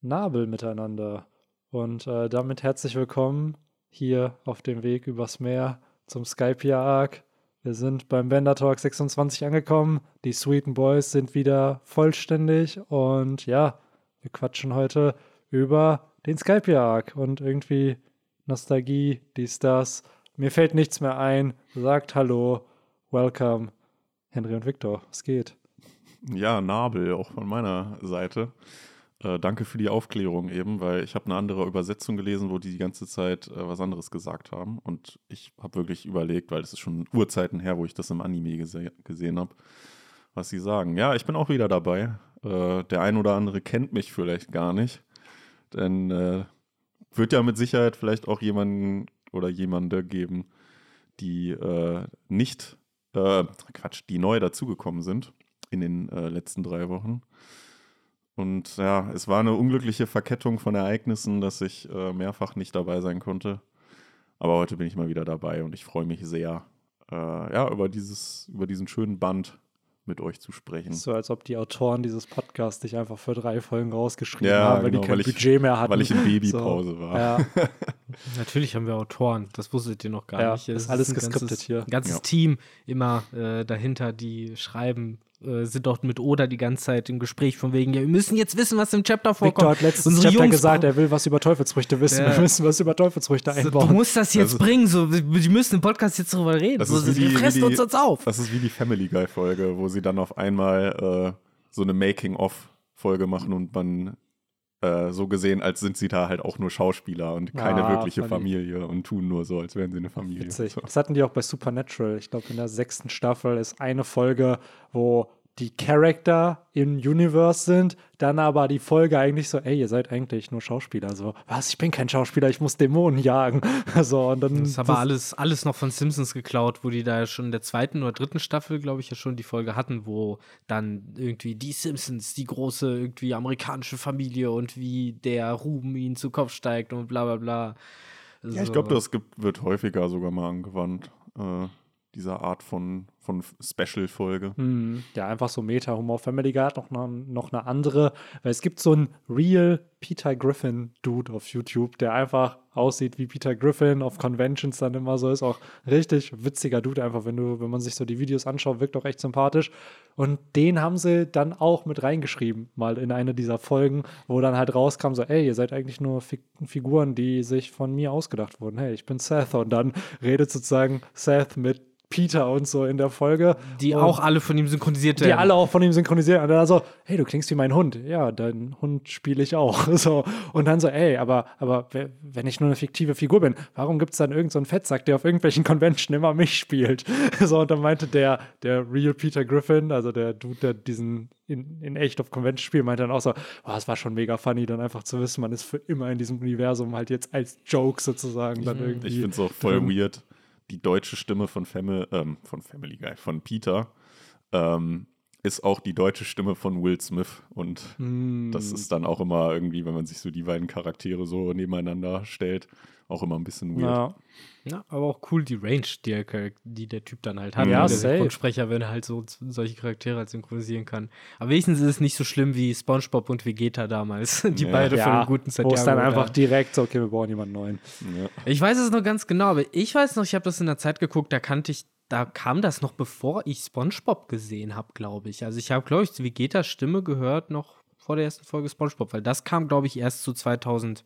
Nabel miteinander. Und äh, damit herzlich willkommen hier auf dem Weg übers Meer zum Skypia Arc. Wir sind beim Bender Talk 26 angekommen. Die Sweeten Boys sind wieder vollständig und ja, wir quatschen heute über den Skypia Arc und irgendwie Nostalgie, dies, das. Mir fällt nichts mehr ein. Sagt Hallo, welcome, Henry und Victor. Es geht. Ja, Nabel, auch von meiner Seite. Äh, danke für die Aufklärung eben, weil ich habe eine andere Übersetzung gelesen, wo die die ganze Zeit äh, was anderes gesagt haben. Und ich habe wirklich überlegt, weil es ist schon Urzeiten her, wo ich das im Anime gese gesehen habe, was sie sagen. Ja, ich bin auch wieder dabei. Äh, der ein oder andere kennt mich vielleicht gar nicht. Denn äh, wird ja mit Sicherheit vielleicht auch jemanden oder jemande geben, die äh, nicht, äh, Quatsch, die neu dazugekommen sind in den letzten drei Wochen. Und ja, es war eine unglückliche Verkettung von Ereignissen, dass ich äh, mehrfach nicht dabei sein konnte. Aber heute bin ich mal wieder dabei und ich freue mich sehr, äh, ja, über, dieses, über diesen schönen Band mit euch zu sprechen. So, als ob die Autoren dieses Podcasts dich einfach für drei Folgen rausgeschrieben ja, haben, weil genau, die kein Budget ich, mehr hatten. Weil ich in Babypause so, war. Ja. Natürlich haben wir Autoren, das wusstet ihr noch gar ja, nicht. Das ist alles geskriptet ganzes, hier. Ein ganzes Team immer äh, dahinter, die schreiben äh, sind doch mit Oda die ganze Zeit im Gespräch von wegen, ja, wir müssen jetzt wissen, was im Chapter vorkommt. Victor hat letztens Unsere Chapter Jungs gesagt, er will was über Teufelsfrüchte wissen. Ja. Wir müssen was über Teufelsfrüchte einbauen. Du musst das jetzt das bringen, so, die müssen im Podcast jetzt darüber reden. Das so, ist wir fressen die, uns jetzt auf. Das ist wie die Family Guy Folge, wo sie dann auf einmal äh, so eine Making-of-Folge machen und man äh, so gesehen, als sind sie da halt auch nur Schauspieler und keine ah, wirkliche. Familie und tun nur so, als wären sie eine Familie. Witzig. Das hatten die auch bei Supernatural. Ich glaube, in der sechsten Staffel ist eine Folge, wo die Charakter im Universe sind, dann aber die Folge eigentlich so, ey, ihr seid eigentlich nur Schauspieler. So, was, ich bin kein Schauspieler, ich muss Dämonen jagen. so, und dann, das ist aber das alles, alles noch von Simpsons geklaut, wo die da schon in der zweiten oder dritten Staffel, glaube ich, ja schon die Folge hatten, wo dann irgendwie die Simpsons, die große irgendwie amerikanische Familie und wie der Ruben ihnen zu Kopf steigt und bla bla bla. So. Ja, ich glaube, das gibt, wird häufiger sogar mal angewandt. Äh, dieser Art von, von Special-Folge. Mhm. Ja, einfach so Meta-Humor. Family Guy hat noch eine, noch eine andere, weil es gibt so einen Real Peter Griffin-Dude auf YouTube, der einfach aussieht wie Peter Griffin, auf Conventions dann immer so ist. Auch richtig witziger Dude, einfach, wenn du, wenn man sich so die Videos anschaut, wirkt auch echt sympathisch. Und den haben sie dann auch mit reingeschrieben, mal in eine dieser Folgen, wo dann halt rauskam, so, ey, ihr seid eigentlich nur Fig Figuren, die sich von mir ausgedacht wurden. Hey, ich bin Seth. Und dann redet sozusagen Seth mit Peter und so in der Folge. Die und auch alle von ihm synchronisiert werden. Die alle auch von ihm synchronisiert werden. Und dann so, hey, du klingst wie mein Hund. Ja, dein Hund spiele ich auch. So. Und dann so, ey, aber, aber wenn ich nur eine fiktive Figur bin, warum gibt es dann irgendeinen so Fettsack, der auf irgendwelchen Convention immer mich spielt? So, und dann meinte der, der Real Peter Griffin, also der Dude, der diesen in, in echt auf Convention spielt, meinte dann auch so, oh, es war schon mega funny, dann einfach zu wissen, man ist für immer in diesem Universum halt jetzt als Joke sozusagen dann irgendwie. Ich finde es auch voll drin. weird die deutsche Stimme von, Family, ähm, von Family Guy, von Peter, ähm, ist auch die deutsche Stimme von Will Smith. Und mm. das ist dann auch immer irgendwie, wenn man sich so die beiden Charaktere so nebeneinander stellt, auch immer ein bisschen weird. Ja. ja aber auch cool die Range, die der, die der Typ dann halt hat. Ja, der Synchronsprecher, wenn er halt so solche Charaktere halt synchronisieren kann. Aber wenigstens ist es nicht so schlimm wie SpongeBob und Vegeta damals, die ja. beide ja, von einem guten Santiago. Wo es dann einfach direkt so, okay, wir brauchen jemanden neuen. Ja. Ich weiß es noch ganz genau, aber ich weiß noch, ich habe das in der Zeit geguckt, da kannte ich da kam das noch bevor ich SpongeBob gesehen habe, glaube ich. Also ich habe, glaube ich, Vegetas Stimme gehört noch vor der ersten Folge SpongeBob, weil das kam, glaube ich, erst zu 2004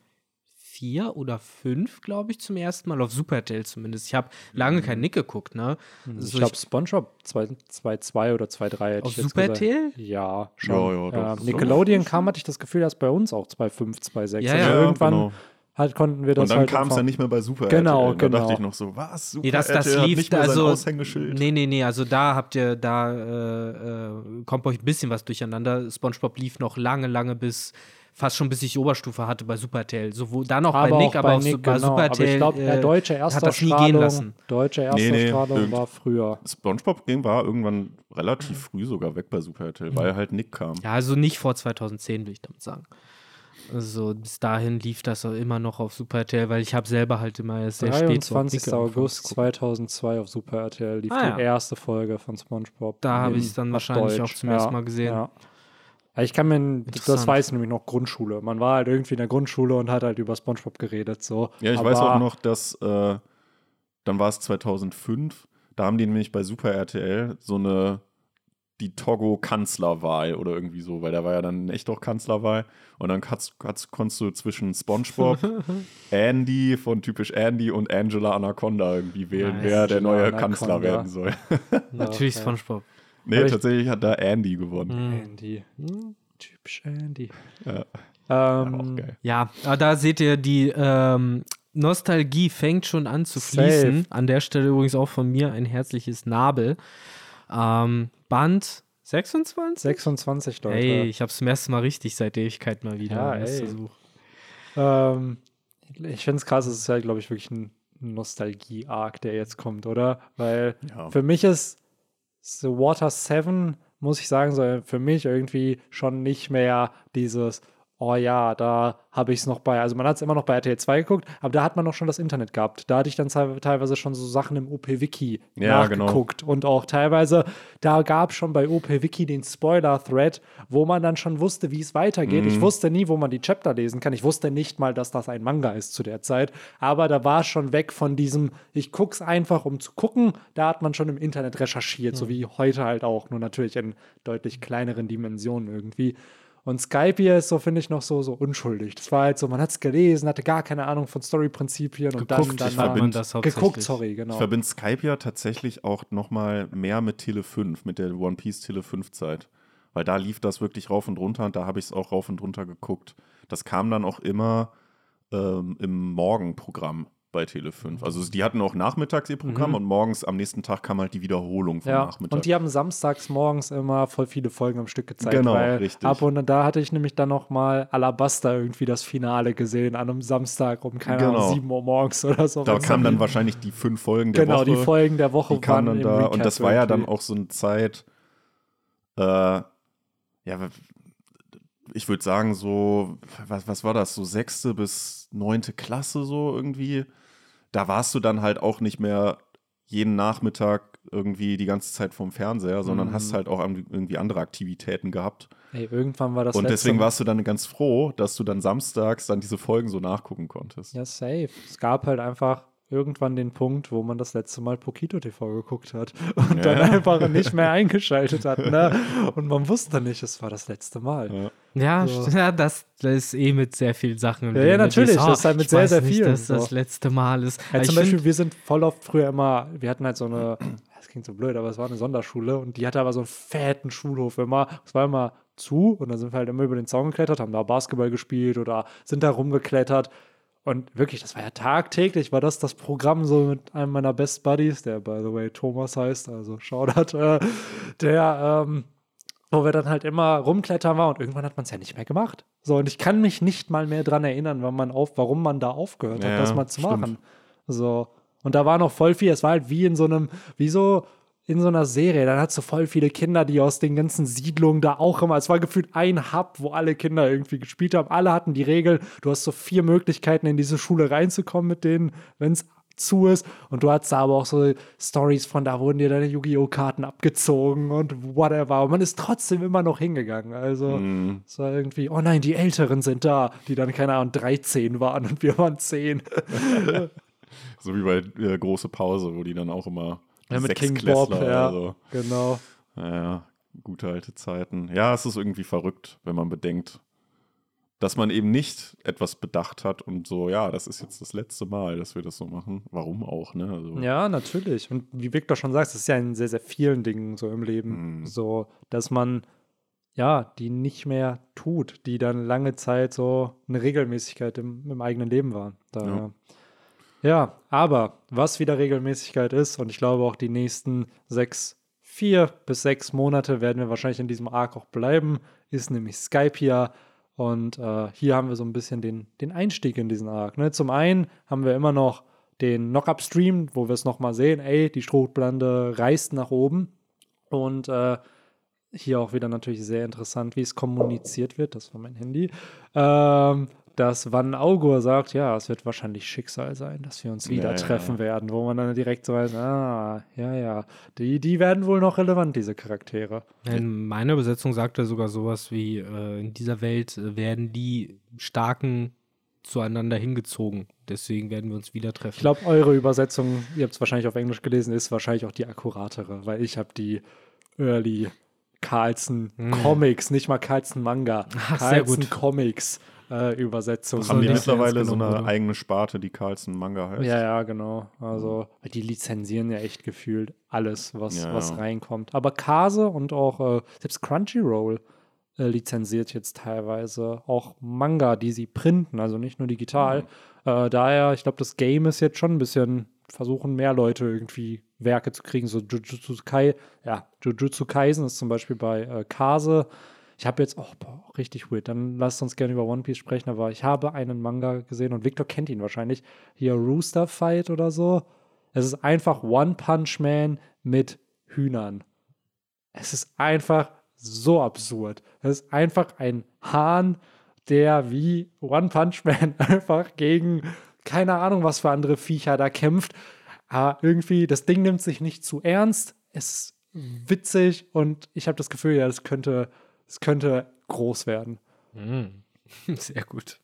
oder 2005, glaube ich, zum ersten Mal auf Super RTL zumindest. Ich habe lange mhm. kein Nick geguckt, ne? Also ich glaube SpongeBob 2.2 oder 2.3 Auf Super RTL? Ja, schon. Ja, ja, ja, Nickelodeon kam, hatte ich das Gefühl, dass bei uns auch 2.5, 2.6. Ja, also ja, irgendwann genau halt konnten wir das Und dann halt kam es ja nicht mehr bei Super genau, RTL. Da genau. dachte ich noch so, was? Super nee, das, das RTL lief, nicht mehr also, Aushängeschild. Nee, nee, nee, also da habt ihr, da äh, äh, kommt euch ein bisschen was durcheinander. SpongeBob lief noch lange, lange bis fast schon bis ich Oberstufe hatte bei Super RTL. So, wo, da noch aber bei Nick, aber bei, auch Nick, bei genau. Super RTL. Aber ich glaube, der deutsche äh, hat das nie gehen lassen. Deutsche Erstausstrahlung nee, nee, war früher. SpongeBob Game war irgendwann relativ früh sogar weg bei Super RTL, mhm. weil halt Nick kam. Ja, also nicht vor 2010, will ich damit sagen. Also bis dahin lief das auch immer noch auf Super RTL, weil ich habe selber halt immer erst sehr 23. spät so August 2002 auf Super RTL lief ah, die ja. erste Folge von SpongeBob. Da habe ich es dann wahrscheinlich Deutsch. auch zum ja, ersten Mal gesehen. Ja. Ich kann mir, das weiß ich nämlich noch Grundschule. Man war halt irgendwie in der Grundschule und hat halt über Spongebob geredet. So. Ja, ich Aber weiß auch noch, dass äh, dann war es 2005, da haben die nämlich bei Super RTL so eine die Togo-Kanzlerwahl oder irgendwie so, weil da war ja dann echt auch Kanzlerwahl und dann kannst, kannst, konntest du zwischen SpongeBob, Andy von typisch Andy und Angela Anaconda irgendwie wählen, Nice. wer der Angela neue Anaconda. Kanzler werden soll. Natürlich Okay. SpongeBob. nee, Aber ich- tatsächlich hat da Andy gewonnen. Mhm. Andy. Hm, typisch Andy. Ja, Ähm, auch geil. Ja, da seht ihr, die ähm, Nostalgie fängt schon an zu fließen. Safe. An der Stelle übrigens auch von mir ein herzliches Nabel. Ähm, Band 26? 26 Leute. Hey, ich hab's zum ersten Mal richtig seit der Ewigkeit mal wieder. Ja, ey. Ähm, ich finde es krass, es ist ja, glaube ich, wirklich ein Nostalgie-Arc, der jetzt kommt, oder? Weil Ja. für mich ist The Water 7, muss ich sagen, so für mich irgendwie schon nicht mehr dieses, oh ja, da habe ich es noch bei, also man hat es immer noch bei RTL 2 geguckt, aber da hat man noch schon das Internet gehabt. Da hatte ich dann te- teilweise schon so Sachen im OP-Wiki Ja, genau. nachgeguckt und auch teilweise, da gab es schon bei OP-Wiki den Spoiler-Thread, wo man dann schon wusste, wie es weitergeht. Ich wusste nie, wo man die Chapter lesen kann. Ich wusste nicht mal, dass das ein Manga ist zu der Zeit, aber da war es schon weg von diesem, ich guck's einfach, um zu gucken. Da hat man schon im Internet recherchiert, so wie heute halt auch, nur natürlich in deutlich kleineren Dimensionen irgendwie. Und Skype hier ist so, finde ich, noch so, so unschuldig. Das war halt so, man hat es gelesen, hatte gar keine Ahnung von Story-Prinzipien und Geguckt, dann danach verbind- das geguckt, sorry, genau. Ich verbinde Skype ja tatsächlich auch noch mal mehr mit Tele 5, mit der One Piece Tele 5 Zeit. Weil da lief das wirklich rauf und runter und da habe ich es auch rauf und runter geguckt. Das kam dann auch immer ähm, im Morgenprogramm bei Tele 5. Also die hatten auch nachmittags ihr Programm und morgens am nächsten Tag kam halt die Wiederholung vom Mhm. Ja, Nachmittag. und die haben samstags morgens immer voll viele Folgen am Stück gezeigt. Genau, richtig. Ab und da hatte ich nämlich dann noch mal Alabaster irgendwie das Finale gesehen an einem Samstag um, keine Genau. Ahnung, 7 Uhr morgens oder so. da kamen dann wahrscheinlich die fünf Folgen der Genau, Woche. die Folgen der Woche die kamen dann da. Recap Und das war ja dann irgendwie. auch so eine Zeit, äh, ja, ich würde sagen, so, was, was war das, so sechste bis neunte Klasse so irgendwie. Da warst du dann halt auch nicht mehr jeden Nachmittag irgendwie die ganze Zeit vorm Fernseher, sondern Mhm. hast halt auch irgendwie andere Aktivitäten gehabt. Ey, irgendwann war das und deswegen warst du dann ganz froh, dass du dann samstags dann diese Folgen so nachgucken konntest. Ja, safe. Es gab halt einfach irgendwann den Punkt, wo man das letzte Mal Pokito TV geguckt hat und Ja. dann einfach nicht mehr eingeschaltet hat. Ne? Und man wusste nicht, es war das letzte Mal. Ja. Ja, So. ja das, das ist eh mit sehr vielen Sachen. im Ja, ja, natürlich, das ist halt mit ich sehr, weiß sehr nicht, vielen dass das letzte Mal ist. Ja, zum ich Beispiel, wir sind voll oft früher immer, wir hatten halt so eine, das klingt so blöd, aber es war eine Sonderschule und die hatte aber so einen fetten Schulhof immer. Es war immer zu und dann sind wir halt immer über den Zaun geklettert, haben da Basketball gespielt oder sind da rumgeklettert. Und wirklich, das war ja tagtäglich, war das das Programm so mit einem meiner Best Buddies, der by the way Thomas heißt, also Shoutout, äh, der, ähm, wo wir dann halt immer rumklettern war und irgendwann hat man es ja nicht mehr gemacht. So, und ich kann mich nicht mal mehr dran erinnern, wann man auf, warum man da aufgehört hat, Ja, das mal zu stimmt. machen. So. Und da war noch voll viel, es war halt wie in so einem, wie so in so einer Serie, dann hat so voll viele Kinder, die aus den ganzen Siedlungen da auch immer, es war gefühlt ein Hub, wo alle Kinder irgendwie gespielt haben. Alle hatten die Regel, du hast so vier Möglichkeiten, in diese Schule reinzukommen mit denen, wenn es zu ist. Und du hattest da aber auch so Stories von, da wurden dir deine Yu-Gi-Oh! Karten abgezogen und whatever. Und man ist trotzdem immer noch hingegangen. Also, Mhm. es war irgendwie, oh nein, die Älteren sind da, die dann, keine Ahnung, 13 waren und wir waren 10. So wie bei äh, Große Pause, wo die dann auch immer Ja, mit King Bob, ja. so. Genau. Ja, gute alte Zeiten. Ja, es ist irgendwie verrückt, wenn man bedenkt, dass man eben nicht etwas bedacht hat und so, ja, das ist jetzt das letzte Mal, dass wir das so machen. Warum auch, ne? Also, Ja, natürlich. Und wie Victor schon sagt, es ist ja in sehr, sehr vielen Dingen so im Leben Mhm. so, dass man ja, die nicht mehr tut, die dann lange Zeit so eine Regelmäßigkeit im, im eigenen Leben waren. Daher. Ja. aber was wieder Regelmäßigkeit ist, und ich glaube auch die nächsten sechs, vier bis sechs Monate werden wir wahrscheinlich in diesem Arc auch bleiben, ist nämlich Skype hier. Und äh, hier haben wir so ein bisschen den, den Einstieg in diesen Arc. Ne? Zum einen haben wir immer noch den Knock-Up-Stream, wo wir es nochmal sehen, ey, die Strohblende reißt nach oben. Und äh, hier auch wieder natürlich sehr interessant, wie es kommuniziert wird. Das war mein Handy. Ähm, dass Van Augur sagt, ja, es wird wahrscheinlich Schicksal sein, dass wir uns wieder Ja, treffen ja. werden, wo man dann direkt so weiß, ah, ja, ja, die, die werden wohl noch relevant, diese Charaktere. In meiner Übersetzung sagt er sogar sowas wie, äh, in dieser Welt äh, werden die Starken zueinander hingezogen. Deswegen werden wir uns wieder treffen. Ich glaube, eure Übersetzung, ihr habt es wahrscheinlich auf Englisch gelesen, ist wahrscheinlich auch die akkuratere, weil ich habe die Early Carlson Comics, nicht mal Carlson Manga, Ach, sehr Carlson gut. Comics äh, Übersetzung. soll Haben die mittlerweile so eine wurde. eigene Sparte, die Carlson Manga heißt? Ja, ja, genau. Also, die lizenzieren ja echt gefühlt alles, was, Ja, was ja. reinkommt. Aber Kase und auch äh, selbst Crunchyroll äh, lizenziert jetzt teilweise auch Manga, die sie printen, also nicht nur digital. Äh, daher, ich glaube, das Game ist jetzt schon ein bisschen versuchen, mehr Leute irgendwie Werke zu kriegen. So Jujutsu Kai, ja, Jujutsu Kaisen ist zum Beispiel bei äh, Kase. Ich habe jetzt, oh, boah, richtig weird. Dann lasst uns gerne über One Piece sprechen, aber ich habe einen Manga gesehen und Victor kennt ihn wahrscheinlich. Hier Rooster Fight oder so. Es ist einfach One Punch Man mit Hühnern. Es ist einfach so absurd. Es ist einfach ein Hahn, der wie One Punch Man einfach gegen keine Ahnung, was für andere Viecher da kämpft. Aber irgendwie, das Ding nimmt sich nicht zu ernst. Es ist witzig und ich habe das Gefühl, ja, das könnte, das könnte groß werden. Mhm. Sehr gut.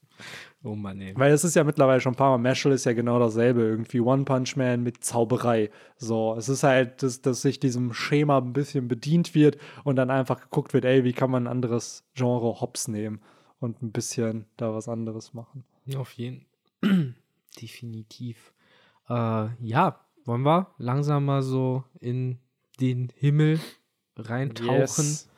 Oh Mann, ey. Weil es ist ja mittlerweile schon ein paar Mal, Mashal ist ja genau dasselbe, irgendwie One Punch Man mit Zauberei. So, es ist halt, dass, dass sich diesem Schema ein bisschen bedient wird und dann einfach geguckt wird, ey, wie kann man ein anderes Genre hops nehmen und ein bisschen da was anderes machen. Auf jeden Definitiv. Äh, ja, wollen wir langsam mal so in den Himmel reintauchen. Yes.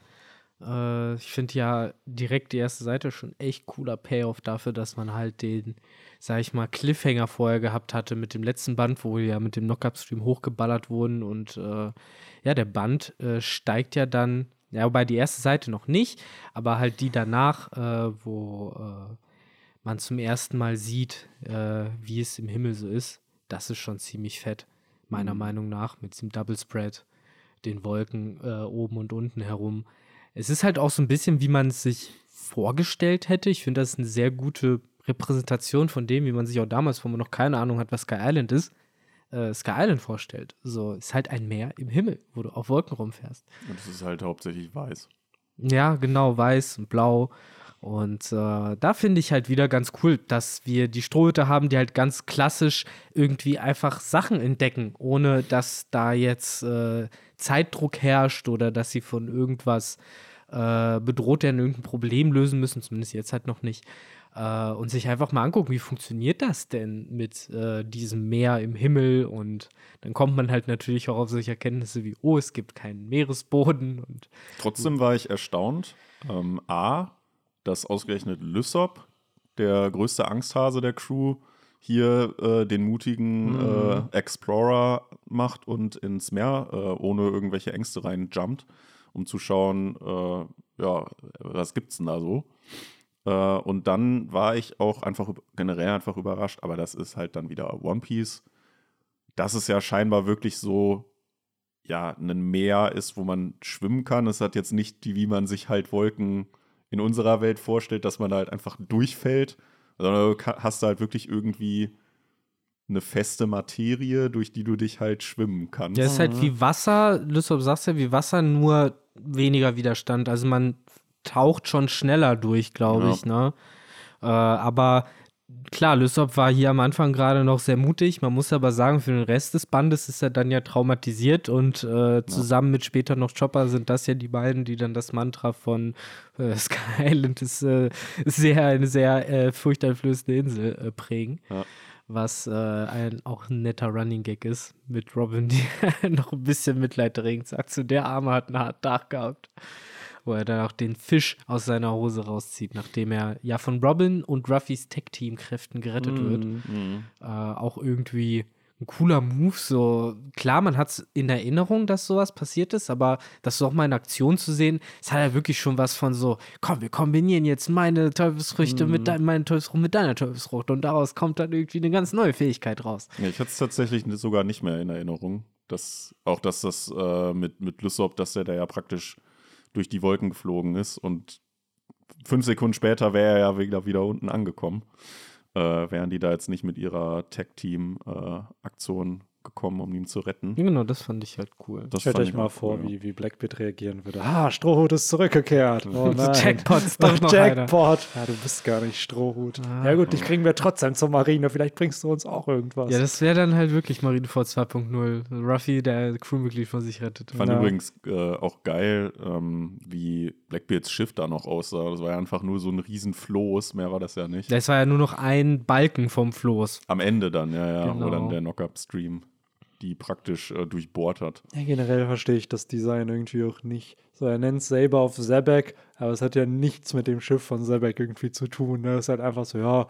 Äh, ich finde ja direkt die erste Seite schon echt cooler Payoff dafür, dass man halt den, sag ich mal, Cliffhanger vorher gehabt hatte mit dem letzten Band, wo wir ja mit dem Knockup-Stream hochgeballert wurden und äh, ja, der Band äh, steigt ja dann, ja, wobei die erste Seite noch nicht, aber halt die danach, äh, wo äh, man zum ersten Mal sieht, äh, wie es im Himmel so ist, das ist schon ziemlich fett, meiner Meinung nach, mit diesem Double Spread, den Wolken äh, oben und unten herum. Es ist halt auch so ein bisschen, wie man es sich vorgestellt hätte. Ich finde, das ist eine sehr gute Repräsentation von dem, wie man sich auch damals, wo man noch keine Ahnung hat, was Sky Island ist, äh, Sky Island vorstellt. So, ist halt ein Meer im Himmel, wo du auf Wolken rumfährst. Und es ist halt hauptsächlich weiß. Ja, genau, weiß und blau. Und äh, da finde ich halt wieder ganz cool, dass wir die Strohhüte haben, die halt ganz klassisch irgendwie einfach Sachen entdecken, ohne dass da jetzt äh, Zeitdruck herrscht oder dass sie von irgendwas äh, bedroht werden, irgendein Problem lösen müssen, zumindest jetzt halt noch nicht. Äh, und sich einfach mal angucken, wie funktioniert das denn mit äh, diesem Meer im Himmel? Und dann kommt man halt natürlich auch auf solche Erkenntnisse wie, oh, es gibt keinen Meeresboden und Trotzdem war ich erstaunt. Ähm, A, dass ausgerechnet Lysop, der größte Angsthase der Crew, hier äh, den mutigen äh, Explorer macht und ins Meer äh, ohne irgendwelche Ängste reinjumpt, um zu schauen, äh, ja, was gibt's denn da so? Äh, und dann war ich auch einfach generell einfach überrascht, aber das ist halt dann wieder One Piece. Das ist ja scheinbar wirklich so ja, ein Meer ist, wo man schwimmen kann. Es hat jetzt nicht die, wie man sich halt Wolken in unserer Welt vorstellt, dass man da halt einfach durchfällt, sondern du hast da halt wirklich irgendwie eine feste Materie, durch die du dich halt schwimmen kannst. Ja, ist halt wie Wasser, Lysop sagst ja, wie Wasser, nur weniger Widerstand. Also man taucht schon schneller durch, glaube Ja. ich, ne? Äh, aber klar, Lysop war hier am Anfang gerade noch sehr mutig. Man muss aber sagen, für den Rest des Bandes ist er dann ja traumatisiert und äh, zusammen mit später noch Chopper sind das ja die beiden, die dann das Mantra von äh, Sky Island ist äh, sehr, eine sehr äh, furchteinflößende Insel äh, prägen Ja. was äh, ein, auch ein netter Running Gag ist mit Robin, die noch ein bisschen Mitleid dringend sagt, so der Arme hat einen harten Tag gehabt. Wo er dann auch den Fisch aus seiner Hose rauszieht, nachdem er ja von Robin und Ruffys Tech-Team-Kräften gerettet wird. Mhm. Äh, auch irgendwie ein cooler Move. So klar, man hat es in Erinnerung, dass sowas passiert ist, aber das so auch mal in Aktion zu sehen, es hat ja wirklich schon was von so, komm, wir kombinieren jetzt meine Teufelsfrüchte mit dein, meine Teufelsfrucht mit deiner Teufelsfrucht und daraus kommt dann irgendwie eine ganz neue Fähigkeit raus. Ja, ich hatte es tatsächlich sogar nicht mehr in Erinnerung. Dass, auch dass das äh, mit, mit Lysop, dass der da ja praktisch durch die Wolken geflogen ist und fünf Sekunden später wäre er ja wieder, wieder unten angekommen. Äh, wären die da jetzt nicht mit ihrer Tag-Team-Aktion gekommen, um ihn zu retten. Genau, das fand ich halt cool. Das Stellt euch mal vor, cool, ja. wie, wie Blackbeard reagieren würde. Ah, Strohhut ist zurückgekehrt. Oh nein. Jackpot ist doch noch einer. Jackpot. Ja, du bist gar nicht Strohhut. ja gut, dich kriegen wir trotzdem zur Marine. Vielleicht bringst du uns auch irgendwas. Ja, das wäre dann halt wirklich Marineford 2.0. Ruffy, der Crewmitglied von sich rettet. Ich fand Ja. übrigens äh, auch geil, ähm, wie Blackbeards Schiff da noch aussah. Das war ja einfach nur so ein riesen Floß, mehr war das ja nicht. Das war ja nur noch ein Balken vom Floß. Am Ende dann, ja, ja, wo Genau. dann der Knock-Up-Stream die praktisch äh, durchbohrt hat. Ja, generell verstehe ich das Design irgendwie auch nicht. So, er nennt es selber auf Zebek, aber es hat ja nichts mit dem Schiff von Zebek irgendwie zu tun. Ne? Es ist halt einfach so, ja,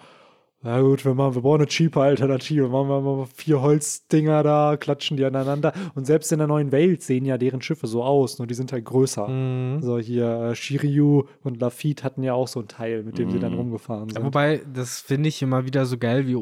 na gut, wir, machen, wir brauchen eine cheaper Alternative. Machen wir mal vier Holzdinger da, klatschen die aneinander. Und selbst in der neuen Welt sehen ja deren Schiffe so aus, nur die sind halt größer. Mhm. So hier, äh, Shiryu und Lafitte hatten ja auch so ein Teil, mit dem sie dann rumgefahren Ja, sind. wobei, das finde ich immer wieder so geil, wie,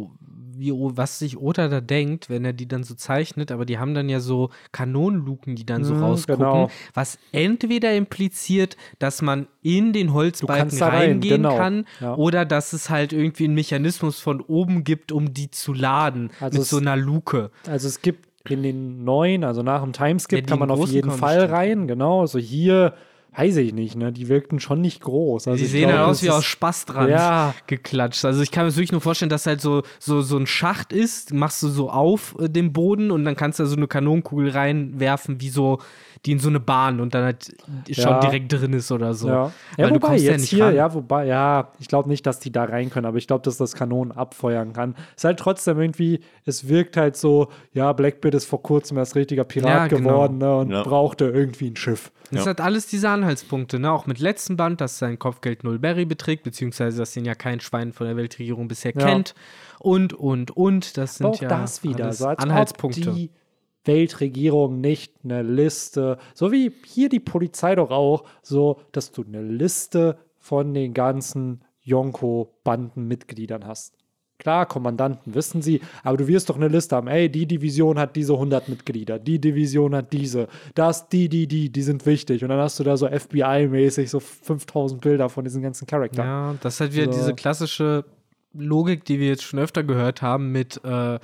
wie was sich Oda da denkt, wenn er die dann so zeichnet, aber die haben dann ja so Kanonenluken, die dann so Mhm, rausgucken, genau. was entweder impliziert, dass man in den Holzbalken da rein, reingehen genau. kann Ja. oder dass es halt irgendwie einen Mechanismus von oben gibt, um die zu laden Also mit es- so einer Luke. Also es gibt in den neuen, also nach dem Timeskip Ja, kann man auf jeden Fall rein, genau. Also hier weiß ich nicht, ne? Die wirkten schon nicht groß. Also die sehen glaub, halt aus wie aus Spaß dran Ja. geklatscht. Also ich kann mir wirklich nur vorstellen, dass halt so, so, so ein Schacht ist, machst du so auf äh, dem Boden und dann kannst du da so eine Kanonenkugel reinwerfen, wie so, die in so eine Bahn und dann halt schon Ja. direkt drin ist oder so. Ja, Weil ja du wobei jetzt nicht hier, ran. ja, wobei, ja, ich glaube nicht, dass die da rein können, aber ich glaube, dass das Kanonen abfeuern kann. Ist halt trotzdem irgendwie, es wirkt halt so, ja, Blackbeard ist vor kurzem erst richtiger Pirat Ja, genau. geworden ne, und Ja. brauchte irgendwie ein Schiff. Das Ja. hat alles diese Anhaltspunkte, ne? Auch mit letztem Band, dass sein Kopfgeld null Berry beträgt, beziehungsweise dass ihn ja kein Schwein von der Weltregierung bisher Ja. kennt. Und, und, und. Das sind auch ja das wieder, so Anhaltspunkte. die Weltregierung nicht eine Liste, so wie hier die Polizei doch auch, so, dass du eine Liste von den ganzen Yonko-Bandenmitgliedern hast. Klar, Kommandanten wissen sie, aber du wirst doch eine Liste haben. Ey, die Division hat diese 100 Mitglieder, die Division hat diese, das, die, die, die, die sind wichtig. Und dann hast du da so FBI-mäßig so 5000 Bilder von diesen ganzen Charakteren. Ja, das ist halt wieder So. diese klassische Logik, die wir jetzt schon öfter gehört haben mit, äh,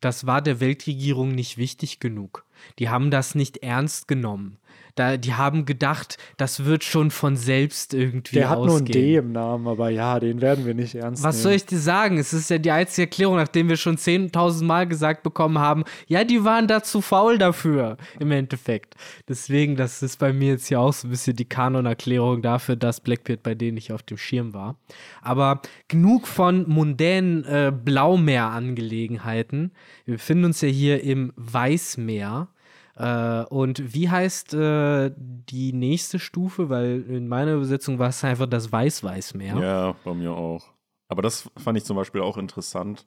das war der Weltregierung nicht wichtig genug. Die haben das nicht ernst genommen. Da, die haben gedacht, das wird schon von selbst irgendwie Der hat nur ein ausgehen. D im Namen, aber ja, den werden wir nicht ernst Was nehmen. soll ich dir sagen? Es ist ja die einzige Erklärung, nachdem wir schon 10.000 Mal gesagt bekommen haben, ja, die waren da zu faul dafür, im Endeffekt. Deswegen, das ist bei mir jetzt hier auch so ein bisschen die Kanon-Erklärung dafür, dass Blackbeard bei denen nicht auf dem Schirm war. Aber genug von mundänen äh, Blaumeer-Angelegenheiten. Wir befinden uns ja hier im Weißmeer. Äh, und wie heißt äh, die nächste Stufe? Weil in meiner Übersetzung war es einfach das Weiß-Weißmeer. Ja, bei mir auch. Aber das fand ich zum Beispiel auch interessant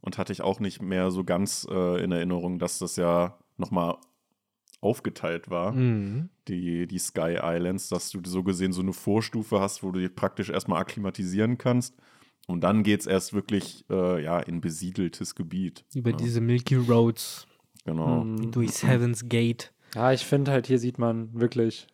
und hatte ich auch nicht mehr so ganz äh, in Erinnerung, dass das ja nochmal aufgeteilt war, Mhm. die, die Sky Islands, dass du so gesehen so eine Vorstufe hast, wo du dich praktisch erstmal akklimatisieren kannst. Und dann geht es erst wirklich äh, ja, in besiedeltes Gebiet. Über ja, diese Milky Roads Genau. Mhm. durchs Heaven's Gate. Ja, ich finde halt, hier sieht man wirklich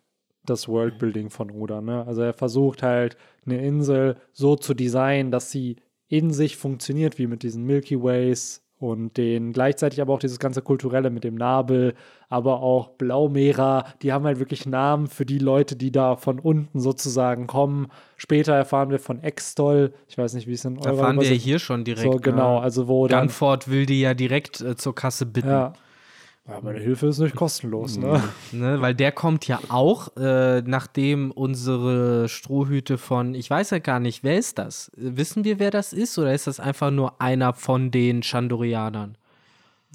das Worldbuilding von Oda. Ne? Also er versucht halt, eine Insel so zu designen, dass sie in sich funktioniert, wie mit diesen Milky Ways und den gleichzeitig aber auch dieses ganze Kulturelle mit dem Nabel, aber auch Blaumera, die haben halt wirklich Namen für die Leute, die da von unten sozusagen kommen. Später erfahren wir von Extol, ich weiß nicht, wie es in eurer Erfahren wir hier schon direkt. So, genau, ne? also wo dann Gunford will die ja direkt äh, zur Kasse bitten. ja. Ja, aber die Hilfe ist nicht kostenlos, ne? Ne, weil der kommt ja auch, äh, nachdem unsere Strohhüte von, ich weiß ja gar nicht, wer ist das? Wissen wir, wer das ist? Oder ist das einfach nur einer von den Chandorianern?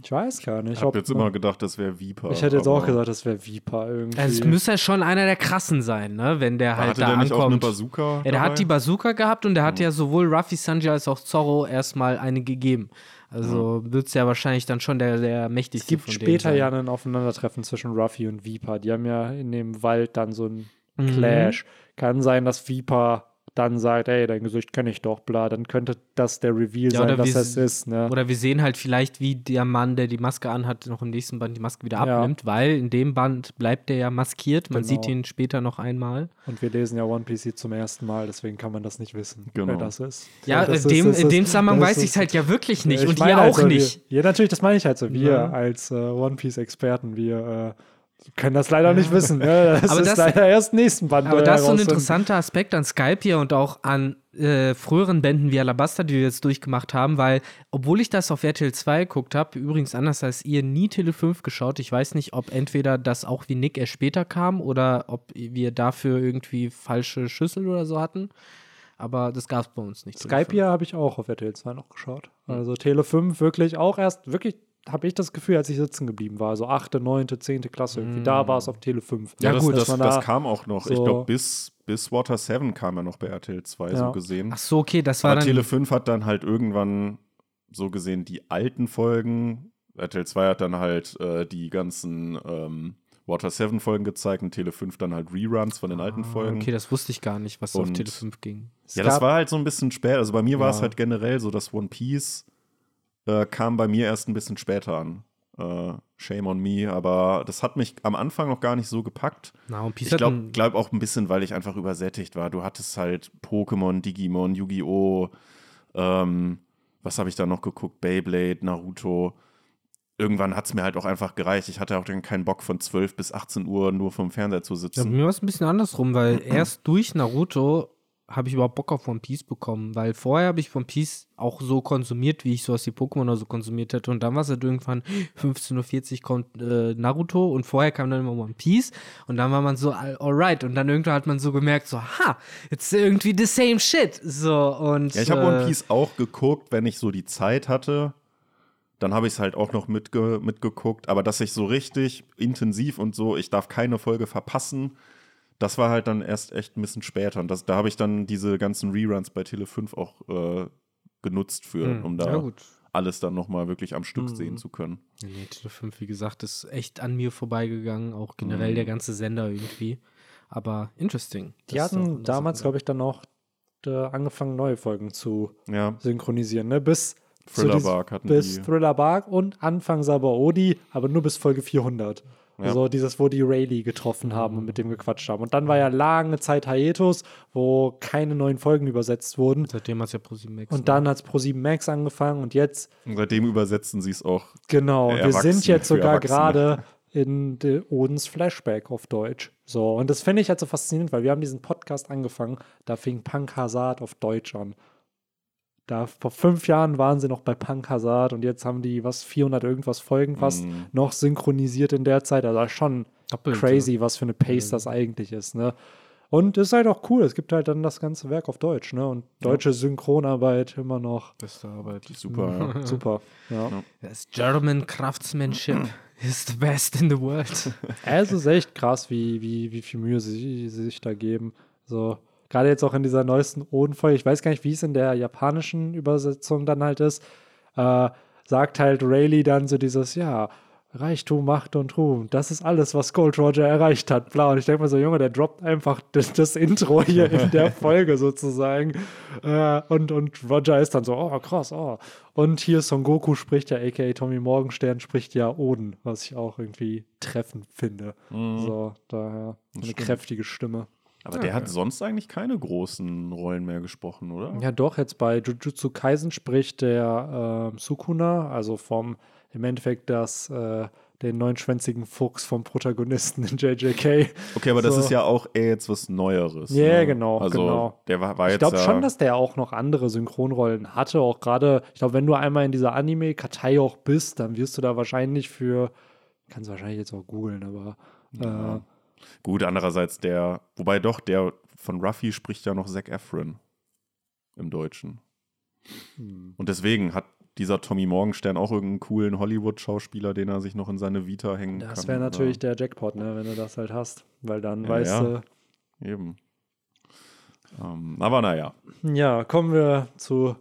Ich weiß gar nicht. Ich habe jetzt immer gedacht, das wäre Viper. Ich hätte jetzt auch gesagt, das wäre Viper irgendwie. Also es müsste ja schon einer der krassen sein, ne? Wenn der halt Hatte da der nicht auch eine ankommt. Bazooka? Ja, der dabei? hat die Bazooka gehabt und der hat ja sowohl Ruffy Sanji als auch Zorro erstmal eine gegeben. Also wird es ja wahrscheinlich dann schon der, der mächtigste es gibt später ja ein Aufeinandertreffen zwischen Ruffy und Viper. Die haben ja in dem Wald dann so einen Mhm. Clash. Kann sein, dass Viper dann sagt, ey, dein Gesicht kenne ich doch, bla, dann könnte das der Reveal Ja, sein, dass das ist. Ne? Oder wir sehen halt vielleicht, wie der Mann, der die Maske anhat, noch im nächsten Band die Maske wieder Ja. abnimmt, weil in dem Band bleibt der ja maskiert. Man Genau. sieht ihn später noch einmal. Und wir lesen ja One Piece zum ersten Mal, deswegen kann man das nicht wissen, Genau. wer das ist. Ja, das in, dem, das in dem ist- Zusammenhang weiß ist- ich es halt ja wirklich nicht. Ich und ihr halt auch so, nicht. Wir, ja, natürlich, das meine ich halt so. Wir Ja. als äh, One Piece-Experten, wir äh, können das leider nicht wissen. Ne? Das Aber ist das- leider erst nächsten Band. Aber das ist so ein interessanter Aspekt an Skype hier und auch an äh, früheren Bänden wie Alabasta, die wir jetzt durchgemacht haben, weil, obwohl ich das auf RTL 2 geguckt habe, übrigens anders als ihr, nie Tele 5 geschaut. Ich weiß nicht, ob entweder das auch wie Nick erst später kam oder ob wir dafür irgendwie falsche Schüssel oder so hatten. Aber das gab es bei uns nicht. Skype 5. hier habe ich auch auf RTL 2 noch geschaut. Also Tele 5 wirklich auch erst, wirklich habe ich das Gefühl, als ich sitzen geblieben war. So 8., 9., 10. Klasse. Irgendwie da war es auf Tele 5. Ja, das, das, man das da- kam auch noch. Ich so- glaube, bis, bis Water 7 kam er noch bei RTL 2 Ja. so gesehen. Ach so, okay, das war Aber dann. Tele 5 hat dann halt irgendwann so gesehen die alten Folgen. RTL 2 hat dann halt äh, die ganzen ähm, Water 7 Folgen gezeigt und Tele 5 dann halt Reruns von den alten Folgen. Ah, Okay, das wusste ich gar nicht, was auf Und- Tele 5 ging. Es Ja, das war halt so ein bisschen spät. Also bei mir war es Ja. halt generell so, dass One Piece äh, kam bei mir erst ein bisschen später an. Äh, shame on me, aber das hat mich am Anfang noch gar nicht so gepackt. Na, Ich glaube glaub auch ein bisschen, weil ich einfach übersättigt war. Du hattest halt Pokémon, Digimon, Yu-Gi-Oh! Ähm, was habe ich da noch geguckt? Beyblade, Naruto. Irgendwann hat es mir halt auch einfach gereicht. Ich hatte auch dann keinen Bock von 12 bis 18 Uhr nur vom Fernseher zu Ja, sitzen. mir war es ein bisschen andersrum, weil erst durch Naruto habe ich überhaupt Bock auf One Piece bekommen, weil vorher habe ich One Piece auch so konsumiert, wie ich sowas wie Pokémon oder so konsumiert hätte und dann war es halt irgendwann 15.40 Uhr kommt äh, Naruto und vorher kam dann immer One Piece und dann war man so, all- alright und dann irgendwann hat man so gemerkt, so, ha, it's irgendwie the same shit, so und Ja, ich habe äh, One Piece auch geguckt, wenn ich so die Zeit hatte. Dann habe ich es halt auch noch mitge mitgeguckt. Aber dass ich so richtig intensiv und so, ich darf keine Folge verpassen, das war halt dann erst echt ein bisschen später. Und das, da habe ich dann diese ganzen Reruns bei Tele 5 auch äh, genutzt für, hm, um da ja gut. alles dann nochmal wirklich am Stück Mhm. sehen zu können. Ja, Nee, Tele 5, wie gesagt, ist echt an mir vorbeigegangen, auch generell Mhm. der ganze Sender irgendwie. Aber interesting. Die auch hatten damals, glaube ich, dann noch äh, angefangen, neue Folgen zu Ja, synchronisieren. Ne? Bis Thriller Bark hatten bis die. Thriller Bark und Anfang Sabaody, aber nur bis Folge 400. Ja. Also dieses, wo die Rayleigh getroffen haben und mit dem gequatscht haben. Und dann war ja lange Zeit Hiatus, wo keine neuen Folgen übersetzt wurden. Seitdem hat es ja ProSieben Max. Und dann hat es Pro7 Max angefangen und jetzt, Und seitdem übersetzen sie es auch. genau, wir sind jetzt sogar gerade in de Odens Flashback auf Deutsch. So, und das finde ich halt so faszinierend, weil wir haben diesen Podcast angefangen, da fing Punk Hazard auf Deutsch an. Da vor fünf Jahren waren sie noch bei Punk Hazard und jetzt haben die was 400 irgendwas Folgen fast Mhm. noch synchronisiert in der Zeit. Also schon Doppelt, crazy, was für eine Pace das eigentlich ist, ne? Und ist halt auch cool. Es gibt halt dann das ganze Werk auf Deutsch, ne? Und deutsche Synchronarbeit immer noch Beste Arbeit. Super, ja. super. Ja. Das German Craftsmanship is the best in the world. Es ist echt krass, wie, wie, wie viel Mühe sie, sie sich da geben. So, gerade jetzt auch in dieser neuesten Odenfolge, ich weiß gar nicht, wie es in der japanischen Übersetzung dann halt ist, äh, sagt halt Rayleigh dann so dieses, ja, Reichtum, Macht und Ruhm, das ist alles, was Gold Roger erreicht hat, bla. Und ich denke mir so, Junge, der droppt einfach das, das Intro hier in der Folge sozusagen. Äh, und, und Roger ist dann so, oh, krass, oh. Und hier Son Goku spricht ja, aka Tommy Morgenstern spricht ja Oden, was ich auch irgendwie treffend finde. So, daher eine stimmt. kräftige Stimme. Aber der hat sonst eigentlich keine großen Rollen mehr gesprochen, oder? Ja, doch, jetzt bei Jujutsu Kaisen spricht der ähm, Sukuna, also vom, im Endeffekt das, äh, den neunschwänzigen Fuchs vom Protagonisten in JJK. Okay, aber das So. ist ja auch eher jetzt was Neueres. Ja, ne? genau, Also genau. der war, war Ich jetzt glaube ja, schon, dass der auch noch andere Synchronrollen hatte. Auch gerade, ich glaube, wenn du einmal in dieser Anime-Kartei auch bist, dann wirst du da wahrscheinlich für, kannst du wahrscheinlich jetzt auch googeln, aber Ja. äh, Gut, andererseits der, wobei doch, der von Ruffy spricht ja noch Zac Efron im Deutschen. hm. Und deswegen hat dieser Tommy Morgenstern auch irgendeinen coolen Hollywood-Schauspieler, den er sich noch in seine Vita hängen kann. das wäre natürlich oder- der Jackpot, ne, wenn du das halt hast. Weil dann Ja, weißt ja. du, Eben. Ähm, aber naja, Ja, kommen wir zu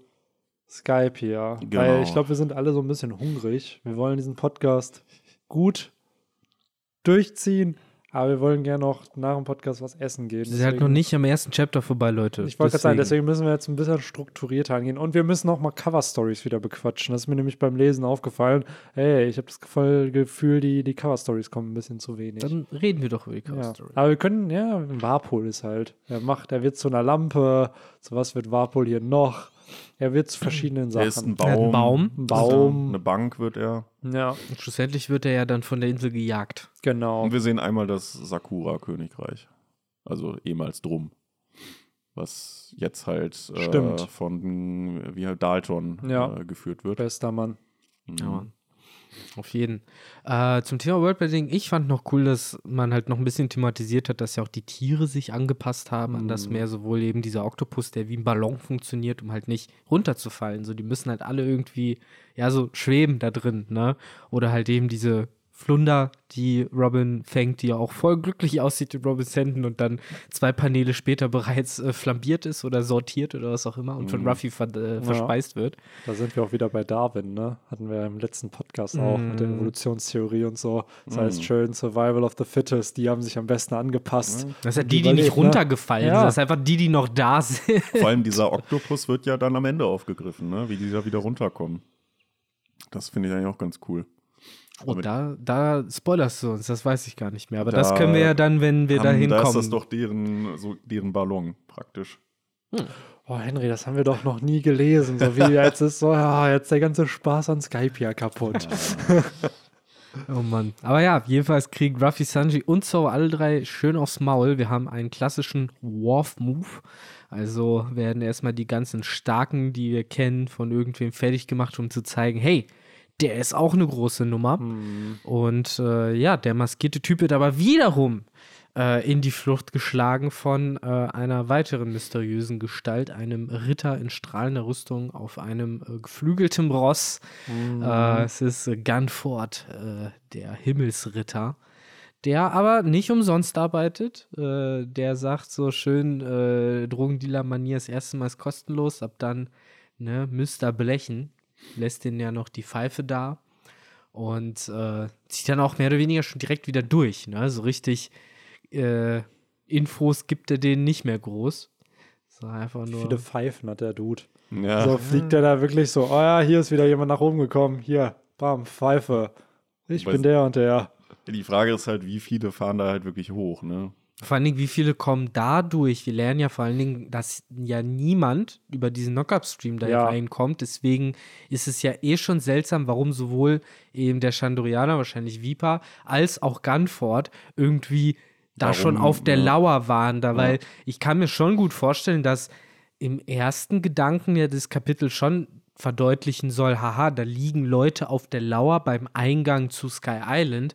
Skype hier. Genau. Weil ich glaube, wir sind alle so ein bisschen hungrig. Wir wollen diesen Podcast gut durchziehen, aber wir wollen gerne noch nach dem Podcast was essen gehen. Sie sind halt noch nicht am ersten Chapter vorbei, Leute. Ich wollte gerade sagen, deswegen müssen wir jetzt ein bisschen strukturierter angehen. Und wir müssen auch mal Cover-Stories wieder bequatschen. Das ist mir nämlich beim Lesen aufgefallen. Hey, ich habe das Gefühl, die, die Cover-Stories kommen ein bisschen zu wenig. Dann reden wir doch über die ja. Cover-Story. Aber wir können, ja, Warpol ist halt. Er macht, er wird zu einer Lampe. Zu was wird Warpol hier noch? Er wird zu verschiedenen Er ist ein Sachen. Er hat einen Baum. Baum. Ein Baum. Eine Bank wird er. Ja, Und schlussendlich wird er ja dann von der Insel gejagt. genau. Und wir sehen einmal das Sakura-Königreich. Also ehemals Drum. Was jetzt halt äh, Stimmt. von wie halt Dalton Ja. äh, geführt wird. Bester Mann. Mhm. Ja, auf jeden. Äh, zum Thema Worldbuilding, ich fand noch cool, dass man halt noch ein bisschen thematisiert hat, dass ja auch die Tiere sich angepasst haben an das Meer, sowohl eben dieser Oktopus, der wie ein Ballon funktioniert, um halt nicht runterzufallen. So, die müssen halt alle irgendwie, ja, so schweben da drin, ne? Oder halt eben diese Flunder, die Robin fängt, die ja auch voll glücklich aussieht in Robins Händen und dann zwei Paneele später bereits äh, flambiert ist oder sortiert oder was auch immer und von Ruffy ver äh, verspeist wird. Da sind wir auch wieder bei Darwin, ne? Hatten wir im letzten Podcast auch mit der Mm. Evolutionstheorie und so. Das heißt schön Survival of the Fittest, die haben sich am besten angepasst. Das sind Und die, die nicht ne? runtergefallen Ja. sind. Das sind einfach die, die noch da sind. Vor allem dieser Oktopus wird ja dann am Ende aufgegriffen, ne? wie die da wieder runterkommen. Das finde ich eigentlich auch ganz cool. Oh, da, da spoilerst du uns, das weiß ich gar nicht mehr. Aber Da das können wir ja dann, wenn wir da Haben- hinkommen. Da ist das doch deren, so deren Ballon praktisch. Oh, Henry, das haben wir doch noch nie gelesen. So wie jetzt ist so, ja, jetzt der ganze Spaß an Skype ja kaputt. Oh Mann. Aber ja, jedenfalls kriegen Ruffy, Sanji und Zoro alle drei schön aufs Maul. Wir haben einen klassischen Worf-Move. Also werden erstmal die ganzen Starken, die wir kennen, von irgendwem fertig gemacht, um zu zeigen, hey, der ist auch eine große Nummer. Und äh, ja, der maskierte Typ wird aber wiederum äh, in die Flucht geschlagen von äh, einer weiteren mysteriösen Gestalt, einem Ritter in strahlender Rüstung auf einem äh, geflügelten Ross. Äh, es ist Gunford, äh, der Himmelsritter, der aber nicht umsonst arbeitet. Der sagt so schön, Drogendealer-Manier das erste Mal ist kostenlos, ab dann ne, müsst ihr blechen. Lässt den ja noch die Pfeife da und äh, zieht dann auch mehr oder weniger schon direkt wieder durch. Ne? So richtig äh, Infos gibt er denen nicht mehr groß. So einfach nur. Viele Pfeifen hat der Dude. Ja. So fliegt er da wirklich so, oh ja, hier ist wieder jemand nach oben gekommen. Hier, bam, Pfeife. Ich Weiß- bin der und der. Die Frage ist halt, wie viele fahren da halt wirklich hoch, ne? Vor allen Dingen, wie viele kommen da durch? Wir lernen ja vor allen Dingen, dass ja niemand über diesen Knockup-Stream da Ja. reinkommt. Deswegen ist es ja eh schon seltsam, warum sowohl eben der Chandorianer, wahrscheinlich Viper, als auch Gunford irgendwie da Warum, schon auf der ja. Lauer waren. Da, Weil ich kann mir schon gut vorstellen, dass im ersten Gedanken ja das Kapitel schon verdeutlichen soll, haha, da liegen Leute auf der Lauer beim Eingang zu Sky Island.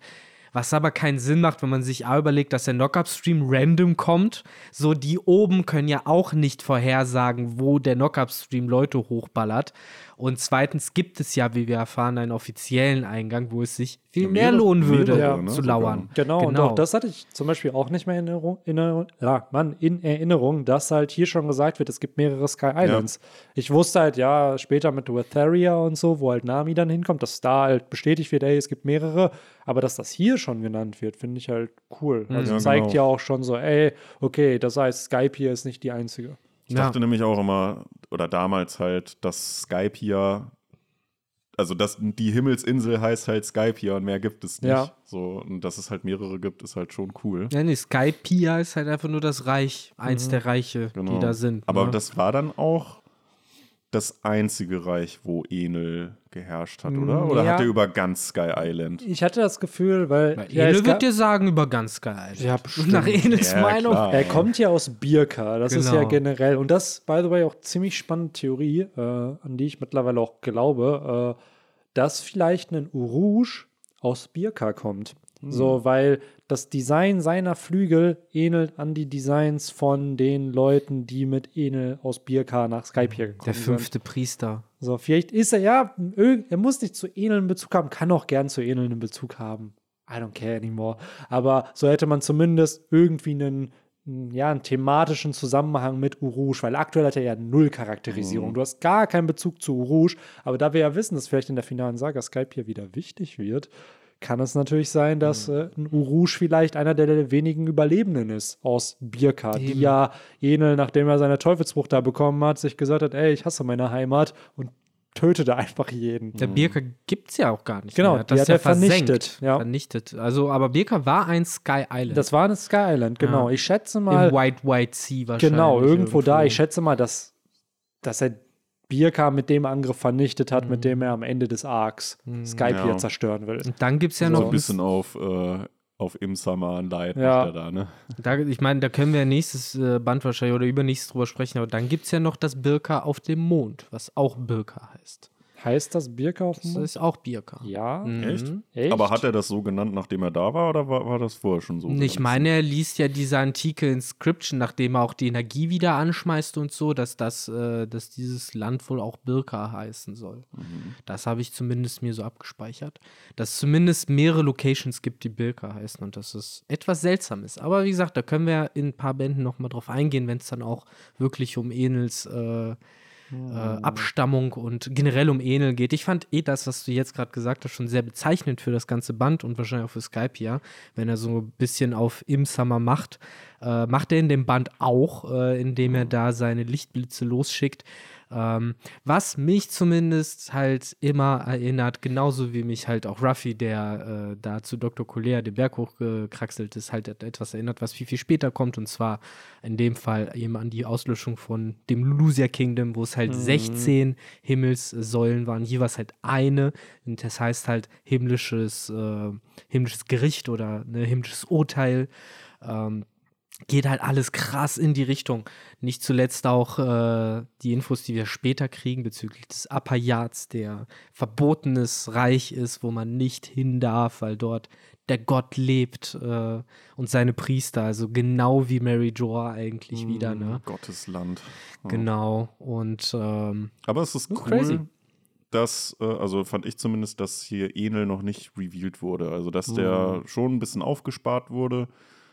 Was aber keinen Sinn macht, wenn man sich A überlegt, dass der Knockup-Stream random kommt. So, die oben können ja auch nicht vorhersagen, wo der Knockup-Stream Leute hochballert. Und zweitens gibt es ja, wie wir erfahren, einen offiziellen Eingang, wo es sich viel Ja, mehr mehrere- lohnen würde, mehrere, ne, zu lauern. Genau, und auch das hatte ich zum Beispiel auch nicht mehr in Erinnerung, in, Erinnerung- ja, Mann, in Erinnerung, dass halt hier schon gesagt wird, es gibt mehrere Sky Islands. Ich wusste halt, ja, später mit Wetheria und so, wo halt Nami dann hinkommt, dass da halt bestätigt wird, ey, es gibt mehrere, aber dass das hier schon genannt wird, finde ich halt cool. Also Ja, zeigt genau. ja auch schon so, ey, okay, das heißt, Skype hier ist nicht die einzige. Ich Ja. dachte nämlich auch immer, oder damals halt, dass Skype hier, also dass die Himmelsinsel heißt halt Skype hier und mehr gibt es nicht. Ja. So, und dass es halt mehrere gibt, ist halt schon cool. Ja, nee, Skypia ist halt einfach nur das Reich, eins der Reiche, Genau. die da sind. Aber ne? das war dann auch das einzige Reich, wo Enel geherrscht hat, oder? Oder Mm, Ja. hat er über ganz Sky Island? Ich hatte das Gefühl, weil. Weil ja, Enel wird dir sagen über ganz geil. Ja, bestimmt. Nach Enels Ja, Meinung. klar. Er kommt ja aus Birka, das ist ja Genau. generell. Und das, by the way, auch ziemlich spannende Theorie, äh, an die ich mittlerweile auch glaube, äh, dass vielleicht ein Uruj aus Birka kommt. So, weil das Design seiner Flügel ähnelt an die Designs von den Leuten, die mit Enel aus Birka nach Skype hier gekommen Der sind. fünfte Priester. So, vielleicht ist er, ja, er muss nicht zu Enel einen Bezug haben, kann auch gern zu Enel einen Bezug haben. I don't care anymore. Aber so hätte man zumindest irgendwie einen, ja, einen thematischen Zusammenhang mit Uruj, weil aktuell hat er ja null Charakterisierung. Du hast gar keinen Bezug zu Uruj, aber da wir ja wissen, dass vielleicht in der finalen Saga Skype hier wieder wichtig wird, kann es natürlich sein, dass äh, ein Urush vielleicht einer der wenigen Überlebenden ist aus Birka, die Eben. ja Enel, nachdem er seine Teufelsfrucht da bekommen hat, sich gesagt hat, ey, ich hasse meine Heimat und tötete einfach jeden. Der Birka gibt es ja auch gar nicht Genau, mehr. die hat ja er vernichtet, ja. Vernichtet. Also, aber Birka war ein Sky Island. Das war eine Sky Island, genau. Ja. Ich schätze mal, Im White White Sea wahrscheinlich. genau, irgendwo, da. Ich schätze mal, dass, dass er Birka mit dem Angriff vernichtet hat, Mhm. mit dem er am Ende des Arcs Skypiea Ja. zerstören will. Und dann gibt es ja So noch ein bisschen auf, äh, auf Imsama ein Leid Ja. da, ne? Da, ich meine, da können wir nächstes äh, Band wahrscheinlich oder übernächstes drüber sprechen, aber dann gibt es ja noch das Birka auf dem Mond, was auch Birka heißt. Heißt das Birka auf dem Das Mond? ist auch Birka. Ja. Mhm. Echt? Echt? Aber hat er das so genannt, nachdem er da war, oder war, war das vorher schon so? Ich meine, er liest ja diese antike Inscription, nachdem er auch die Energie wieder anschmeißt und so, dass, das, äh, dass dieses Land wohl auch Birka heißen soll. Das habe ich zumindest mir so abgespeichert. Dass es zumindest mehrere Locations gibt, die Birka heißen und dass es etwas seltsam ist. Aber wie gesagt, da können wir in ein paar Bänden nochmal drauf eingehen, wenn es dann auch wirklich um Enels äh, äh, Abstammung und generell um Enel geht. Ich fand eh das, was du jetzt gerade gesagt hast, schon sehr bezeichnend für das ganze Band und wahrscheinlich auch für Skype ja, wenn er so ein bisschen auf Im Summer macht. Äh, macht er in dem Band auch, äh, indem er da seine Lichtblitze losschickt. Ähm, was mich zumindest halt immer erinnert, genauso wie mich halt auch Ruffy, der äh, da zu Dr. Collier den Berg hochgekraxelt ist, halt et- etwas erinnert, was viel, viel später kommt. Und zwar in dem Fall eben an die Auslöschung von dem Lulusia Kingdom, wo es halt 16 Himmelssäulen waren, jeweils halt eine. Und das heißt halt himmlisches, äh, himmlisches Gericht oder ne, himmlisches Urteil. Ähm, geht halt alles krass in die Richtung. Nicht zuletzt auch äh, die Infos, die wir später kriegen bezüglich des Apayats, der verbotenes Reich ist, wo man nicht hin darf, weil dort der Gott lebt äh, und seine Priester, also genau wie Mary Joa eigentlich wieder, ne? Gottes Land. Ja. Genau. Und ähm, Aber es ist cool, crazy. dass, äh, also fand ich zumindest, dass hier Enel noch nicht revealed wurde. Also, dass der schon ein bisschen aufgespart wurde,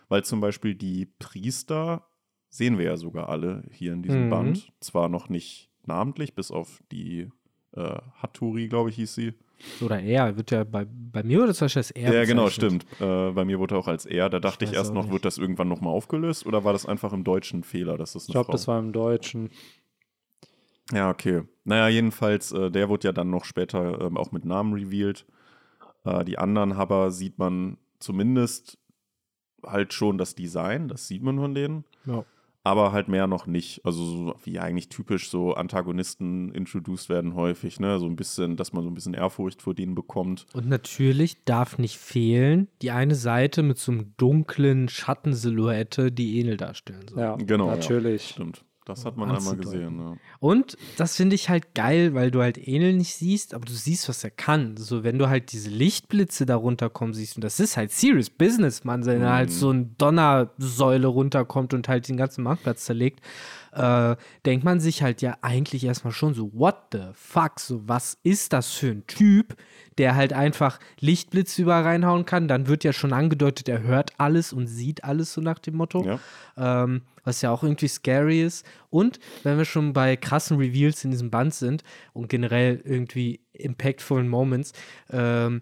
weil zum Beispiel die Priester sehen wir ja sogar alle hier in diesem Mhm. Band. Zwar noch nicht namentlich, bis auf die äh, Hattori, glaube ich, hieß sie. oder er, wird ja bei, bei mir oder zum Beispiel als er Ja, genau, stimmt. Äh, bei mir wurde er auch als er. Da dachte ich, weiß erst noch, nicht. wird das irgendwann nochmal aufgelöst oder war das einfach im Deutschen ein Fehler, dass das eine Ich glaube, das war im Deutschen. Ja, okay. Naja, jedenfalls, äh, der wurde ja dann noch später ähm, auch mit Namen revealed. Äh, die anderen aber sieht man zumindest halt schon das Design, das sieht man von denen, Ja. aber halt mehr noch nicht. Also so wie eigentlich typisch so Antagonisten introduced werden häufig, ne? So ein bisschen, dass man so ein bisschen Ehrfurcht vor denen bekommt. Und natürlich darf nicht fehlen die eine Seite mit so einem dunklen Schattensilhouette, die Enel darstellen soll. Ja, Genau, ja. natürlich. Stimmt. Das hat man einmal gesehen, ja. Und das finde ich halt geil, weil du halt Enel nicht siehst, aber du siehst, was er kann. So, wenn du halt diese Lichtblitze da runterkommen siehst, und das ist halt serious business, man, wenn da halt so ein Donnersäule runterkommt und halt den ganzen Marktplatz zerlegt, äh, denkt man sich halt ja eigentlich erstmal schon so, what the fuck, so was ist das für ein Typ, der halt einfach Lichtblitze überall reinhauen kann. Dann wird ja schon angedeutet, er hört alles und sieht alles so nach dem Motto Ja. ähm, was ja auch irgendwie scary ist. Und wenn wir schon bei krassen Reveals in diesem Band sind und generell irgendwie impactvollen Moments, ähm,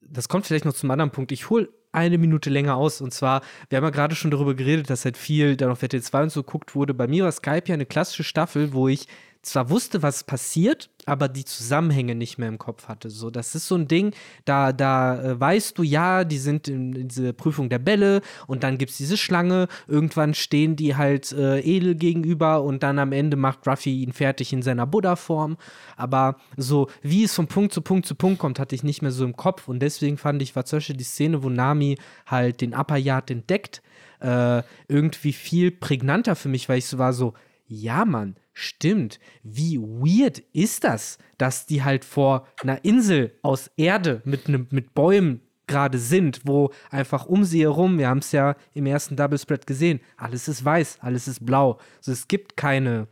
das kommt vielleicht noch zum anderen Punkt. Ich hole eine Minute länger aus. Und zwar, wir haben ja gerade schon darüber geredet, dass halt viel dann auf RTL 2 und so geguckt wurde. Bei mir war Skype ja eine klassische Staffel, wo ich zwar wusste, was passiert, aber die Zusammenhänge nicht mehr im Kopf hatte. So, das ist so ein Ding, da, da äh, weißt du, ja, die sind in, in diese Prüfung der Bälle und dann gibt es diese Schlange. Irgendwann stehen die halt äh, edel gegenüber und dann am Ende macht Ruffy ihn fertig in seiner Buddha-Form. Aber so, wie es von Punkt zu Punkt zu Punkt kommt, hatte ich nicht mehr so im Kopf. Und deswegen fand ich, war zum Beispiel die Szene, wo Nami halt den Upper entdeckt, äh, irgendwie viel prägnanter für mich, weil ich so war so, ja, Mann, stimmt. Wie weird ist das, dass die halt vor einer Insel aus Erde mit, ne, mit Bäumen gerade sind, wo einfach um sie herum, wir haben es ja im ersten Double Spread gesehen, alles ist weiß, alles ist blau. Also es gibt keine,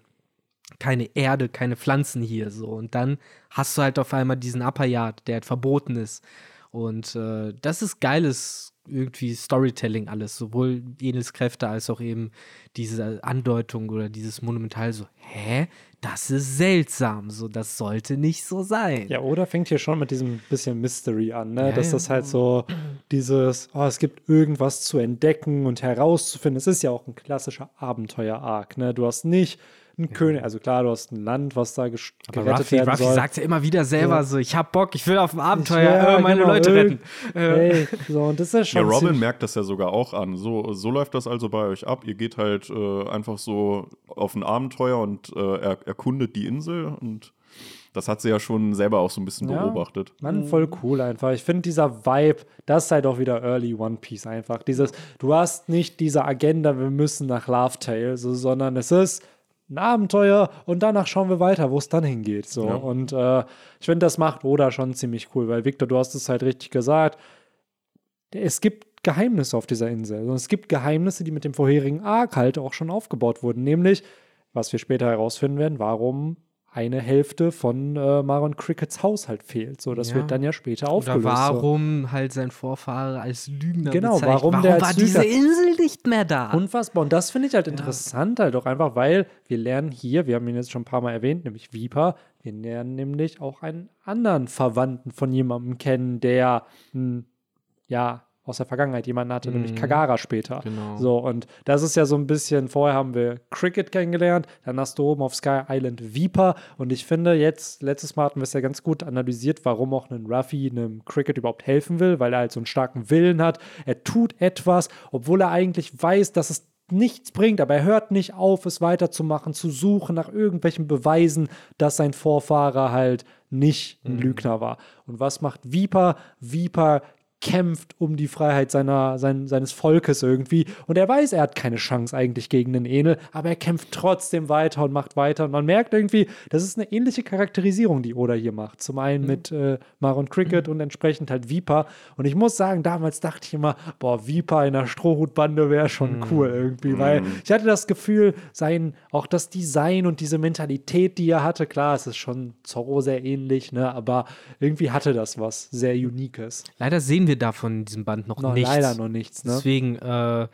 keine Erde, keine Pflanzen hier so. Und dann hast du halt auf einmal diesen Upper Yard, der halt verboten ist. Und äh, das ist geiles irgendwie Storytelling alles, sowohl Enels Kräfte als auch eben diese Andeutung oder dieses Monumental so, hä? Das ist seltsam, so das sollte nicht so sein. Ja, oder fängt hier schon mit diesem bisschen Mystery an, ne? Ja, Dass ja. das halt so dieses, oh, es gibt irgendwas zu entdecken und herauszufinden. Es ist ja auch ein klassischer Abenteuer-Arc, ne? Du hast nicht einen König, also klar, du hast ein Land, was da ges- Aber gerettet Ruffy, werden Ruffy soll. sagt ja immer wieder selber Ja. so, ich hab Bock, ich will auf ein Abenteuer, Ja, äh, meine genau, Leute irgend- retten. Äh, Hey, so, und das ist Ja, schon Robin ziemlich- merkt das ja sogar auch an. So, so läuft das also bei euch ab. Ihr geht halt äh, einfach so auf ein Abenteuer und äh, er, erkundet die Insel und das hat sie ja schon selber auch so ein bisschen Ja. beobachtet. Mann, voll cool einfach. Ich finde dieser Vibe, das ist halt auch wieder Early One Piece einfach. Dieses, du hast nicht diese Agenda, wir müssen nach Love Tale, so, sondern es ist ein Abenteuer und danach schauen wir weiter, wo es dann hingeht. So. Ja. Und äh, ich finde, das macht Oda schon ziemlich cool, weil Victor, du hast es halt richtig gesagt. Es gibt Geheimnisse auf dieser Insel. Und es gibt Geheimnisse, die mit dem vorherigen Arc halt auch schon aufgebaut wurden. Nämlich, was wir später herausfinden werden, warum eine Hälfte von äh, Maron Crickets Haushalt fehlt. So, das Ja. wird dann ja später Oder aufgelöst. so. warum halt sein Vorfahre als Lügner Genau, bezeichnet. warum warum der als war diese Lügner- Insel nicht mehr da? Unfassbar. Und das finde ich halt interessant, halt auch einfach, weil wir lernen hier, wir haben ihn jetzt schon ein paar Mal erwähnt, nämlich Viper, wir lernen nämlich auch einen anderen Verwandten von jemandem kennen, der, hm, ja, aus der Vergangenheit jemanden hatte, nämlich Mhm. Kagara später. Genau. So, und das ist ja so ein bisschen, vorher haben wir Cricket kennengelernt, dann hast du oben auf Sky Island Viper und ich finde jetzt, letztes Mal hatten wir es ja ganz gut analysiert, warum auch ein Ruffy einem Cricket überhaupt helfen will, weil er halt so einen starken Willen hat. Er tut etwas, obwohl er eigentlich weiß, dass es nichts bringt, aber er hört nicht auf, es weiterzumachen, zu suchen nach irgendwelchen Beweisen, dass sein Vorfahrer halt nicht ein Lügner war. Und was macht Viper? Viper kämpft um die Freiheit seiner, sein, seines Volkes irgendwie. Und er weiß, er hat keine Chance eigentlich gegen den Enel, aber er kämpft trotzdem weiter und macht weiter. Und man merkt irgendwie, das ist eine ähnliche Charakterisierung, die Oda hier macht. Zum einen mit äh, Maron Cricket und entsprechend halt Viper. Und ich muss sagen, damals dachte ich immer, boah, Viper in einer Strohhutbande wäre schon cool irgendwie, weil ich hatte das Gefühl, sein, auch das Design und diese Mentalität, die er hatte, klar, es ist schon Zorro sehr ähnlich, ne, aber irgendwie hatte das was sehr Uniques. Leider sehen wir davon in diesem Band noch Noch nichts. leider noch nichts, ne? Deswegen äh,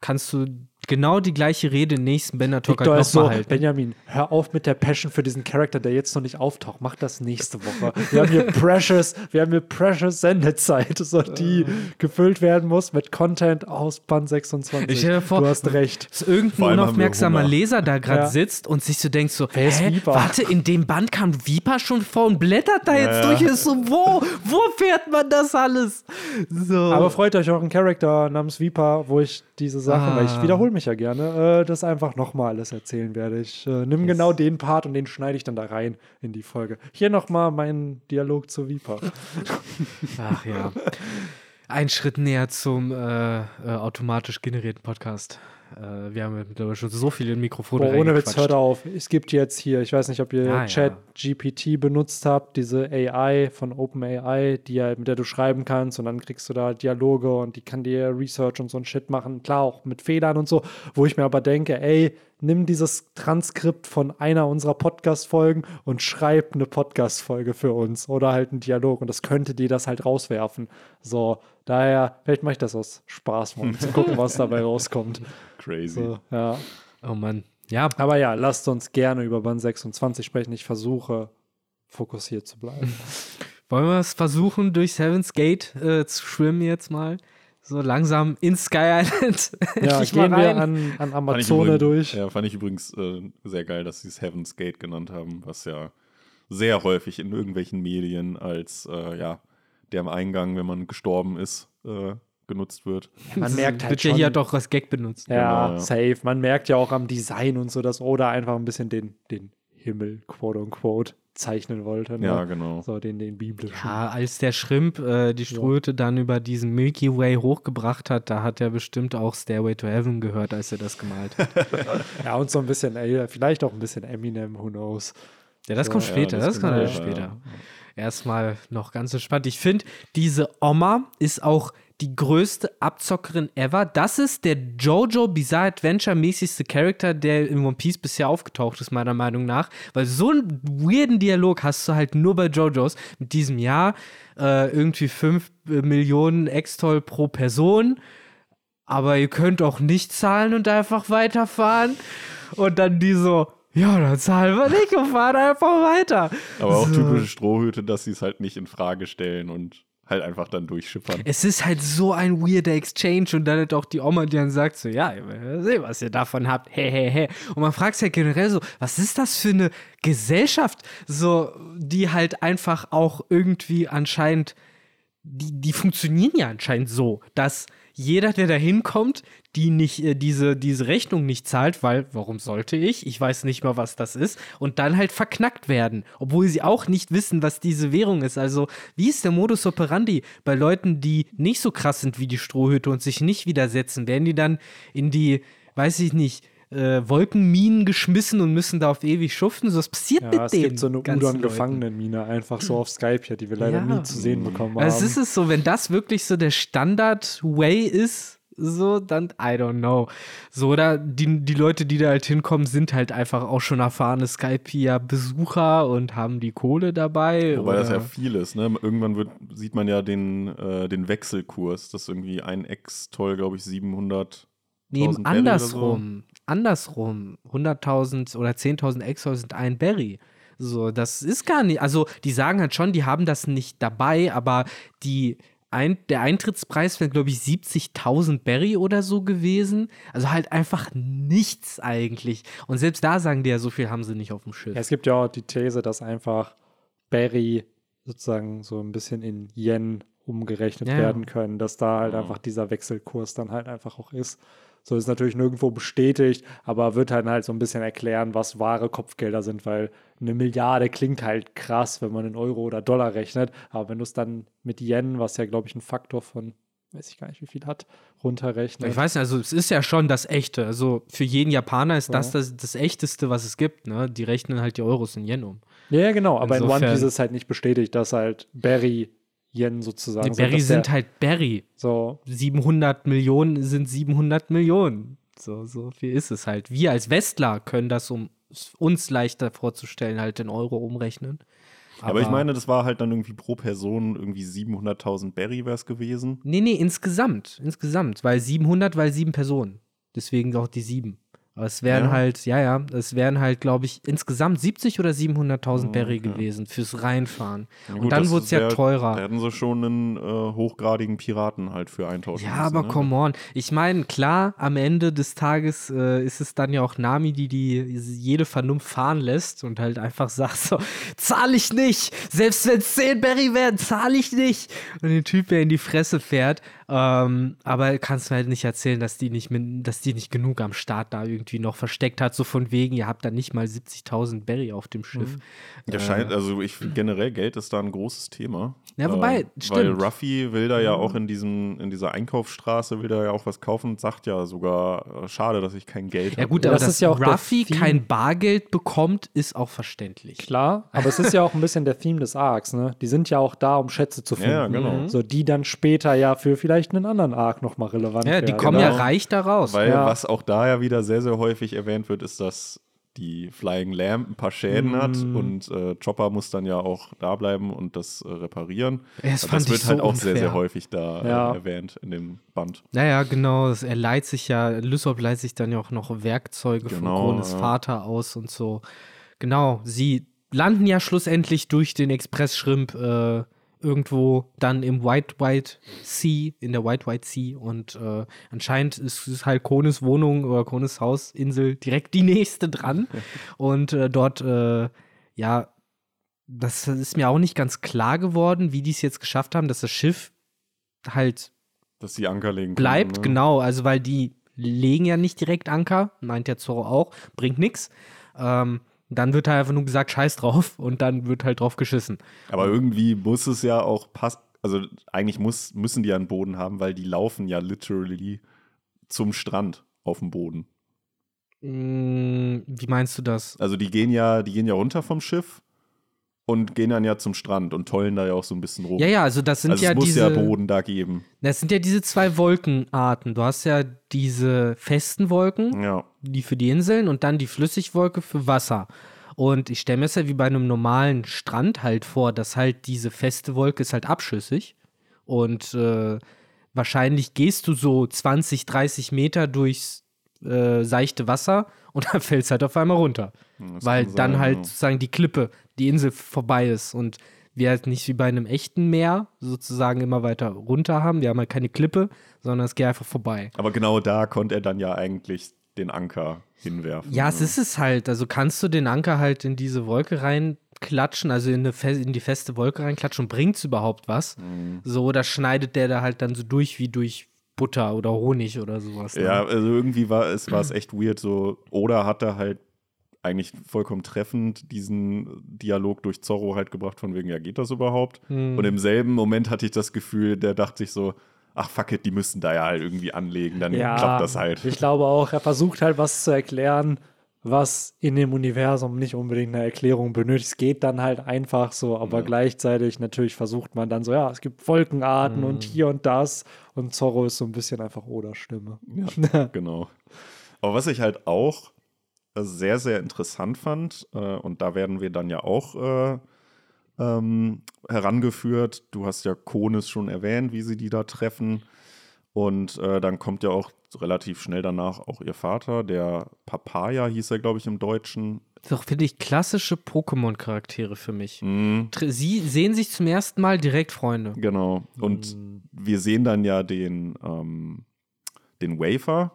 kannst du genau die gleiche Rede im nächsten Bender-Talk Victor halt so, nochmal halten. Benjamin, hör auf mit der Passion für diesen Charakter, der jetzt noch nicht auftaucht. Mach das nächste Woche. Wir haben hier Precious, wir haben hier Precious Sendezeit, so, die gefüllt werden muss mit Content aus Band 26. Ich vor, du hast recht. dass irgendein unaufmerksamer. Leser da gerade Ja. sitzt und sich so denkt so, Wer ist hä, Viper? warte, in dem Band kam Viper schon vor und blättert da jetzt Ja. durch. Ist so, wo, wo fährt man das alles? So. Aber freut euch auch einen Charakter namens Viper, wo ich diese Sachen, weil ich Ah. wiederhole mich ja gerne, äh, das einfach nochmal alles erzählen werde. Ich äh, nimm genau den Part und den schneide ich dann da rein in die Folge. Hier nochmal mein Dialog zu Viper. Ach ja. Ein Schritt näher zum äh, äh, automatisch generierten Podcast. Äh, wir haben ja mittlerweile schon so viele Mikrofone Boah, ohne Witz, hört auf. Es gibt jetzt hier, ich weiß nicht, ob ihr Ah, ja. Chat GPT benutzt habt, diese AI von OpenAI, die halt, mit der du schreiben kannst und dann kriegst du da Dialoge und die kann dir Research und so ein Shit machen. Klar, auch mit Fehlern und so, wo ich mir aber denke, ey, nimm dieses Transkript von einer unserer Podcast-Folgen und schreib eine Podcast-Folge für uns oder halt einen Dialog und das könnte dir das halt rauswerfen. So, daher, vielleicht mache ich das aus Spaß, mal, um zu gucken, was dabei rauskommt. Crazy. So, ja. Oh Mann. Ja, Aber ja, lasst uns gerne über Band 26 sprechen. Ich versuche, fokussiert zu bleiben. wollen wir es versuchen, durch Seven's Gate äh, zu schwimmen jetzt mal? So langsam in Sky Island. ja, Endlich mal gehen wir an, an Amazone übrigens- durch. Ja, fand ich übrigens äh, sehr geil, dass sie es Heaven's Gate genannt haben, was ja sehr häufig in irgendwelchen Medien als äh, ja, der am Eingang, wenn man gestorben ist, äh, genutzt wird. Man merkt halt Wird ja schon, hier doch als Gag benutzt. ja, Genau, ja. safe. Man merkt ja auch am Design und so, dass Oda einfach ein bisschen den, den Himmel, quote unquote, zeichnen wollte. Ne? Ja, genau. So den, den biblischen. Ja, als der Shrimp äh, die Ströte dann über diesen Milky Way hochgebracht hat, da hat er bestimmt auch Stairway to Heaven gehört, als er das gemalt hat. Ja, und so ein bisschen, ey, vielleicht auch ein bisschen Eminem, who knows. Ja, das So, kommt ja, später, das das, kommt genau, ja. später. Erstmal noch ganz entspannt. Ich finde, diese Oma ist auch die größte Abzockerin ever. Das ist der Jojo Bizarre Adventure mäßigste Charakter, der in One Piece bisher aufgetaucht ist, meiner Meinung nach. Weil so einen weirden Dialog hast du halt nur bei Jojos mit diesem Jahr. Äh, irgendwie 5 Millionen Extol pro Person. Aber ihr könnt auch nicht zahlen und einfach weiterfahren. Und dann die so, ja, dann zahlen wir nicht und fahren einfach weiter. Aber auch So. typische Strohhüte, dass sie es halt nicht in Frage stellen und halt einfach dann durchschippern. Es ist halt so ein weirder Exchange und dann hat auch die Oma, die dann sagt so, ja, ich will sehen, was ihr davon habt, he, he, he. Und man fragt sich halt generell so, was ist das für eine Gesellschaft, so, die halt einfach auch irgendwie anscheinend, die, die funktionieren ja anscheinend so, dass jeder, der da hinkommt, die nicht, äh, diese, diese Rechnung nicht zahlt, weil, warum sollte ich? Ich weiß nicht mal, was das ist. Und dann halt verknackt werden, obwohl sie auch nicht wissen, was diese Währung ist. Also, wie ist der Modus operandi bei Leuten, die nicht so krass sind wie die Strohhüte und sich nicht widersetzen? Werden die dann in die, weiß ich nicht, äh, Wolkenminen geschmissen und müssen da auf ewig schuften? So was passiert Ja, mit es denen. gibt so eine. Udon-Gefangenenmine einfach so auf Skype hier, die wir leider Ja. nie zu sehen bekommen haben. Also es ist es so, wenn das wirklich so der Standard-Way ist, so, dann, I don't know. So, oder die, die Leute, die da halt hinkommen, sind halt einfach auch schon erfahrene Skype-Besucher und haben die Kohle dabei. Wobei das ja oder- viel ist, ne? Irgendwann wird, sieht man ja den, äh, den Wechselkurs, dass irgendwie ein Ex-Toll, glaube ich, 700 Nee, 1000 Berry oder andersrum. Andersrum. 100.000 oder 10.000 Exos sind ein Berry. So, das ist gar nicht. Also, die sagen halt schon, die haben das nicht dabei, aber die. Ein, der Eintrittspreis wäre, glaube ich, 70.000 Berry oder so gewesen. Also halt einfach nichts eigentlich. Und selbst da sagen die ja, so viel haben sie nicht auf dem Schiff. Ja, es gibt ja auch die These, dass einfach Berry sozusagen so ein bisschen in Yen umgerechnet Ja, ja. werden können, dass da halt einfach dieser Wechselkurs dann halt einfach auch ist. So ist natürlich nirgendwo bestätigt, aber wird halt halt so ein bisschen erklären, was wahre Kopfgelder sind, weil eine Milliarde klingt halt krass, wenn man in Euro oder Dollar rechnet, aber wenn du es dann mit Yen, was ja glaube ich ein Faktor von, weiß ich gar nicht wie viel hat, runterrechnet. Ich weiß nicht, also es ist ja schon das Echte. Also für jeden Japaner ist das, Ja. das das Echteste, was es gibt. Ne? Die rechnen halt die Euros in Yen um. Ja, genau, aber in One Insofern- Piece ist halt nicht bestätigt, dass halt Berry Yen sozusagen Die so, Berry der- sind halt Berry. so 700 Millionen sind 700 Millionen. So, so viel ist es halt. Wir als Westler können das, um es uns leichter vorzustellen, halt in Euro umrechnen. Aber, ich meine, das war halt dann irgendwie pro Person irgendwie 700.000 Berry wäre es gewesen. Nee, nee, insgesamt. Insgesamt. Weil 700, weil sieben Personen. Deswegen auch die sieben. Aber es wären Ja. halt, ja, ja, es wären halt, glaube ich, insgesamt 70 oder 700.000 Oh, Berry okay. gewesen fürs Reinfahren. Ja, Und gut, dann das wurde es ja teurer. Da hätten sie schon einen äh, hochgradigen Piraten halt für eintauschen Ja, müssen, aber ne? come on. Ich meine, klar, am Ende des Tages äh, ist es dann ja auch Nami, die, die jede Vernunft fahren lässt und halt einfach sagt so, zahle ich nicht. Selbst wenn es 10 Berry wären, zahle ich nicht. Und den Typ, der in die Fresse fährt. Ähm, aber kannst du halt nicht erzählen, dass die nicht, mit, dass die nicht genug am Start da irgendwie noch versteckt hat. So von wegen, ihr habt da nicht mal 70.000 Berry auf dem Schiff. Ja, scheint, also ich finde generell Geld ist da ein großes Thema. Ja, wobei, Weil stimmt. Ruffy will da ja auch in diesem, in dieser Einkaufsstraße will da ja auch was kaufen und sagt ja sogar, äh, schade, dass ich kein Geld Ja habe. gut, Ja, aber das dass ist ja auch Ruffy kein Bargeld bekommt, ist auch verständlich. Klar, aber es ist ja auch ein bisschen der Theme des Arcs, ne? Die sind ja auch da, um Schätze zu finden. Ja, genau. So, die dann später ja für vielleicht einen anderen Arc nochmal relevant Ja, die werden. kommen Genau. ja reich da raus. Weil Ja. was auch da ja wieder sehr, sehr häufig erwähnt wird, ist, dass die Flying Lamp ein paar Schäden hat Mm. und äh, Chopper muss dann ja auch da bleiben und das äh, reparieren. Das das wird ich halt so auch sehr, sehr unfair. häufig da Ja. äh, erwähnt in dem Band. Naja, genau. Er leiht sich ja, Lysop leiht sich dann ja auch noch Werkzeuge Genau, von Krones ja. Vater aus und so. Genau, sie landen ja schlussendlich durch den Express-Schrimp äh, irgendwo dann im White White Sea, in der White White Sea und äh, anscheinend ist, ist halt Krones Wohnung oder Krones Hausinsel direkt die nächste dran und äh, dort, äh, ja, das ist mir auch nicht ganz klar geworden, wie die es jetzt geschafft haben, dass das Schiff halt Dass sie Anker legen bleibt, können, ne? genau, also weil die legen ja nicht direkt Anker, meint der Zorro auch, bringt nix. Ähm, dann wird halt einfach nur gesagt, scheiß drauf und dann wird halt drauf geschissen. Aber irgendwie muss es ja auch passen. Also eigentlich muss, müssen die einen Boden haben, weil die laufen ja literally zum Strand auf dem Boden. Mm, wie meinst du das? Also die gehen ja, die gehen ja runter vom Schiff und gehen dann ja zum Strand und tollen da ja auch so ein bisschen rum. Ja, ja, also das sind also ja es muss diese. ja Boden da geben. Das sind ja diese zwei Wolkenarten. Du hast ja diese festen Wolken, Ja. die für die Inseln und dann die Flüssigwolke für Wasser. Und ich stelle mir es ja wie bei einem normalen Strand halt vor, dass halt diese feste Wolke ist halt abschüssig. Und äh, wahrscheinlich gehst du so 20, 30 Meter durchs äh, seichte Wasser und dann fällst halt auf einmal runter. das Weil dann sein, halt ja. sozusagen die Klippe, die Insel vorbei ist. Und wir halt nicht wie bei einem echten Meer sozusagen immer weiter runter haben. Wir haben halt keine Klippe, sondern es geht einfach vorbei. Aber genau da konnte er dann ja eigentlich den Anker hinwerfen. Ja, es ist es halt. Also kannst du den Anker halt in diese Wolke reinklatschen, also in, eine in die feste Wolke reinklatschen und bringt es überhaupt was? Mhm. So, oder schneidet der da halt dann so durch wie durch Butter oder Honig oder sowas. ne? Ja, also irgendwie war es, war es echt weird. So, Oda hat da halt eigentlich vollkommen treffend diesen Dialog durch Zorro halt gebracht, von wegen, ja, geht das überhaupt? Hm. Und im selben Moment hatte ich das Gefühl, der dachte sich so, ach fuck it, die müssen da ja halt irgendwie anlegen, dann Ja, klappt das halt. Ich glaube auch, er versucht halt was zu erklären, was in dem Universum nicht unbedingt eine Erklärung benötigt. Es geht dann halt einfach so, aber Ja. gleichzeitig natürlich versucht man dann so, ja, es gibt Wolkenarten und hier und das. Und Zorro ist so ein bisschen einfach Oder-Stimme. Ja, genau. Aber was ich halt auch sehr, sehr interessant fand, äh, und da werden wir dann ja auch äh, ähm, herangeführt, du hast ja Konis schon erwähnt, wie sie die da treffen. Und äh, dann kommt ja auch relativ schnell danach auch ihr Vater, der Papaya hieß er, glaube ich, im Deutschen. Doch, finde ich, klassische Pokémon-Charaktere für mich. Tr- Sie sehen sich zum ersten Mal direkt Freunde. Genau. Und Mm. wir sehen dann ja den, ähm, den Wafer,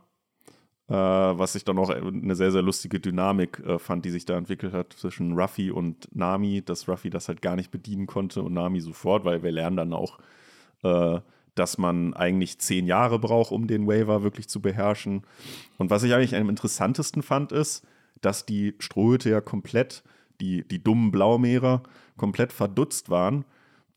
äh, was ich dann auch eine sehr, sehr lustige Dynamik äh, fand, die sich da entwickelt hat zwischen Ruffy und Nami, dass Ruffy das halt gar nicht bedienen konnte und Nami sofort, weil wir lernen dann auch, äh, dass man eigentlich zehn Jahre braucht, um den Waver wirklich zu beherrschen. Und was ich eigentlich am interessantesten fand, ist, dass die Strohhüte ja komplett, die, die dummen Blaumeerer, komplett verdutzt waren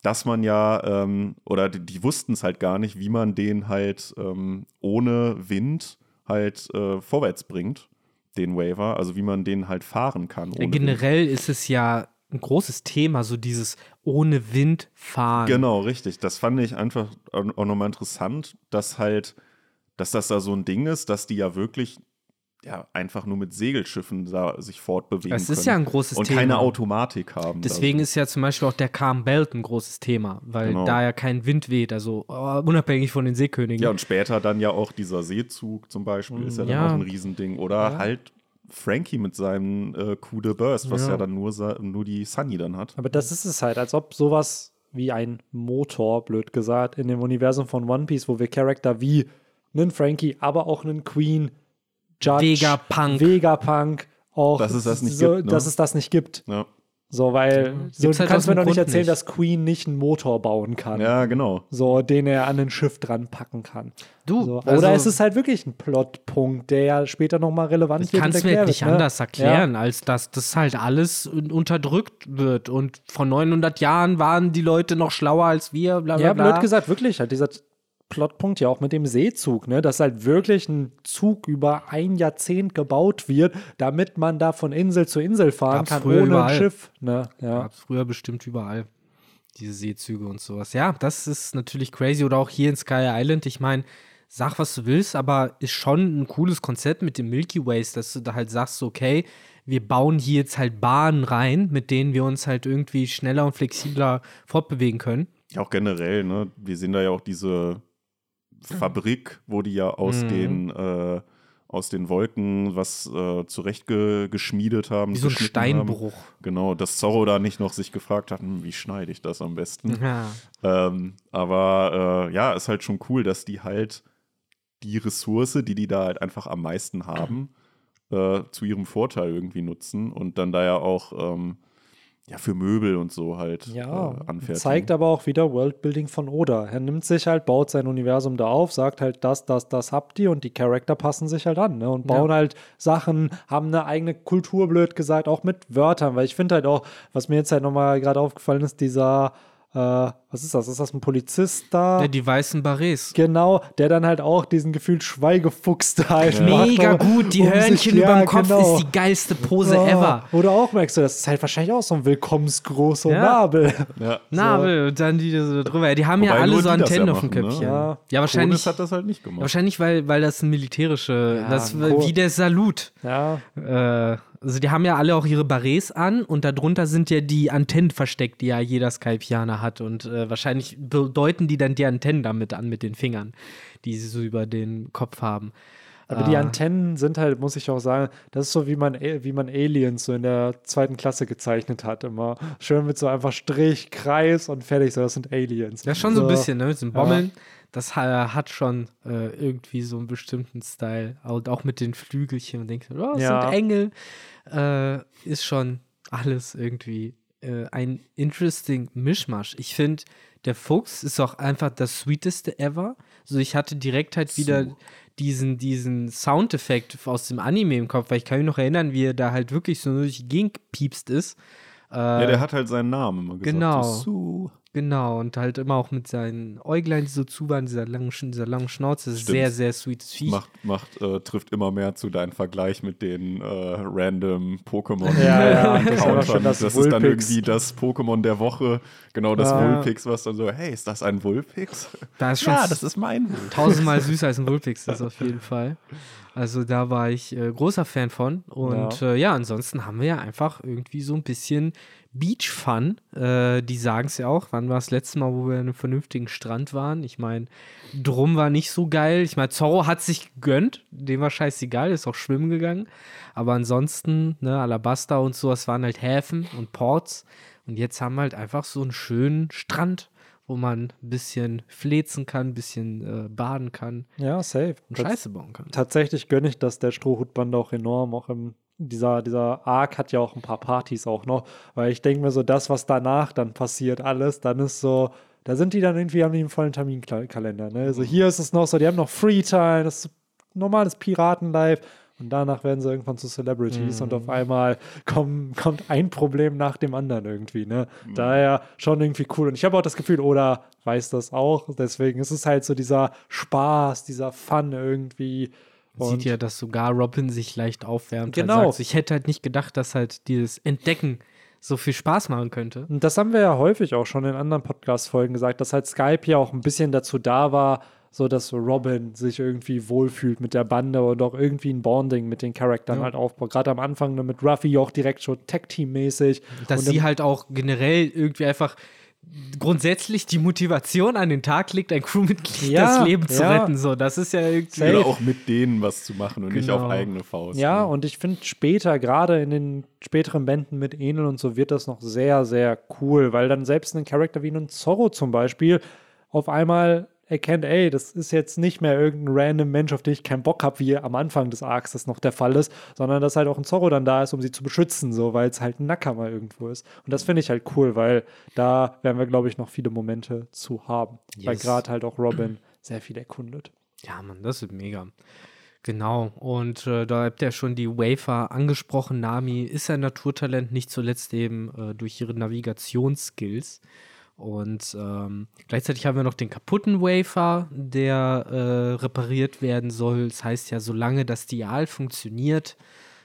dass man ja, ähm, oder die, die wussten es halt gar nicht, wie man den halt ähm, ohne Wind halt äh, vorwärts bringt, den Waver, also wie man den halt fahren kann. Ohne Wind. Generell ist es ja ein großes Thema, so dieses ohne Wind fahren. Genau, richtig. Das fand ich einfach auch nochmal interessant, dass halt, dass das da so ein Ding ist, dass die ja wirklich ja, einfach nur mit Segelschiffen da sich fortbewegen Das können. ist ja ein großes und Thema. keine Automatik haben. Deswegen da. ist ja zum Beispiel auch der Calm Belt ein großes Thema, weil Genau. da ja kein Wind weht, also äh, unabhängig von den Seekönigen. Ja, und später dann ja auch dieser Seezug zum Beispiel ist ja dann Ja. auch ein Riesending. Oder halt Frankie mit seinem äh, Coup de Burst, was ja, Ja. dann nur, nur die Sunny dann hat. Aber das ist es halt, als ob sowas wie ein Motor, blöd gesagt, in dem Universum von One Piece, wo wir Charakter wie einen Frankie, aber auch einen Queen, Judge, Vegapunk. Vegapunk, auch Dass es das nicht so, gibt, ne? dass es das nicht gibt. Ja, So, weil so, du halt kannst mir doch nicht erzählen, nicht. dass Queen nicht einen Motor bauen kann. ja genau. So, den er an ein Schiff dran packen kann. Du, so. also- Oder ist es halt wirklich ein Plotpunkt, der ja später nochmal relevant Ich wird? kann und es mir nicht ne? anders erklären, als dass das halt alles un- unterdrückt wird. Und vor 900 Jahren waren die Leute noch schlauer als wir, bla Ja, bla ja bla. blöd gesagt, wirklich. Halt dieser Plotpunkt ja auch mit dem Seezug, ne? Dass halt wirklich ein Zug über ein Jahrzehnt gebaut wird, damit man da von Insel zu Insel fahren Gab's kann, früher ohne überall. ein Schiff. Ne? Ja. Gab es früher bestimmt überall. Diese Seezüge und sowas. Ja, das ist natürlich crazy. Oder auch hier in Sky Island. Ich meine, sag, was du willst, aber ist schon ein cooles Konzept mit dem Milky Ways, dass du da halt sagst, okay, wir bauen hier jetzt halt Bahnen rein, mit denen wir uns halt irgendwie schneller und flexibler fortbewegen können. Ja, auch generell, ne? Wir sehen da ja auch diese Fabrik, wo die ja aus Mhm. den äh, aus den Wolken was äh, zurechtgeschmiedet haben. Wie so ein geschnitten haben. Steinbruch. Genau, dass Zorro da nicht noch sich gefragt hat, hm, wie schneide ich das am besten? Ja. Ähm, aber äh, ja, ist halt schon cool, dass die halt die Ressource, die die da halt einfach am meisten haben, äh, zu ihrem Vorteil irgendwie nutzen und dann da ja auch ähm, ja für Möbel und so halt Ja, äh, anfertigen. zeigt aber auch wieder Worldbuilding von Oda. Er nimmt sich halt, baut sein Universum da auf, sagt halt, das, das, das habt ihr und die Charakter passen sich halt an ne? und bauen halt Sachen, haben eine eigene Kultur, blöd gesagt, auch mit Wörtern, weil ich finde halt auch, was mir jetzt halt nochmal gerade aufgefallen ist, dieser äh, was ist das? Ist das ein Polizist da? Ja, die weißen Barets. Genau, der dann halt auch diesen gefühlt Schweigefuchs da halt Mega macht, um- gut, die um Hörnchen sich- über ja, dem Kopf genau. ist die geilste Pose Ja. ever. Oder auch merkst du, das ist halt wahrscheinlich auch so ein willkommensgroßer Ja. Nabel. Ja. Nabel und dann die so drüber. Die haben ja Wobei alle nur so Antennen ja auf dem ne? Köpfchen. Ja. Ja, wahrscheinlich. Konis hat das halt nicht gemacht. Wahrscheinlich, weil, weil das ein militärische, Ja, das wie der Salut. Ja, Äh, also die haben ja alle auch ihre Barets an und darunter sind ja die Antennen versteckt, die ja jeder Skypianer hat und äh, wahrscheinlich bedeuten die dann die Antennen damit an mit den Fingern, die sie so über den Kopf haben. aber die Ah. Antennen sind halt, muss ich auch sagen, das ist so, wie man, wie man Aliens so in der zweiten Klasse gezeichnet hat, immer. Schön mit so einfach Strich, Kreis und fertig, so, das sind Aliens. Ja, schon so ein bisschen, ne? Mit den Ja. Das ha- hat schon äh, irgendwie so einen bestimmten Style. Und auch mit den Flügelchen und denkst, oh, das Ja. sind Engel. Äh, ist schon alles irgendwie äh, ein interesting Mischmasch. Ich finde, der Fuchs ist auch einfach das sweeteste ever. Also ich hatte direkt halt wieder diesen, diesen Soundeffekt aus dem Anime im Kopf, weil ich kann mich noch erinnern, wie er da halt wirklich so durch die Gegend gepiepst ist. Äh, ja, der hat halt seinen Namen immer gesagt. Genau. Su. Genau, und halt immer auch mit seinen Äuglein, die so zu waren, dieser langen, dieser langen Schnauze. Das ist Stimmt. sehr, sehr sweetes Viech. Macht, macht äh, trifft immer mehr zu deinem Vergleich mit den äh, random Pokémon. Ja, ja, das ist aber schon das das ist dann irgendwie das Pokémon der Woche. Genau das Ja. Vulpix, was dann so, hey, ist das ein Vulpix? Da ist schon ja, das ist mein Vulpix. tausendmal süßer als ein Vulpix, das auf jeden Fall. Also da war ich äh, großer Fan von. Und ja. Äh, ja, ansonsten haben wir ja einfach irgendwie so ein bisschen Beach Fun. Äh, die sagen es ja auch. Wann war das letzte Mal, wo wir an einem vernünftigen Strand waren? Ich meine, Drum war nicht so geil. Ich meine, Zorro hat sich gegönnt. Dem war scheißegal, ist auch schwimmen gegangen. Aber ansonsten, ne, Alabasta und so, das waren halt Häfen und Ports. Und jetzt haben wir halt einfach so einen schönen Strand, wo man ein bisschen flezen kann, ein bisschen äh, baden kann Ja, safe. und Tats- Scheiße bauen kann. Tatsächlich gönne ich das der Strohhutbande auch enorm. Auch im, dieser, dieser Arc hat ja auch ein paar Partys auch noch. Weil ich denke mir so, das, was danach dann passiert, alles, dann ist so, da sind die dann irgendwie, haben die einen vollen Terminkalender. Ne? Also hier ist es noch so, die haben noch Freetime, das ist normales Piratenlife. Und danach werden sie irgendwann zu Celebrities und auf einmal kommen, kommt ein Problem nach dem anderen irgendwie. Ne? Daher schon irgendwie cool. Und ich habe auch das Gefühl, Oda weiß das auch. Deswegen ist es halt so dieser Spaß, dieser Fun irgendwie. Man sieht ja, dass sogar Robin sich leicht aufwärmt. Genau. so, ich hätte halt nicht gedacht, dass halt dieses Entdecken so viel Spaß machen könnte. Und das haben wir ja häufig auch schon in anderen Podcast-Folgen gesagt, dass halt Skype ja auch ein bisschen dazu da war, so dass Robin sich irgendwie wohlfühlt mit der Bande und auch irgendwie ein Bonding mit den Charakteren Ja. halt aufbaut. Gerade am Anfang ne, mit Ruffy auch direkt schon Tag-Team-mäßig. Dass Und sie halt auch generell irgendwie einfach grundsätzlich die Motivation an den Tag legt, ein Crewmitglied Ja, das Leben zu ja. retten. So, das ist ja irgendwie. Oder auch mit denen was zu machen und nicht Genau. auf eigene Faust. Ja, ne? und ich finde später, gerade in den späteren Bänden mit Enel und so, wird das noch sehr, sehr cool, weil dann selbst ein Charakter wie ein Zorro zum Beispiel auf einmal erkennt, ey, das ist jetzt nicht mehr irgendein random Mensch, auf den ich keinen Bock habe, wie am Anfang des Arcs das noch der Fall ist, sondern dass halt auch ein Zorro dann da ist, um sie zu beschützen, so, weil es halt ein Nakama irgendwo ist. Und das finde ich halt cool, weil da werden wir, glaube ich, noch viele Momente zu haben. Weil Yes. gerade halt auch Robin sehr viel erkundet. Ja, Mann, das ist mega. Genau, und äh, da habt ihr schon die Wafer angesprochen. Nami ist ein Naturtalent, nicht zuletzt eben äh, durch ihre Navigationsskills. Und ähm, gleichzeitig haben wir noch den kaputten Wafer, der äh, repariert werden soll. Das heißt ja, solange das Dial funktioniert,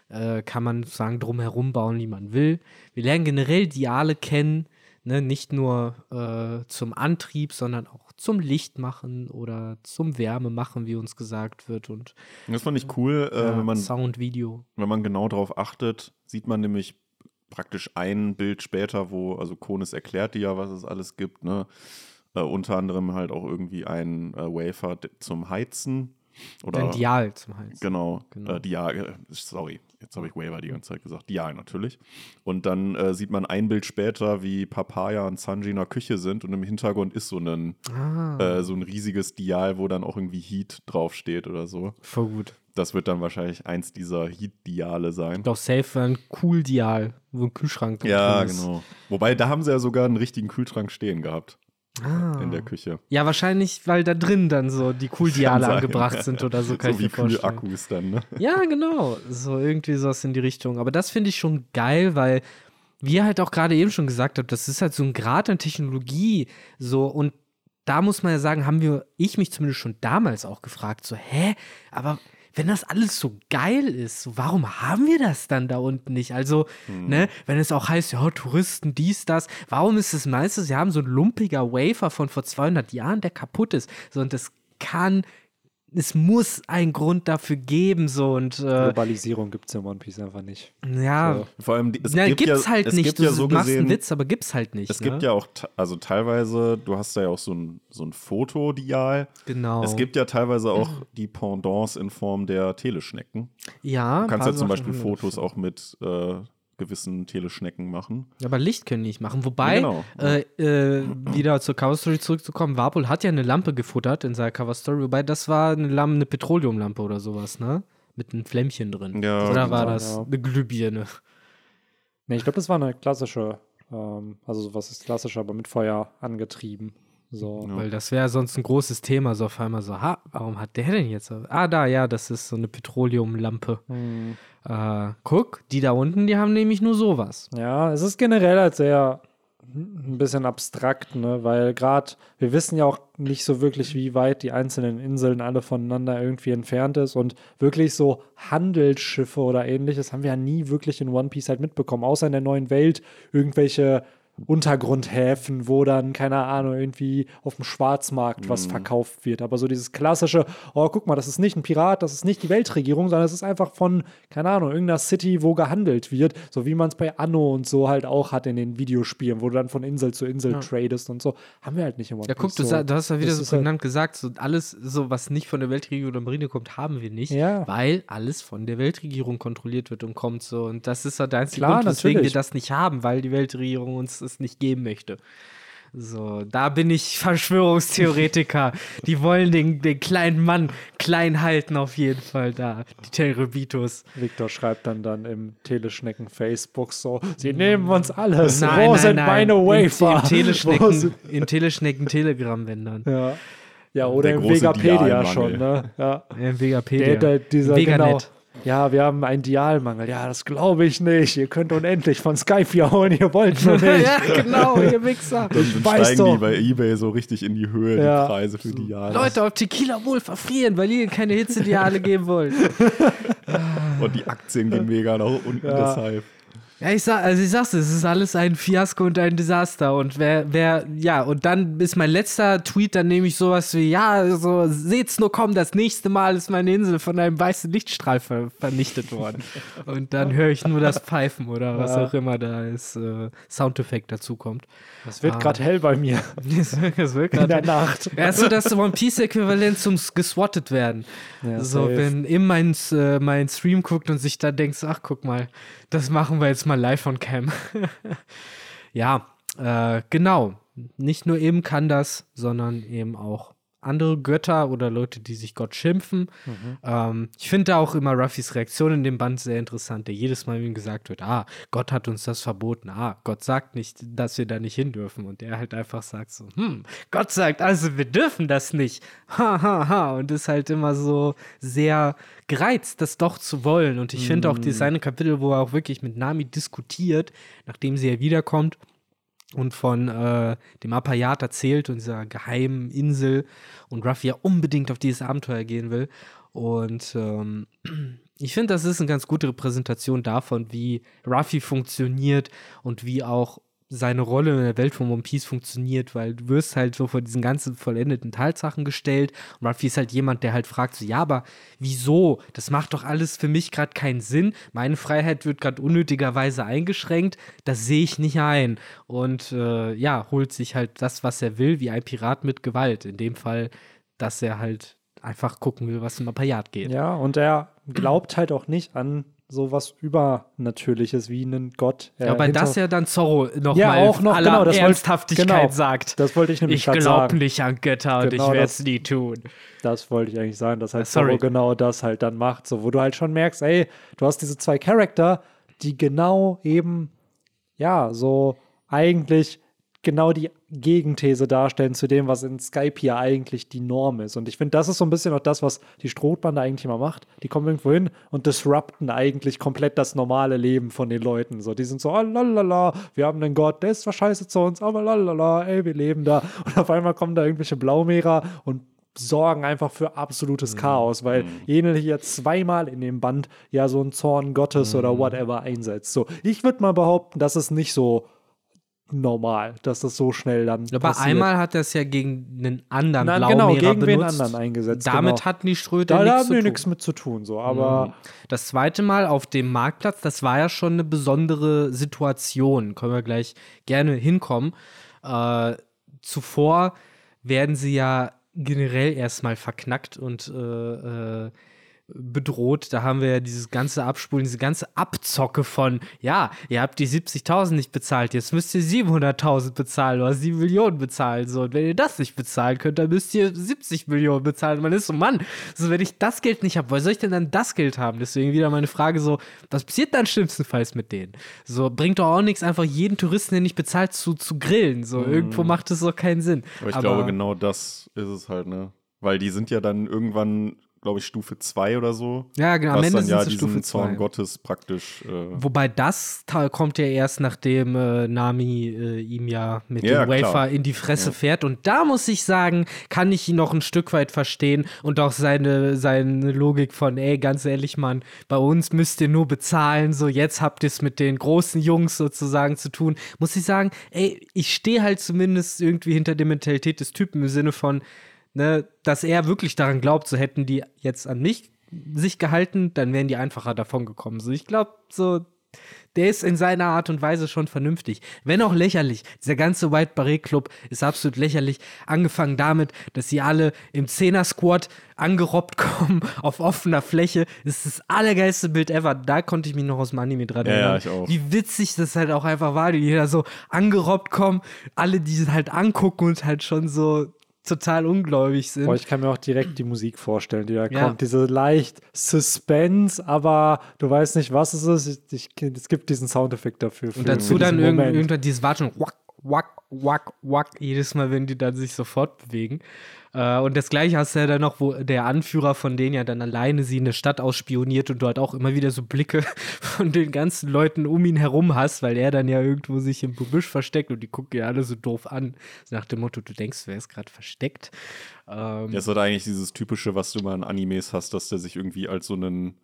äh, kann man sagen, drumherum bauen, wie man will. Wir lernen generell Diale kennen, ne? nicht nur äh, zum Antrieb, sondern auch zum Licht machen oder zum Wärme machen, wie uns gesagt wird. Und Das fand ich cool, äh, wenn, man, Sound, Video. wenn man genau darauf achtet, sieht man nämlich praktisch ein Bild später, wo, also Konis erklärt dir ja, was es alles gibt, ne? Äh, unter anderem halt auch irgendwie ein äh, Wafer zum Heizen. Oder Ein Dial zum Hals. Genau, Genau. Äh, Dial, äh, sorry, jetzt habe ich Waver die ganze Zeit gesagt. Dial natürlich. Und dann äh, sieht man ein Bild später, wie Papaya und Sanji in der Küche sind und im Hintergrund ist so ein, Ah, äh, so ein riesiges Dial, wo dann auch irgendwie Heat draufsteht oder so. voll gut. Das wird dann wahrscheinlich eins dieser Heat-Diale sein. Doch safe ein Cool-Dial, wo ein Kühlschrank drin Ja, genau. Wobei, da haben sie ja sogar einen richtigen Kühlschrank stehen gehabt Ah. in der Küche. Ja, wahrscheinlich, weil da drin dann so die Cool-Diale angebracht sind oder so, kann so ich wie mir vorstellen. Kühlakkus dann, ne? Ja, genau. So irgendwie sowas in die Richtung. Aber das finde ich schon geil, weil wie ihr halt auch gerade eben schon gesagt habt, das ist halt so ein Grad an Technologie, so und da muss man ja sagen, haben wir, ich mich zumindest schon damals auch gefragt, so, hä, aber wenn das alles so geil ist, so, warum haben wir das dann da unten nicht? Also, ne, wenn es auch heißt, ja, Touristen, dies, das, warum ist es meistens, sie haben so ein lumpiger Wafer von vor 200 Jahren, der kaputt ist, so, und das kann, es muss einen Grund dafür geben, so, und, äh, Globalisierung gibt es in One Piece einfach nicht. ja, So. Vor allem, die- es na, gibt gibt's ja, halt es nicht. Gibt du ja so machst gesehen, einen Witz, aber gibt's halt nicht. Es ne? gibt ja auch, also teilweise, du hast da ja auch so ein, so ein Fotodial. Genau. Es gibt ja teilweise auch die Pendants in Form der Teleschnecken. ja, Du kannst ja zum Beispiel Fotos auch mit äh, gewissen Teleschnecken machen. Aber Licht können die nicht machen. Wobei, Ja, genau. äh, äh, wieder zur Cover Story zurückzukommen, Warpol hat ja eine Lampe gefuttert in seiner Cover Story, wobei das war eine, Lam eine Petroleumlampe oder sowas, ne? Mit einem Flämmchen drin. Ja, oder kann war das ja. eine Glühbirne? Nee, ich glaube, das war eine klassische, ähm, also was ist klassisch, aber mit Feuer angetrieben. So. Ja. Weil das wäre sonst ein großes Thema, so auf einmal so, ha, warum hat der denn jetzt? Ah, da, ja, das ist so eine Petroleumlampe. Hm. Äh, guck, die da unten, die haben nämlich nur sowas. Ja, es ist generell halt sehr ein bisschen abstrakt, ne? weil gerade wir wissen ja auch nicht so wirklich, wie weit die einzelnen Inseln alle voneinander irgendwie entfernt ist und wirklich so Handelsschiffe oder ähnliches haben wir ja nie wirklich in One Piece halt mitbekommen, außer in der neuen Welt irgendwelche Untergrundhäfen, wo dann, keine Ahnung, irgendwie auf dem Schwarzmarkt was verkauft wird. Aber so dieses klassische, oh, guck mal, das ist nicht ein Pirat, das ist nicht die Weltregierung, sondern es ist einfach von, keine Ahnung, irgendeiner City, wo gehandelt wird. So wie man es bei Anno und so halt auch hat in den Videospielen, wo du dann von Insel zu Insel Ja. tradest und so. Haben wir halt nicht im One Ja, guck, du, so. sa- du hast ja wieder Das so halt- prägnant gesagt, so alles, so was nicht von der Weltregierung oder Marine kommt, haben wir nicht, Ja. weil alles von der Weltregierung kontrolliert wird und kommt so. Und das ist halt der einzige Klar, Grund, weswegen natürlich. wir das nicht haben, weil die Weltregierung uns es nicht geben möchte. So, da bin ich Verschwörungstheoretiker. die wollen den, den kleinen Mann klein halten, auf jeden Fall da. Die Terebitos. Victor schreibt dann dann im Teleschnecken Facebook so, sie nehmen uns alles. Nein, Wo nein, sind nein. meine Wafer? Im Teleschnecken, im Teleschnecken Telegram-Wendern. Ja. ja, oder Der im Vegapedia schon, ne? Ja. Im Vegapedia. Der, der, dieser, Veganet. genau. Ja, wir haben einen Dialmangel. Ja, das glaube ich nicht. Ihr könnt unendlich von Skype hier holen, ihr wollt nur nicht. ja, genau, ihr Wichser. Dann, dann weiß steigen doch. die bei Ebay so richtig in die Höhe, Ja. die Preise für die Jahre. Leute auf Tequila wohl verfrieren, weil ihr keine Hitzeideale geben wollt. Und die Aktien gehen mega nach unten Ja. deshalb. Ja, ich sag, also ich sag's, es ist alles ein Fiasko und ein Desaster. Und wer, wer, ja, und dann ist mein letzter Tweet, dann nehme ich sowas wie, ja, so, seht's nur kommen, das nächste Mal ist meine Insel von einem weißen Lichtstrahl ver vernichtet worden. Und dann höre ich nur das Pfeifen oder was Ja. auch immer da als äh, Soundeffekt dazu kommt. Es wird Ah. gerade hell bei mir Das wird- wird in der Nacht. Ja, ist so das One Piece-Äquivalent zum geswattet werden. Ja, so, safe. wenn im mein, äh, mein Stream guckt und sich da denkt, ach, guck mal, das machen wir jetzt mal live on cam. ja, äh, genau. Nicht nur eben kann das, sondern eben auch andere Götter oder Leute, die sich Gott schimpfen. Ähm, ich finde da auch immer Ruffys Reaktion in dem Band sehr interessant, der jedes Mal ihm gesagt wird, ah, Gott hat uns das verboten, ah, Gott sagt nicht, dass wir da nicht hin dürfen. Und er halt einfach sagt so, hm, Gott sagt, also wir dürfen das nicht. Ha, ha, ha. Und ist halt immer so sehr gereizt, das doch zu wollen. Und ich finde auch dieses eine Kapitel, wo er auch wirklich mit Nami diskutiert, nachdem sie ja wiederkommt, und von äh, dem Apayat erzählt und dieser geheimen Insel und Ruffy ja unbedingt auf dieses Abenteuer gehen will. Und ähm, ich finde, das ist eine ganz gute Repräsentation davon, wie Ruffy funktioniert und wie auch seine Rolle in der Welt von One Piece funktioniert, weil du wirst halt so vor diesen ganzen vollendeten Tatsachen gestellt und Ruffy ist halt jemand, der halt fragt so, ja, aber wieso? Das macht doch alles für mich gerade keinen Sinn. Meine Freiheit wird gerade unnötigerweise eingeschränkt. Das sehe ich nicht ein. Und äh, ja, holt sich halt das, was er will, wie ein Pirat mit Gewalt. In dem Fall, dass er halt einfach gucken will, was im Apayat geht. Ja, und er glaubt halt auch nicht an sowas Übernatürliches wie einen Gott. Er Aber hinter- das ja dann Zorro noch Ja, mal auch noch, aller genau, das Ernsthaftigkeit genau. sagt. Das wollte ich nämlich Ich glaube nicht an Götter und Genau ich werde es nie tun. Das wollte ich eigentlich sagen, dass halt sorry. Zorro genau das halt dann macht, so wo du halt schon merkst, ey, du hast diese zwei Charakter, die genau eben ja, so eigentlich genau die Gegenthese darstellen zu dem, was in Skype hier eigentlich die Norm ist. Und ich finde, das ist so ein bisschen auch das, was die Strohbande eigentlich immer macht. Die kommen irgendwo hin und disrupten eigentlich komplett das normale Leben von den Leuten. So, die sind so, oh, lalala, wir haben einen Gott, der ist zwar scheiße zu uns, aber lalala, ey, wir leben da. Und auf einmal kommen da irgendwelche Blaumehrer und sorgen einfach für absolutes Chaos, weil jene hier zweimal in dem Band ja so einen Zorn Gottes oder whatever einsetzt. So, ich würde mal behaupten, das ist nicht so normal, dass das so schnell dann Aber passiert. einmal hat er es ja gegen einen anderen Na, Blaumehrer genau, gegen benutzt. anderen eingesetzt. Damit genau. hatten die Schröder da, da nichts haben zu tun. nichts mit zu tun, so, aber Das zweite Mal auf dem Marktplatz, das war ja schon eine besondere Situation. Können wir gleich gerne hinkommen. Äh, zuvor werden sie ja generell erstmal verknackt und äh, äh, bedroht. Da haben wir ja dieses ganze Abspulen, diese ganze Abzocke von, ja, ihr habt die 70.000 nicht bezahlt, jetzt müsst ihr 700.000 bezahlen oder 7 Millionen bezahlen. So, und wenn ihr das nicht bezahlen könnt, dann müsst ihr 70 Millionen bezahlen. Man ist so, Mann, so, wenn ich das Geld nicht habe, woher soll ich denn dann das Geld haben? Deswegen wieder meine Frage so, was passiert dann schlimmstenfalls mit denen? So, bringt doch auch nichts, einfach jeden Touristen, der nicht bezahlt, zu, zu grillen. So, irgendwo macht es doch keinen Sinn. Aber ich glaube, genau das ist es halt, ne? Weil die sind ja dann irgendwann, glaube ich, Stufe 2 oder so. Ja, genau, am Ende dann ja diesen Stufe Zorn 2. Gottes praktisch. Äh, Wobei das Teil kommt ja erst, nachdem äh, Nami äh, ihm ja mit Ja, dem Wafer klar. in die Fresse fährt. Und da muss ich sagen, kann ich ihn noch ein Stück weit verstehen und auch seine, seine Logik von, ey, ganz ehrlich, Mann, bei uns müsst ihr nur bezahlen, so jetzt habt ihr es mit den großen Jungs sozusagen zu tun. Muss ich sagen, ey, ich stehe halt zumindest irgendwie hinter der Mentalität des Typen im Sinne von, ne, dass er wirklich daran glaubt, so hätten die jetzt an mich sich gehalten, dann wären die einfacher davon gekommen. So, ich glaube, so, der ist in seiner Art und Weise schon vernünftig. Wenn auch lächerlich. Dieser ganze White Barret Club ist absolut lächerlich. Angefangen damit, dass sie alle im Zehner-Squad angerobbt kommen auf offener Fläche. Das ist das allergeilste Bild ever. Da konnte ich mich noch aus dem Anime dran Ja, ja, erinnern. ich auch. Wie witzig das halt auch einfach war, wie jeder so angerobbt kommen, alle die halt angucken und halt schon so total ungläubig sind. Boah, ich kann mir auch direkt die Musik vorstellen, die da Ja. kommt. Diese leicht Suspense, aber du weißt nicht, was es ist. Ich, es gibt diesen Soundeffekt dafür. für- Und dazu dann irgend, irgendwann dieses Watschen, wack, wack, wack, wack, jedes Mal, wenn die dann sich sofort bewegen. Äh, und das gleiche hast du ja dann noch, wo der Anführer von denen ja dann alleine sie in der Stadt ausspioniert und du halt auch immer wieder so Blicke von den ganzen Leuten um ihn herum hast, weil er dann ja irgendwo sich im Gebüsch versteckt und die gucken ja alle so doof an. Nach dem Motto, du denkst, wer ist gerade versteckt. Ähm, Das ist halt eigentlich dieses typische, was du mal in Animes hast, dass der sich irgendwie als so einen,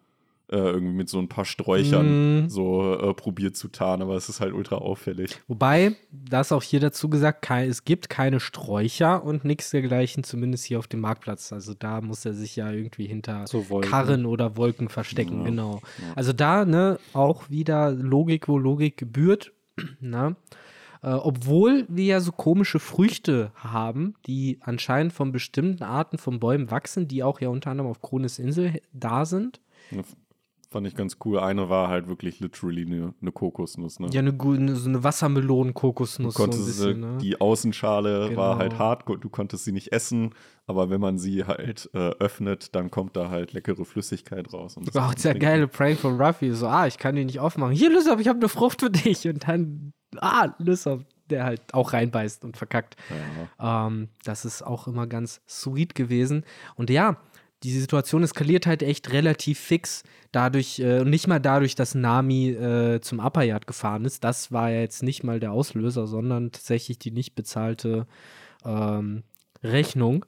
äh, irgendwie mit so ein paar Sträuchern Mhm. so äh, probiert zu tarnen, aber es ist halt ultra auffällig. Wobei, da ist auch hier dazu gesagt, kei- es gibt keine Sträucher und nichts dergleichen, zumindest hier auf dem Marktplatz. Also da muss er sich ja irgendwie hinter So. Karren oder Wolken verstecken, genau. Also da, ne, auch wieder Logik, wo Logik gebührt. Na? Äh, obwohl wir ja so komische Früchte haben, die anscheinend von bestimmten Arten von Bäumen wachsen, die auch ja unter anderem auf Kronis Insel da sind. Fand ich ganz cool. Eine war halt wirklich literally eine, eine Kokosnuss. Ne? Ja, eine, eine, so eine Wassermelonen-Kokosnuss. Du So bisschen, ne? die Außenschale Genau. war halt hart, du konntest sie nicht essen, aber wenn man sie halt äh, öffnet, dann kommt da halt leckere Flüssigkeit raus. Und der man geile Prank von Ruffy. So, ah, ich kann die nicht aufmachen. Hier, Lysop, ich habe eine Frucht für dich. Und dann, ah, Lysop, der halt auch reinbeißt und verkackt. Ja. Ähm, das ist auch immer ganz sweet gewesen. Und ja, die Situation eskaliert halt echt relativ fix. Dadurch, äh, nicht mal dadurch, dass Nami äh, zum Upper Yard gefahren ist. Das war ja jetzt nicht mal der Auslöser, sondern tatsächlich die nicht bezahlte ähm, Rechnung.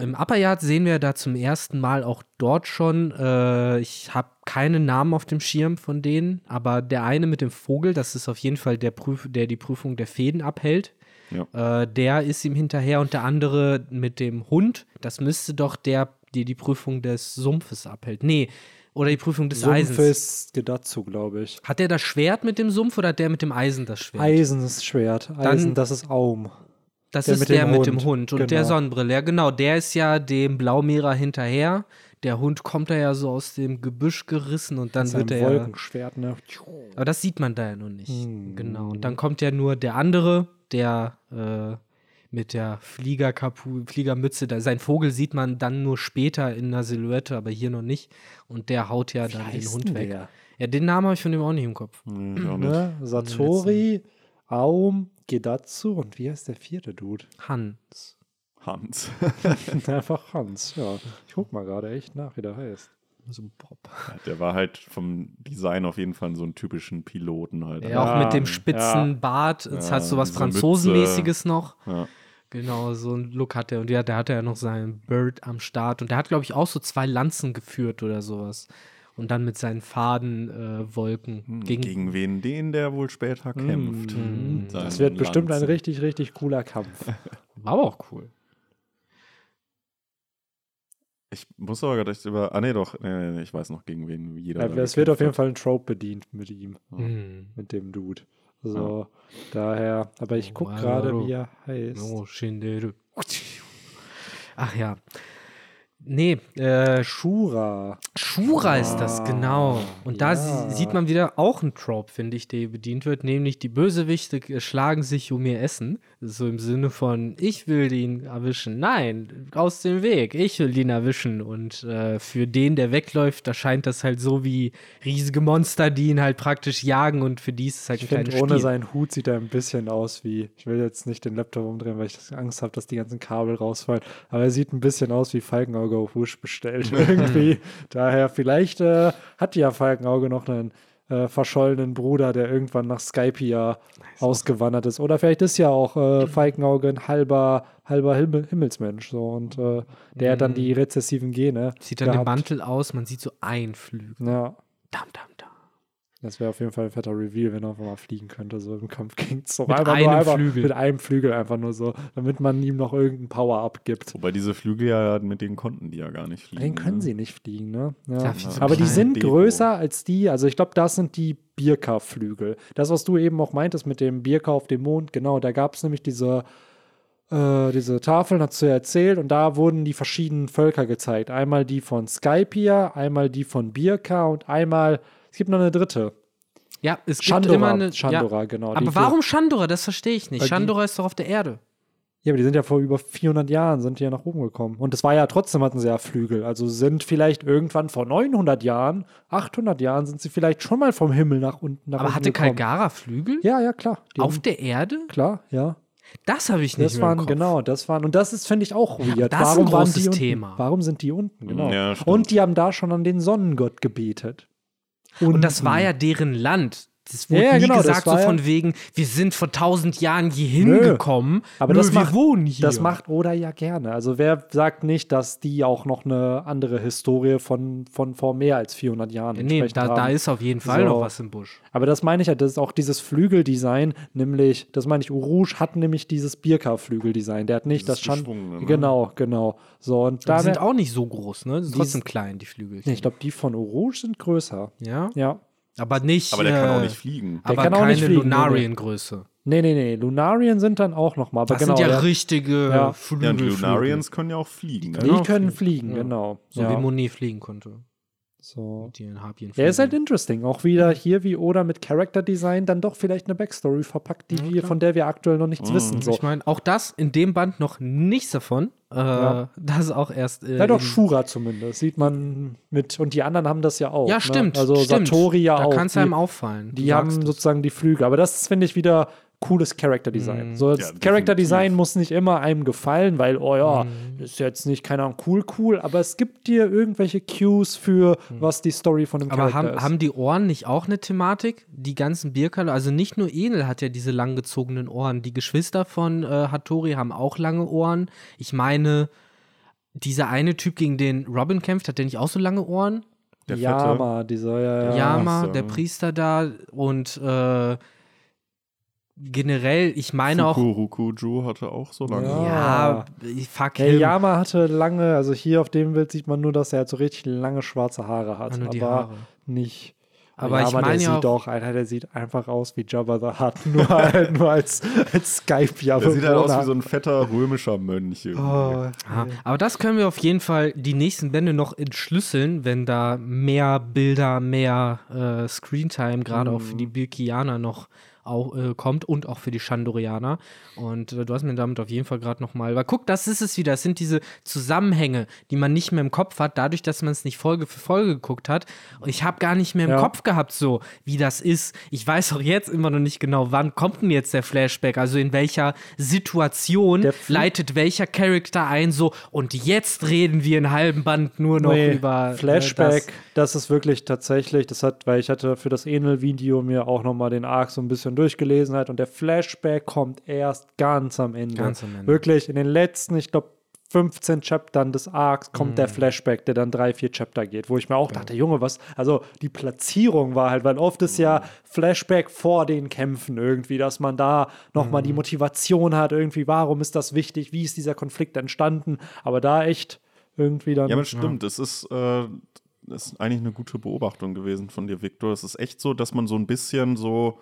Im Upper Yard sehen wir da zum ersten Mal auch dort schon. Äh, ich habe keine Namen auf dem Schirm von denen, aber der eine mit dem Vogel, das ist auf jeden Fall der, Prüf der die Prüfung der Fäden abhält. Ja. Äh, der ist ihm hinterher und der andere mit dem Hund, das müsste doch der, der die Prüfung des Sumpfes abhält. Nee, oder die Prüfung des Sumpf Eisens. ist dazu, glaube ich. Hat der das Schwert mit dem Sumpf oder hat der mit dem Eisen das Schwert? Eisen ist Schwert. Eisen, das ist Aum. Das Der ist mit der mit Hund, dem Hund und genau. der Sonnenbrille. Ja, genau. Der ist ja dem Blaumehrer hinterher. Der Hund kommt da ja so aus dem Gebüsch gerissen und dann wird er ja. Wolkenschwert, ne? Aber das sieht man da ja noch nicht. Hm. Genau. Und dann kommt ja nur der andere, der äh, mit der Fliegerkapu Fliegermütze. Da, sein Vogel sieht man dann nur später in einer Silhouette, aber hier noch nicht. Und der haut ja dann den Hund weg. der? Ja, den Namen habe ich von dem auch nicht im Kopf. Nee, nicht. Ne? Satori, Aum, Gedatsu und wie heißt der vierte Dude? Hans. Hans. Einfach Hans, ja. Ich guck mal gerade echt nach, wie der heißt. So Bob. Der war halt vom Design auf jeden Fall so einen typischen Piloten halt. Ja, Ja, auch mit dem ja. spitzen Bart. Es Ja, hat so was diese Franzosenmäßiges noch. Ja. Genau, so ein Look hat er. Und ja, der hatte ja noch seinen Bird am Start. Und der hat, glaube ich, auch so zwei Lanzen geführt oder sowas. Und dann mit seinen Fadenwolken äh, Wolken Hm, gegen, Gegen wen den der wohl später kämpft. Mm. Mit seinen Das wird bestimmt ein Lanzen. richtig, richtig cooler Kampf. War aber auch cool. Ich muss aber gerade echt über. Ah, nee, doch. Nee, nee, nee, ich weiß noch, gegen wen jeder. Ja, es wird auf jeden Fall ein Trope bedient mit ihm, Mhm. mit dem Dude. So, daher, aber ich gucke Oh, gerade, hallo. wie er heißt. Oh, Shinderu. Ach ja. Nee, äh, Shura. Shura ist das, Ah, genau. Und da ja. sie- sieht man wieder auch einen Trope, finde ich, der bedient wird, nämlich die Bösewichte äh, schlagen sich um ihr Essen. So im Sinne von, ich will ihn erwischen. Nein, aus dem Weg, ich will ihn erwischen. Und äh, für den, der wegläuft, da scheint das halt so wie riesige Monster, die ihn halt praktisch jagen und für die ist es halt Ich ein finde, ohne Spiel. seinen Hut sieht er ein bisschen aus wie, ich will jetzt nicht den Laptop umdrehen, weil ich Angst habe, dass die ganzen Kabel rausfallen, aber er sieht ein bisschen aus wie Falkenauge auf Wish bestellt irgendwie. Daher, vielleicht äh, hat ja Falkenauge noch einen äh, verschollenen Bruder, der irgendwann nach Skypia ausgewandert ist. Oder vielleicht ist ja auch äh, Falkenauge ein halber, halber Himmel, Himmelsmensch so und äh, der hat dann die rezessiven Gene. Sieht dann den gehabt. Mantel aus, man sieht so ein Flügel. Ja, dam, dam. Das wäre auf jeden Fall ein fetter Reveal, wenn er einfach mal fliegen könnte, so im Kampf gegen Zorro. Mit Einfach einem einfach, Flügel. Mit einem Flügel einfach nur so, damit man ihm noch irgendeinen Power-Up gibt. Wobei diese Flügel ja, mit denen konnten die ja gar nicht fliegen. Den können ne? sie nicht fliegen, ne? Ja. Ja, zu Aber die sind Deko. größer als die, also ich glaube, das sind die Birka-Flügel. Das, was du eben auch meintest mit dem Birka auf dem Mond, genau, da gab es nämlich diese, äh, diese Tafeln, hast du ja erzählt, und da wurden die verschiedenen Völker gezeigt. Einmal die von Skypia, einmal die von Birka und einmal, es gibt noch eine dritte. Ja, es gibt Chandora, immer eine. Chandora, ja. genau. Aber für- warum Chandora? Das verstehe ich nicht. Weil die- Chandora ist doch auf der Erde. Ja, aber die sind ja vor über 400 Jahren, sind die ja nach oben gekommen. Und das war ja trotzdem, hatten sie ja Flügel. Also sind vielleicht irgendwann vor 900 Jahren, 800 Jahren, sind sie vielleicht schon mal vom Himmel nach unten nach Aber unten hatte gekommen. Kalgara Flügel? Ja, ja, klar. Die Auf haben- der Erde? Klar, ja. Das habe ich nicht Das mehr im waren, Kopf. genau, das waren, und das ist, finde ich, auch weird. das ist Warum ein waren großes unten? Thema. Warum sind die unten? Genau. Ja, und die haben da schon an den Sonnengott gebetet. Und das war ja deren Land. Das wurde Ja, nie genau, das gesagt, so von wegen, wir sind vor tausend Jahren hier hingekommen. Aber das wir macht- wohnen hier. Das macht Oda ja gerne. Also wer sagt nicht, dass die auch noch eine andere Historie von, von vor mehr als 400 Jahren Nee, entsprechend da, haben. da ist auf jeden Fall So. noch was im Busch. Aber das meine ich ja, das ist auch dieses Flügeldesign, nämlich, das meine ich, Urush hat nämlich dieses Birka-Flügeldesign. Der hat nicht Dieses das Chan ne? Genau, genau. So, und Die da sind auch nicht so groß, ne? Die sind Die trotzdem klein, die Flügel. Nee, ich glaube, die von Urush sind größer. ja? Ja. Aber nicht. Aber der kann auch äh, nicht fliegen. Der aber kann auch keine nicht fliegen. Lunarien-Größe. Nee, nee, nee. Lunarien sind dann auch noch mal. Aber Das genau, sind ja der- richtige Ja. Flügel. Ja, und die Flügel. Lunarians können ja auch fliegen. Ne? die können fliegen. fliegen, Ja. genau. So ja. wie Monet fliegen konnte. so. Mit. Ja, ist halt interesting. Auch wieder hier wie Oda mit Character Design dann doch vielleicht eine Backstory verpackt, die Ja, wir, von der wir aktuell noch nichts Mhm. wissen. So. Ich meine, auch das in dem Band noch nichts davon. Äh, Ja. Das ist auch erst. Äh, Ja, doch, Shura zumindest. Sieht man mit. Und die anderen haben das ja auch. Ja, ne? stimmt. Also stimmt. Satori ja da auch. kann es einem auffallen. Die haben es. sozusagen die Flügel. Aber das finde ich wieder cooles Character Design. Mhm. So, Ja, Character Design muss nicht immer einem gefallen, weil, oh ja, Mhm. ist jetzt nicht, keine Ahnung, cool, cool, aber es gibt dir irgendwelche Cues für, was die Story von dem. Aber Charakter haben, ist. haben die Ohren nicht auch eine Thematik? Die ganzen Bierkalle, also nicht nur Enel hat ja diese langgezogenen Ohren. Die Geschwister von äh, Hattori haben auch lange Ohren. Ich meine, dieser eine Typ, gegen den Robin kämpft, hat der nicht auch so lange Ohren? Der Yama, dieser, ja, ja. Yama, der Priester da und äh, generell, ich meine auch. Fukurukuju hatte auch so lange. Ja. Ja, fuck Hey, him. Yama hatte lange, also hier auf dem Bild sieht man nur, dass er halt so richtig lange schwarze Haare hat. Aber Haare. nicht. Aber ich Yama, meine der ja auch- sieht doch, Alter, der sieht einfach aus wie Jabba the Hutt, nur, halt, nur als, als skype ja Der sieht halt aus wie so ein fetter römischer Mönch. irgendwie. Oh, Ja, aber das können wir auf jeden Fall die nächsten Bände noch entschlüsseln, wenn da mehr Bilder, mehr äh, Screentime, gerade auch für die Birkianer noch auch, äh, kommt und auch für die Chandorianer. Und äh, du hast mir damit auf jeden Fall gerade nochmal. Weil guck, das ist es wieder. Das sind diese Zusammenhänge, die man nicht mehr im Kopf hat, dadurch, dass man es nicht Folge für Folge geguckt hat. Und ich habe gar nicht mehr im Ja. Kopf gehabt, so wie das ist. Ich weiß auch jetzt immer noch nicht genau, wann kommt denn jetzt der Flashback? Also in welcher Situation leitet welcher Charakter ein, so und jetzt reden wir in halben Band nur noch Nee, über äh, Flashback, das. das. ist wirklich tatsächlich, das hat, weil ich hatte für das Enel-Video mir auch nochmal den Arc so ein bisschen durchgelesen halt und der Flashback kommt erst ganz am Ende. Ganz am Ende. Wirklich in den letzten, ich glaube, 15 Chaptern des Arcs kommt Mhm. der Flashback, der dann drei, vier Chapter geht, wo ich mir auch dachte, Junge, was, also die Platzierung war halt, weil oft ist ja Mhm. Flashback vor den Kämpfen irgendwie, dass man da nochmal Mhm. die Motivation hat, irgendwie, warum ist das wichtig, wie ist dieser Konflikt entstanden, aber da echt irgendwie dann. Ja, aber stimmt. Es ist, äh, das ist eigentlich eine gute Beobachtung gewesen von dir, Victor. Es ist echt so, dass man so ein bisschen so.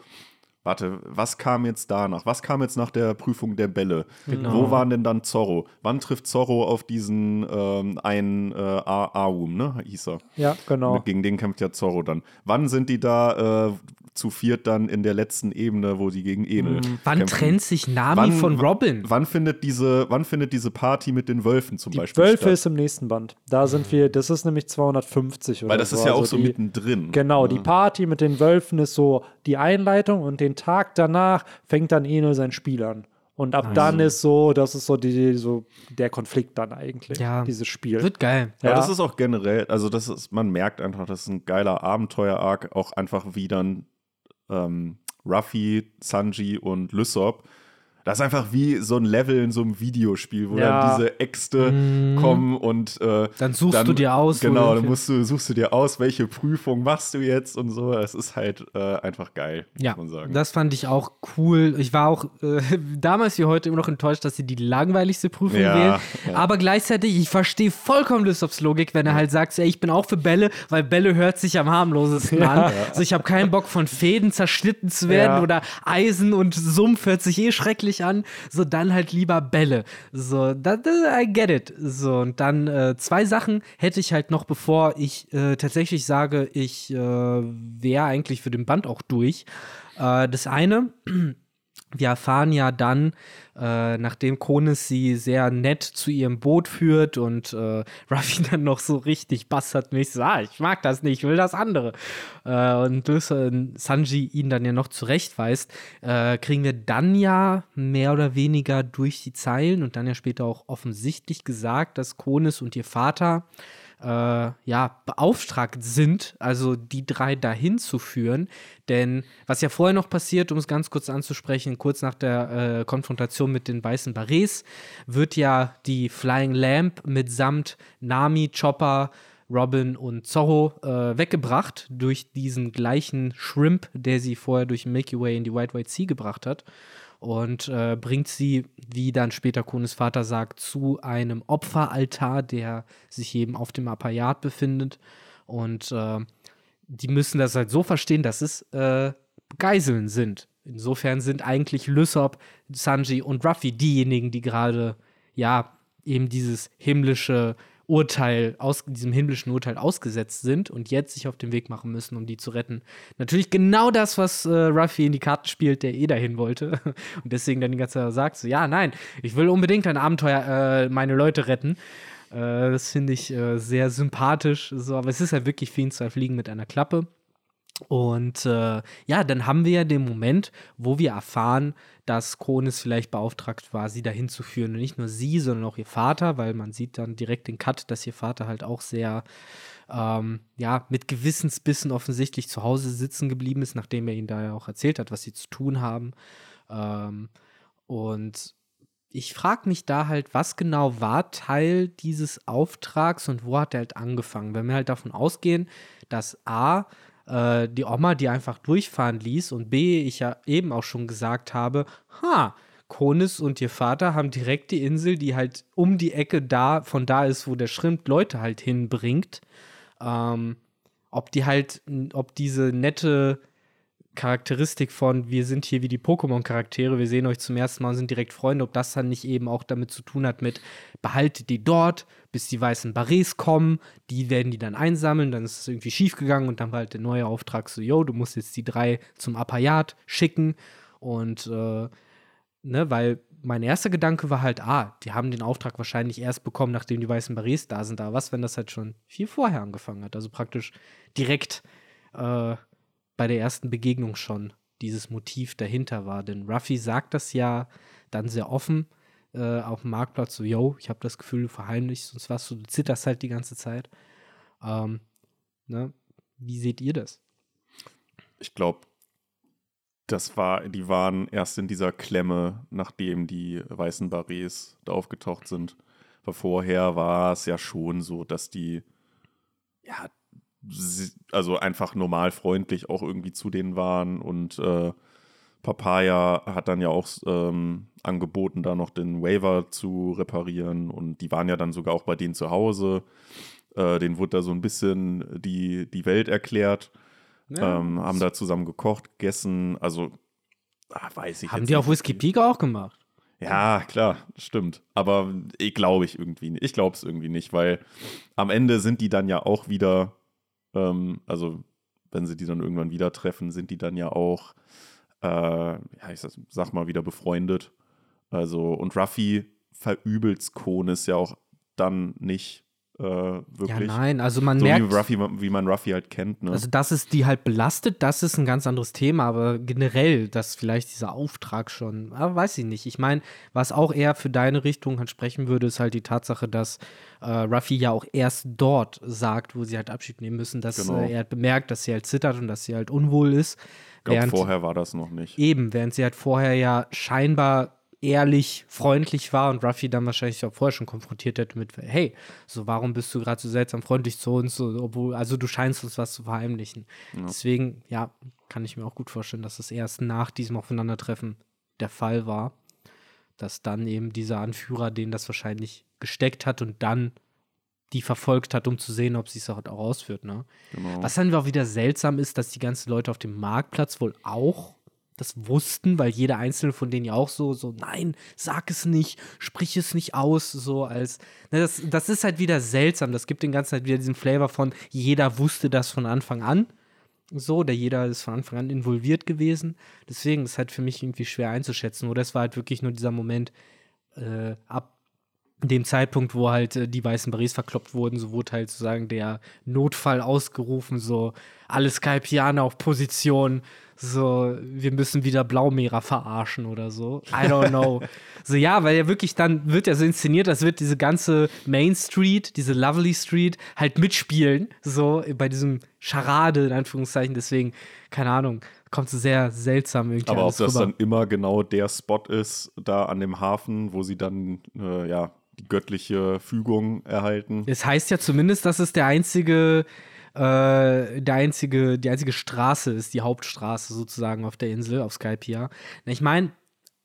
Warte, was kam jetzt danach? Was kam jetzt nach der Prüfung der Bälle? Genau. Wo waren denn dann Zorro? Wann trifft Zorro auf diesen ähm, einen äh, Aum, ne? Hieß er. ja, genau. Gegen den kämpft ja Zorro dann. Wann sind die da äh, zu viert dann in der letzten Ebene, wo die gegen Enel Wann kämpfen? trennt sich Nami Wann- von Robin? Wann findet diese, wann findet diese Party mit den Wölfen zum Die Beispiel Wölfe statt? ist im nächsten Band. Da sind wir, das ist nämlich 250 oder Weil das so. ist ja auch Also so die, mittendrin. Genau, die ne? Party mit den Wölfen ist so die Einleitung und den Tag danach fängt dann Enel sein Spiel an. Und ab dann ist so, das ist so, die, so der Konflikt dann eigentlich, Ja. dieses Spiel. Wird geil. Aber Ja. das ist auch generell, also das ist, man merkt einfach, das ist ein geiler Abenteuer-Arc, auch einfach wie dann ähm, Ruffy, Sanji und Lysop. Das ist einfach wie so ein Level in so einem Videospiel, wo Ja. dann diese Äxte kommen und äh, Dann suchst du dir aus, Genau, dann musst du, suchst du dir aus, welche Prüfung machst du jetzt und so. Es ist halt äh, einfach geil, muss Ja, man sagen. das fand ich auch cool. Ich war auch äh, damals wie heute immer noch enttäuscht, dass sie die langweiligste Prüfung Ja, wählen. ja. Aber gleichzeitig, ich verstehe vollkommen Lysops Logik, wenn er halt sagt, ey, ich bin auch für Bälle, weil Bälle hört sich am harmlosesten an. Also ich habe keinen Bock von Fäden zerschnitten zu werden oder Eisen und Sumpf hört sich eh schrecklich an. So, dann halt lieber Bälle. So, da, da, I get it. So, und dann äh, zwei Sachen hätte ich halt noch, bevor ich äh, tatsächlich sage, ich äh, wäre eigentlich für den Band auch durch. Äh, das eine, wir erfahren ja dann, äh, nachdem Konis sie sehr nett zu ihrem Boot führt und äh, Ruffy dann noch so richtig bastardmäßig so, ah, ich mag das nicht, ich will das andere. Äh, und Sanji ihn dann ja noch zurechtweist, äh, kriegen wir dann ja mehr oder weniger durch die Zeilen und dann ja später auch offensichtlich gesagt, dass Konis und ihr Vater äh, ja, beauftragt sind, also die drei dahin zu führen. Denn was ja vorher noch passiert, um es ganz kurz anzusprechen, kurz nach der äh, Konfrontation mit den weißen Barets, wird ja die Flying Lamp mitsamt Nami, Chopper, Robin und Zorro äh, weggebracht durch diesen gleichen Shrimp, der sie vorher durch Milky Way in die White White Sea gebracht hat. Und äh, bringt sie, wie dann später Kones Vater sagt, zu einem Opferaltar, der sich eben auf dem Apayat befindet. Und äh, die müssen das halt so verstehen, dass es äh, Geiseln sind. Insofern sind eigentlich Lysop, Sanji und Ruffy diejenigen, die gerade ja eben dieses himmlische Urteil, aus diesem himmlischen Urteil ausgesetzt sind und jetzt sich auf den Weg machen müssen, um die zu retten. Natürlich genau das, was äh, Ruffy in die Karten spielt, der eh dahin wollte. Und deswegen dann die ganze Zeit sagt: so, Ja, nein, ich will unbedingt ein Abenteuer, äh, meine Leute retten. Äh, das finde ich äh, sehr sympathisch. So, aber es ist halt wirklich für ihn zwei Fliegen mit einer Klappe. Und äh, ja, dann haben wir ja den Moment, wo wir erfahren, dass Kronis vielleicht beauftragt war, sie dahin zu führen. Und nicht nur sie, sondern auch ihr Vater, weil man sieht dann direkt den Cut, dass ihr Vater halt auch sehr, ähm, ja, mit Gewissensbissen offensichtlich zu Hause sitzen geblieben ist, nachdem er ihnen da ja auch erzählt hat, was sie zu tun haben. Ähm, und ich frage mich da halt, was genau war Teil dieses Auftrags und wo hat er halt angefangen? Wenn wir halt davon ausgehen, dass A, äh, die Oma die einfach durchfahren ließ und B, ich ja eben auch schon gesagt habe, ha, Konis und ihr Vater haben direkt die Insel, die halt um die Ecke da, von da ist, wo der Schrimp Leute halt hinbringt. Ähm, ob die halt, ob diese nette Charakteristik von, wir sind hier wie die Pokémon-Charaktere, wir sehen euch zum ersten Mal und sind direkt Freunde, ob das dann nicht eben auch damit zu tun hat mit, behaltet die dort, bis die weißen Barets kommen, die werden die dann einsammeln, dann ist es irgendwie schiefgegangen und dann war halt der neue Auftrag so, yo, du musst jetzt die drei zum Apayat schicken und, äh, ne, weil mein erster Gedanke war halt, ah, die haben den Auftrag wahrscheinlich erst bekommen, nachdem die weißen Barets da sind, aber was, wenn das halt schon viel vorher angefangen hat, also praktisch direkt, äh, bei der ersten Begegnung schon dieses Motiv dahinter war. Denn Ruffy sagt das ja dann sehr offen äh, auf dem Marktplatz, so, yo, ich habe das Gefühl, du verheimlichst uns was, du zitterst halt die ganze Zeit. Ähm, ne? Wie seht ihr das? Ich glaube, das war, die waren erst in dieser Klemme, nachdem die weißen Barets da aufgetaucht sind. Aber vorher war es ja schon so, dass die ja also einfach normal freundlich auch irgendwie zu denen waren und äh, Papaya hat dann ja auch ähm, angeboten, da noch den Waiver zu reparieren und die waren ja dann sogar auch bei denen zu Hause. Äh, denen wurde da so ein bisschen die, die Welt erklärt, ja, ähm, haben da zusammen gekocht, gegessen, also ach, weiß ich Haben die auf Whiskey Peak auch gemacht? Ja, klar, stimmt. Aber ich glaube ich irgendwie nicht. Ich glaube es irgendwie nicht, weil am Ende sind die dann ja auch wieder ähm, also, wenn sie die dann irgendwann wieder treffen, sind die dann ja auch, äh, ja, ich sag, mal, wieder befreundet. Also, und Ruffy verübelst Konis ja auch dann nicht äh, wirklich. Ja, nein, also man so merkt. Wie, Ruffy, wie man Ruffy halt kennt. Ne? Also, dass es die halt belastet, das ist ein ganz anderes Thema, aber generell, dass vielleicht dieser Auftrag schon, aber weiß ich nicht. Ich meine, was auch eher für deine Richtung halt sprechen würde, ist halt die Tatsache, dass äh, Ruffy ja auch erst dort sagt, wo sie halt Abschied nehmen müssen, dass genau. äh, er halt bemerkt, dass sie halt zittert und dass sie halt unwohl ist. Ich glaube, vorher war das noch nicht. Eben, während sie halt vorher ja scheinbar ehrlich, freundlich war und Ruffy dann wahrscheinlich auch vorher schon konfrontiert hätte mit, hey, so warum bist du gerade so seltsam freundlich zu uns, so, obwohl, also du scheinst uns was zu verheimlichen. Ja. Deswegen, ja, kann ich mir auch gut vorstellen, dass es erst nach diesem Aufeinandertreffen der Fall war, dass dann eben dieser Anführer den das wahrscheinlich gesteckt hat und dann die verfolgt hat, um zu sehen, ob sie es auch ausführt. Ne? Genau. Was dann auch wieder seltsam ist, dass die ganzen Leute auf dem Marktplatz wohl auch das wussten, weil jeder einzelne von denen ja auch so, so, nein, sag es nicht, sprich es nicht aus, so als, ne, das, das ist halt wieder seltsam. Das gibt den ganzen halt wieder diesen Flavor von, jeder wusste das von Anfang an. So, der jeder ist von Anfang an involviert gewesen. Deswegen ist halt für mich irgendwie schwer einzuschätzen. Oder es war halt wirklich nur dieser Moment, äh, ab dem Zeitpunkt, wo halt äh, die weißen Berets verkloppt wurden, so wurde halt sozusagen der Notfall ausgerufen, so alle Skypianer auf Position, so wir müssen wieder Blaumehrer verarschen oder so. I don't know. so ja, weil ja wirklich dann wird ja so inszeniert, als wird diese ganze Main Street, diese Lovely Street halt mitspielen, so bei diesem Charade in Anführungszeichen, deswegen keine Ahnung, kommt so sehr seltsam irgendwie. Aber ob das rüber. dann immer genau der Spot ist, da an dem Hafen, wo sie dann, äh, ja, die göttliche Fügung erhalten. Es heißt ja zumindest, dass es der einzige, äh, der einzige, die einzige Straße ist, die Hauptstraße sozusagen auf der Insel, auf Skypia. Ich meine,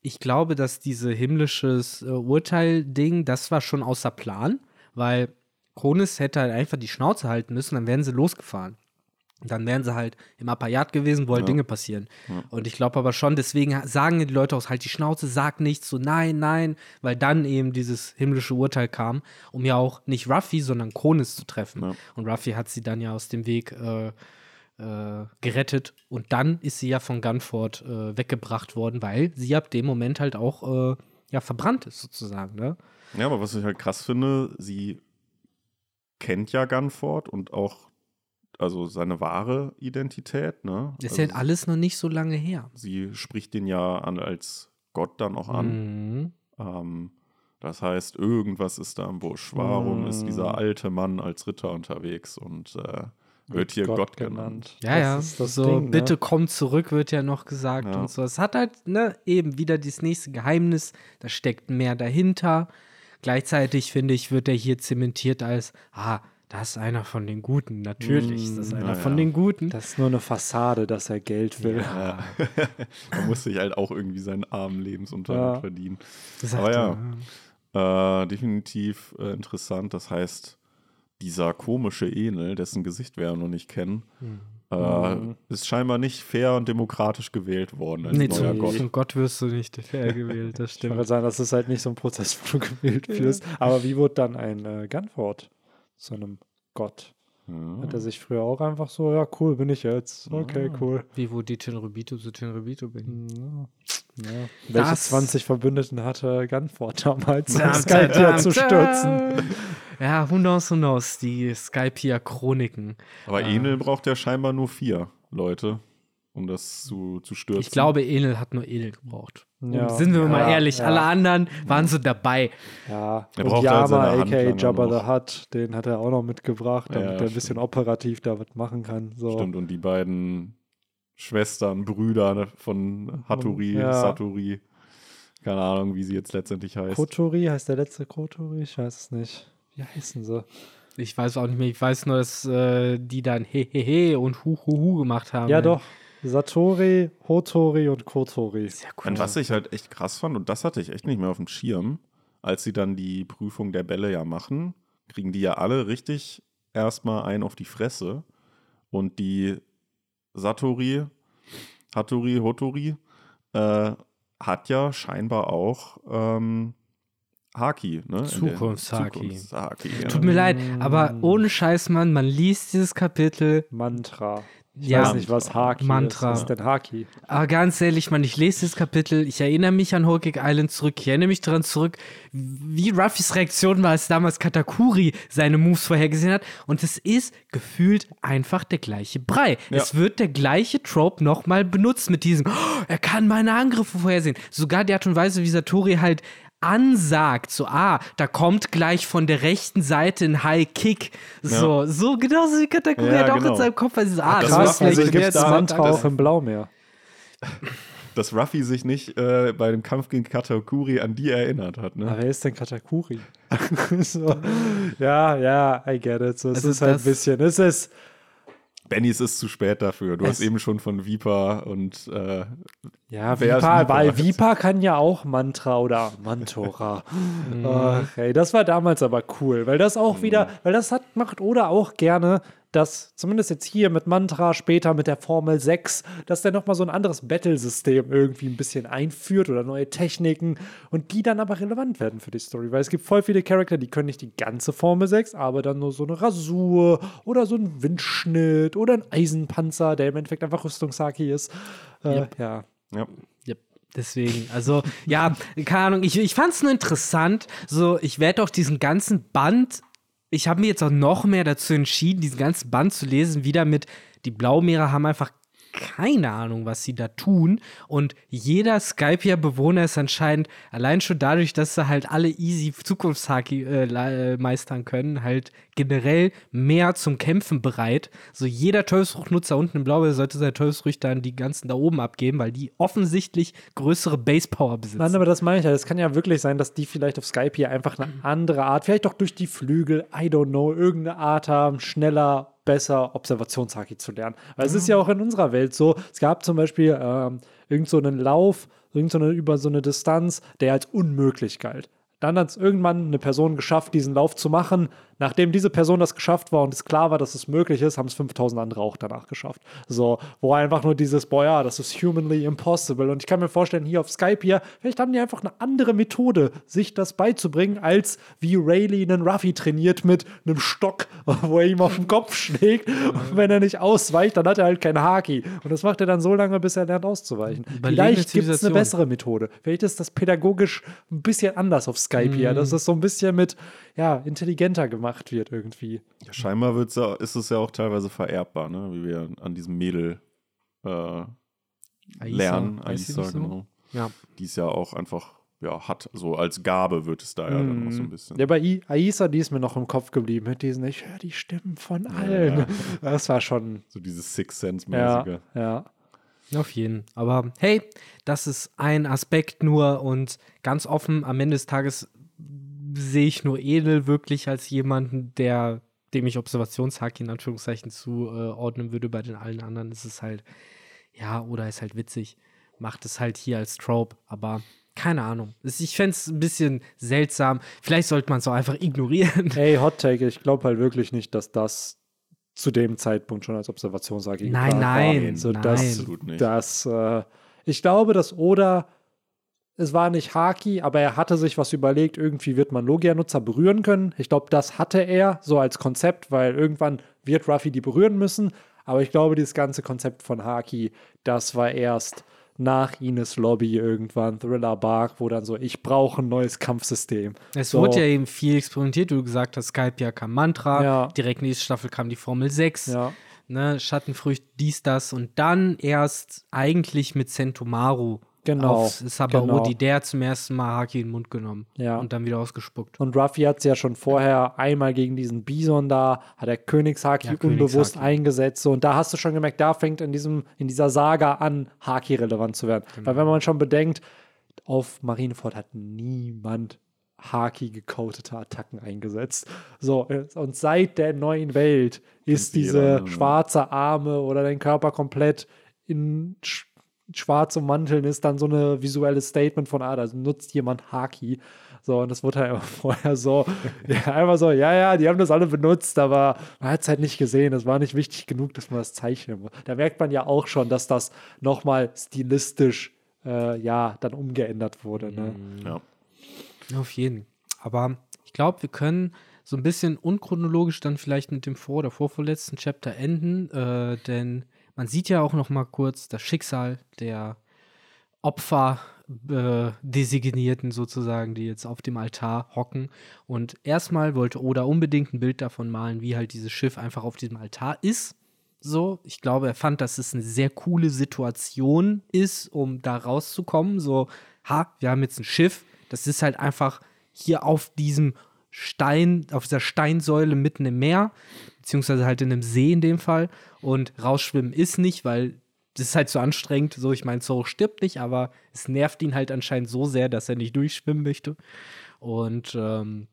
ich glaube, dass diese himmlisches äh, Urteil-Ding, das war schon außer Plan, weil Kronis hätte halt einfach die Schnauze halten müssen, dann wären sie losgefahren dann wären sie halt im Apparat gewesen, wo halt ja. Dinge passieren. Ja. Und ich glaube aber schon, deswegen sagen die Leute aus, halt die Schnauze, sag nichts, so nein, nein, weil dann eben dieses himmlische Urteil kam, um ja auch nicht Ruffy, sondern Kronis zu treffen. Ja. Und Ruffy hat sie dann ja aus dem Weg äh, äh, gerettet. Und dann ist sie ja von Gunford äh, weggebracht worden, weil sie ab dem Moment halt auch äh, ja, verbrannt ist, sozusagen. Ne? Ja, aber was ich halt krass finde, sie kennt ja Gunford und auch also seine wahre Identität. Ne? Das ist also ja alles noch nicht so lange her. Sie spricht den ja an, als Gott dann auch an. Mhm. Ähm, das heißt, irgendwas ist da im Busch. Warum mhm. ist dieser alte Mann als Ritter unterwegs und äh, wird hier Gott, Gott genannt? Ja, ja. so, Ding, ne? bitte komm zurück, wird ja noch gesagt ja. und so. Es hat halt, ne, eben wieder dieses nächste Geheimnis. Da steckt mehr dahinter. Gleichzeitig, finde ich, wird er hier zementiert als, ah, das ist einer von den Guten, natürlich. Das ist einer naja. von den Guten. Das ist nur eine Fassade, dass er Geld will. Ja. er muss sich halt auch irgendwie seinen armen Lebensunterhalt ja. verdienen. Aber ja, äh, definitiv äh, interessant. Das heißt, dieser komische Enel, dessen Gesicht wir ja noch nicht kennen, mhm. äh, Mhm. ist scheinbar nicht fair und demokratisch gewählt worden als Nee, neuer zum, Gott. zum Gott wirst du nicht fair gewählt, das Ich wollte stimmt. sagen, das ist halt nicht so ein Prozess, wo du gewählt wirst. Aber wie wurde dann ein äh, Gunford zu einem Gott? Ja. Hat er sich früher auch einfach so, ja, cool, bin ich jetzt. Okay, Ah. cool. Wie wo die Tenrebito zu Tenrebito bin. Ja. Ja. Welche Das- 20 Verbündeten hatte Gunford damals, um Skype zu stürzen? Ja, who knows, who knows, die Skypia-Chroniken. Aber Enel braucht ja scheinbar nur vier Leute, um das zu, zu stürzen. Ich glaube, Enel hat nur Enel gebraucht. Ja. Sind wir mal Ja, ehrlich, ja. alle anderen waren so dabei. Ja, Er und braucht halt Yama, seine aka Handlanger Jabba noch. the Hutt, den hat er auch noch mitgebracht, damit Ja, er ein bisschen operativ da was machen kann. So. Stimmt, und die beiden Schwestern, Brüder ne, von Hattori, Ja. Satori, keine Ahnung, wie sie jetzt letztendlich heißt. Kotori, heißt der letzte Kotori? Ich weiß es nicht. Wie heißen sie? Ich weiß auch nicht mehr, ich weiß nur, dass äh, die dann Hehehe und Huhuhu gemacht haben. Ja, doch. Satori, Hotori und Kotori. Sehr cool. Und was ich halt echt krass fand, und das hatte ich echt nicht mehr auf dem Schirm, als sie dann die Prüfung der Bälle ja machen, kriegen die ja alle richtig erstmal einen auf die Fresse. Und die Satori, Hattori, Hotori, äh, hat ja scheinbar auch ähm, Haki, ne? Zukunftshaki. Zukunftshaki, ja. Tut mir leid, aber ohne Scheiß, Mann, man liest dieses Kapitel. Mantra. Ich Ja. weiß nicht, was Haki Mantra. ist. Was ist denn Haki? Aber ganz ehrlich, Mann, ich lese dieses Kapitel, ich erinnere mich an Cake Island zurück, ich erinnere mich daran zurück, wie Ruffys Reaktion war, als damals Katakuri seine Moves vorhergesehen hat. Und es ist gefühlt einfach der gleiche Brei. Ja. Es wird der gleiche Trope nochmal benutzt mit diesem, oh, er kann meine Angriffe vorhersehen. Sogar die Art und Weise, wie Satori halt ansagt, so, ah, da kommt gleich von der rechten Seite ein High Kick. So, so genauso wie Katakuri Ja, hat auch genau. in seinem Kopf, also, ah, das das wird also jetzt es da- Mantra das- auch im Blaumeer. Dass Ruffy sich nicht äh, bei dem Kampf gegen Katakuri an die erinnert hat, Aber ne? wer ist denn Katakuri? so, ja, ja, I get it. So, es Also ist halt ein bisschen, es ist, Benny, es ist zu spät dafür. Du hast Es- eben schon von Viper und äh, ja, Vipa, Vipa? weil Vipa kann ja auch Mantra oder Mantora. Ach, ey, das war damals aber cool, weil das auch wieder, weil das hat, macht Oda auch gerne, dass zumindest jetzt hier mit Mantra, später mit der Formel 6, dass der nochmal so ein anderes Battle-System irgendwie ein bisschen einführt oder neue Techniken und die dann aber relevant werden für die Story, weil es gibt voll viele Charakter, die können nicht die ganze Formel 6, aber dann nur so eine Rasur oder so ein Windschnitt oder ein Eisenpanzer, der im Endeffekt einfach Rüstungshaki ist. Äh, Yep. Ja. ja. Ja, deswegen, also, ja, keine Ahnung, ich, ich fand es nur interessant, so, ich werde auch diesen ganzen Band, ich habe mir jetzt auch noch mehr dazu entschieden, diesen ganzen Band zu lesen, wieder mit, die Blaumeere haben einfach keine Ahnung, was sie da tun. Und jeder Skypia-Bewohner ist anscheinend allein schon dadurch, dass sie halt alle easy Zukunftshaki äh, äh, meistern können, halt generell mehr zum Kämpfen bereit. So jeder Teufelsfruchtnutzer unten im Blau sollte seine Teufelsfrüchte dann die ganzen da oben abgeben, weil die offensichtlich größere Base-Power besitzen. Nein, aber das meine ich ja. Es kann ja wirklich sein, dass die vielleicht auf Skype hier einfach eine andere Art, vielleicht auch durch die Flügel, I don't know, irgendeine Art haben, schneller, besser Observationshaki zu lernen. Weil es ist ja auch in unserer Welt so, es gab zum Beispiel ähm, irgend so einen Lauf, irgend so eine, über so eine Distanz, der als unmöglich galt. Dann hat es irgendwann eine Person geschafft, diesen Lauf zu machen. Nachdem diese Person das geschafft war und es klar war, dass es möglich ist, haben es 5000 andere auch danach geschafft. So, wo einfach nur dieses, boah, ja, das ist humanly impossible. Und ich kann mir vorstellen, hier auf Skype hier, vielleicht haben die einfach eine andere Methode, sich das beizubringen, als wie Rayleigh einen Ruffy trainiert mit einem Stock, wo er ihm auf den Kopf schlägt. Und wenn er nicht ausweicht, dann hat er halt kein Haki. Und das macht er dann so lange, bis er lernt auszuweichen. Vielleicht gibt es eine bessere Methode. Vielleicht ist das pädagogisch ein bisschen anders auf Skype hier, dass es so ein bisschen mit, ja, intelligenter gemacht wird irgendwie. Ja, scheinbar wird's ja, ist es ja auch teilweise vererbbar, ne? wie wir an diesem Mädel äh, lernen. heißt sie Aisa, so? genau. Ja. Die es ja auch einfach ja, hat. So als Gabe wird es da ja dann auch so ein bisschen. Ja, bei I Aisa, die ist mir noch im Kopf geblieben mit diesen, ich höre die Stimmen von allen. Das war schon, So dieses Sixth Sense-mäßige. ja, ja. Auf jeden. Aber hey, das ist ein Aspekt nur und ganz offen, am Ende des Tages sehe ich nur Edel wirklich als jemanden, der, dem ich Observationshaki in Anführungszeichen zuordnen würde. Bei den allen anderen ist es halt, ja, oder ist halt witzig. Macht es halt hier als Trope, aber keine Ahnung. Ich fände es ein bisschen seltsam. Vielleicht sollte man es auch einfach ignorieren. Hey, Hot Take, ich glaube halt wirklich nicht, dass das zu dem Zeitpunkt schon als Observations-AG Nein, nein, war. So, nein. das, Absolut nicht. das, äh, ich glaube, dass Oda, es war nicht Haki, aber er hatte sich was überlegt, irgendwie wird man Logia-Nutzer berühren können. Ich glaube, das hatte er so als Konzept, weil irgendwann wird Ruffy die berühren müssen. Aber ich glaube, dieses ganze Konzept von Haki, das war erst nach Ines Lobby irgendwann, Thriller Bark, wo dann so, ich brauche ein neues Kampfsystem. Es so, wurde ja eben viel experimentiert, wie du gesagt hast, Skype ja kam Mantra, Ja. direkt nächste Staffel kam die Formel 6, ja. ne, Schattenfrüchte, dies, das und dann erst eigentlich mit Sentomaru Genau, auf Sabaody, genau. der zum ersten Mal Haki in den Mund genommen Ja. und dann wieder ausgespuckt. Und Ruffy hat es ja schon vorher einmal gegen diesen Bison da, hat er Königshaki Ja, unbewusst Königshaki. eingesetzt. So, und da hast du schon gemerkt, da fängt in, diesem, in dieser Saga an, Haki relevant zu werden. Genau. Weil wenn man schon bedenkt, auf Marineford hat niemand Haki gecodete Attacken eingesetzt. So, äh, und seit der neuen Welt ist diese schwarze Arme oder dein Körper komplett in sch schwarz ummanteln, ist dann so eine visuelles Statement von, ah, da nutzt jemand Haki. So, und das wurde halt vorher so, ja, einfach so, ja, ja, die haben das alle benutzt, aber man hat es halt nicht gesehen. Es war nicht wichtig genug, dass man das zeichnen muss. Da merkt man ja auch schon, dass das nochmal stilistisch, äh, ja, dann umgeändert wurde. Ne? Ja. Auf jeden. Aber ich glaube, wir können so ein bisschen unchronologisch dann vielleicht mit dem vor- oder vorvorletzten Chapter enden, äh, denn man sieht ja auch noch mal kurz das Schicksal der Opfer äh, Designierten sozusagen, die jetzt auf dem Altar hocken. Und erstmal wollte Oda unbedingt ein Bild davon malen, wie halt dieses Schiff einfach auf diesem Altar ist. So, ich glaube, er fand, dass es eine sehr coole Situation ist, um da rauszukommen. So, ha, wir haben jetzt ein Schiff. Das ist halt einfach hier auf diesem Stein, auf dieser Steinsäule mitten im Meer, beziehungsweise halt in einem See in dem Fall. Und rausschwimmen ist nicht, weil das ist halt so anstrengend. So, ich meine, Zoro stirbt nicht, aber es nervt ihn halt anscheinend so sehr, dass er nicht durchschwimmen möchte. Und ähm,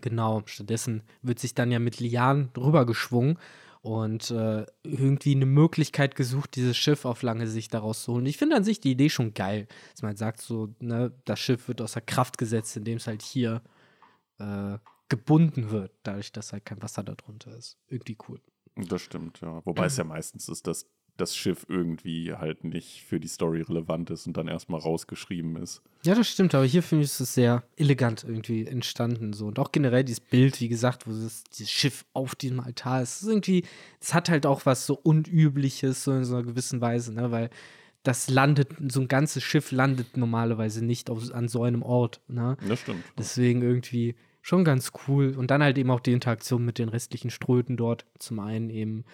genau, stattdessen wird sich dann ja mit Lianen rübergeschwungen und äh, irgendwie eine Möglichkeit gesucht, dieses Schiff auf lange Sicht daraus zu holen. Ich finde an sich die Idee schon geil, dass man sagt, so, ne, das Schiff wird außer Kraft gesetzt, indem es halt hier äh, gebunden wird, dadurch, dass halt kein Wasser darunter ist. Irgendwie cool. Das stimmt, ja. Wobei es ja meistens ist, dass das Schiff irgendwie halt nicht für die Story relevant ist und dann erstmal rausgeschrieben ist. Ja, das stimmt, aber hier finde ich es sehr elegant irgendwie entstanden. So. Und auch generell dieses Bild, wie gesagt, wo das, dieses Schiff auf diesem Altar ist, ist irgendwie, es hat halt auch was so Unübliches, so in so einer gewissen Weise, ne? Weil das landet, so ein ganzes Schiff landet normalerweise nicht auf, an so einem Ort, ne? Das stimmt. Deswegen irgendwie schon ganz cool. Und dann halt eben auch die Interaktion mit den restlichen Ströten dort. Zum einen eben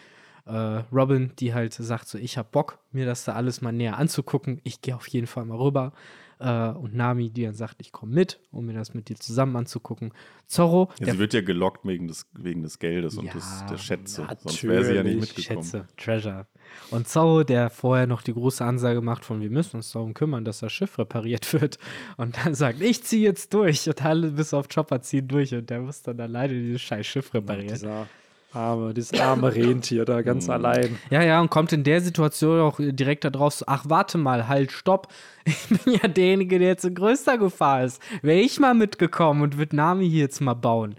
äh, Robin, die halt sagt so, ich hab Bock, mir das da alles mal näher anzugucken. Ich gehe auf jeden Fall mal rüber. Äh, und Nami, die dann sagt, ich komme mit, um mir das mit dir zusammen anzugucken. Zorro, Ja, der sie wird ja gelockt wegen des, wegen des Geldes und Ja, des, der Schätze. Sonst wäre sie ja nicht mitgekommen. Schätze, Treasure. Und Zorro, der vorher noch die große Ansage macht von, wir müssen uns darum kümmern, dass das Schiff repariert wird. Und dann sagt, ich ziehe jetzt durch. Und alle bis auf Chopper ziehen durch. Und der muss dann alleine dieses scheiß Schiff reparieren. Dieser arme, dieses arme Rentier da ganz allein. Ja, ja, und kommt in der Situation auch direkt da drauf so, ach, warte mal, halt, stopp. Ich bin ja derjenige, der jetzt in größter Gefahr ist. Wäre ich mal mitgekommen und würde Nami hier jetzt mal bauen.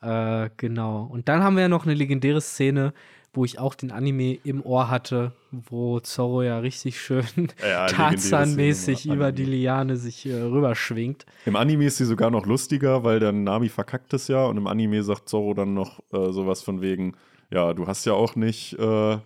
Äh, genau. Und dann haben wir ja noch eine legendäre Szene, wo ich auch den Anime im Ohr hatte, wo Zorro ja richtig schön Ja, Tarzan-mäßig über die Liane sich äh, rüberschwingt. Im Anime ist sie sogar noch lustiger, weil dann Nami verkackt es ja und im Anime sagt Zorro dann noch äh, sowas von wegen, ja, du hast ja auch nicht äh,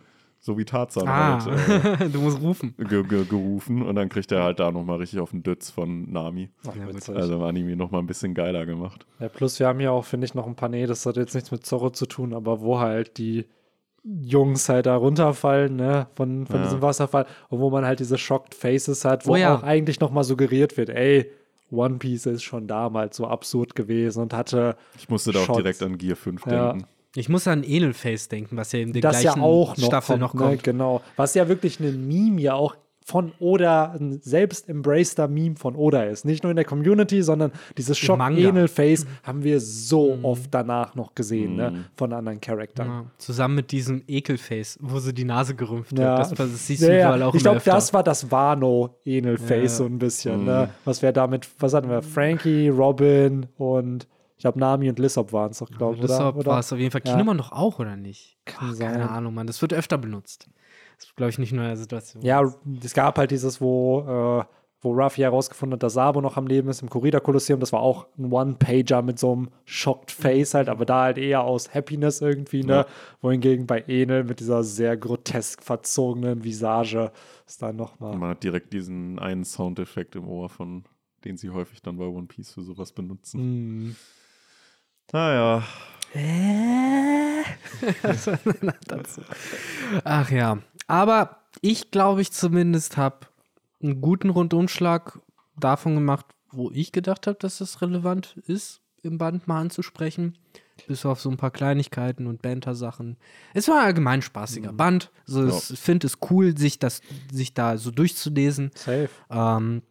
so wie Tarzan Ah, halt äh, du musst rufen. ge ge gerufen und dann kriegt er halt da nochmal richtig auf den Dütz von Nami. Ach, Ja. Also im Anime nochmal ein bisschen geiler gemacht. Ja, plus wir haben ja auch, finde ich, noch ein paar, nee, das hat jetzt nichts mit Zorro zu tun, aber wo halt die Jungs halt da runterfallen, ne, von, von Ja. diesem Wasserfall und wo man halt diese Shocked Faces hat, wo Oh ja. auch eigentlich noch mal suggeriert wird, ey, One Piece ist schon damals so absurd gewesen und hatte Ich musste da auch Shots. direkt an Gear 5 Ja. denken. Ich muss an Edelface denken, was ja in der das ja gleichen auch noch Staffel kommt, noch ne, kommt. genau. Was ja wirklich ein Meme ja auch von Oda, ein selbst embraceder Meme von Oda ist. Nicht nur in der Community, sondern dieses Shock. Enel Face haben wir so oft danach noch gesehen, ne, von anderen Charakteren. Ja, zusammen mit diesem Ekelface, wo sie die Nase gerümpft Ja, hat. Das, das siehst ja, du überall auch Ich glaube, das war das Wano-Enel-Face Ja. so ein bisschen. Ne? Was wir damit, was hatten wir? Frankie, Robin und glaube, Nami und Lissop waren es doch, glaube ich. Lissop war es auf jeden Fall. Kinemon doch auch, oder nicht? Ach. Keine Ahnung, Mann. Das wird öfter benutzt. Das glaube ich, nicht nur in der Situation. Ja, es gab halt dieses, wo, äh, wo Ruffy herausgefunden hat, dass Sabo noch am Leben ist im Corrida Kolosseum. Das war auch ein One-Pager mit so einem shocked Face halt, aber da halt eher aus Happiness irgendwie, ne? Ja. Wohingegen bei Enel mit dieser sehr grotesk verzogenen Visage ist dann nochmal. Man hat direkt diesen einen Soundeffekt im Ohr, von den sie häufig dann bei One Piece für sowas benutzen. Hm. Naja, Hä? dazu. Ach ja. Aber ich glaube, ich zumindest habe einen guten Rundumschlag davon gemacht, wo ich gedacht habe, dass es relevant ist, im Band mal anzusprechen. Bis auf so ein paar Kleinigkeiten und Banter-Sachen. Es war ein allgemein spaßiger Band. Also Ja. ich finde es cool, sich, das, sich da so durchzulesen. Safe. Ähm,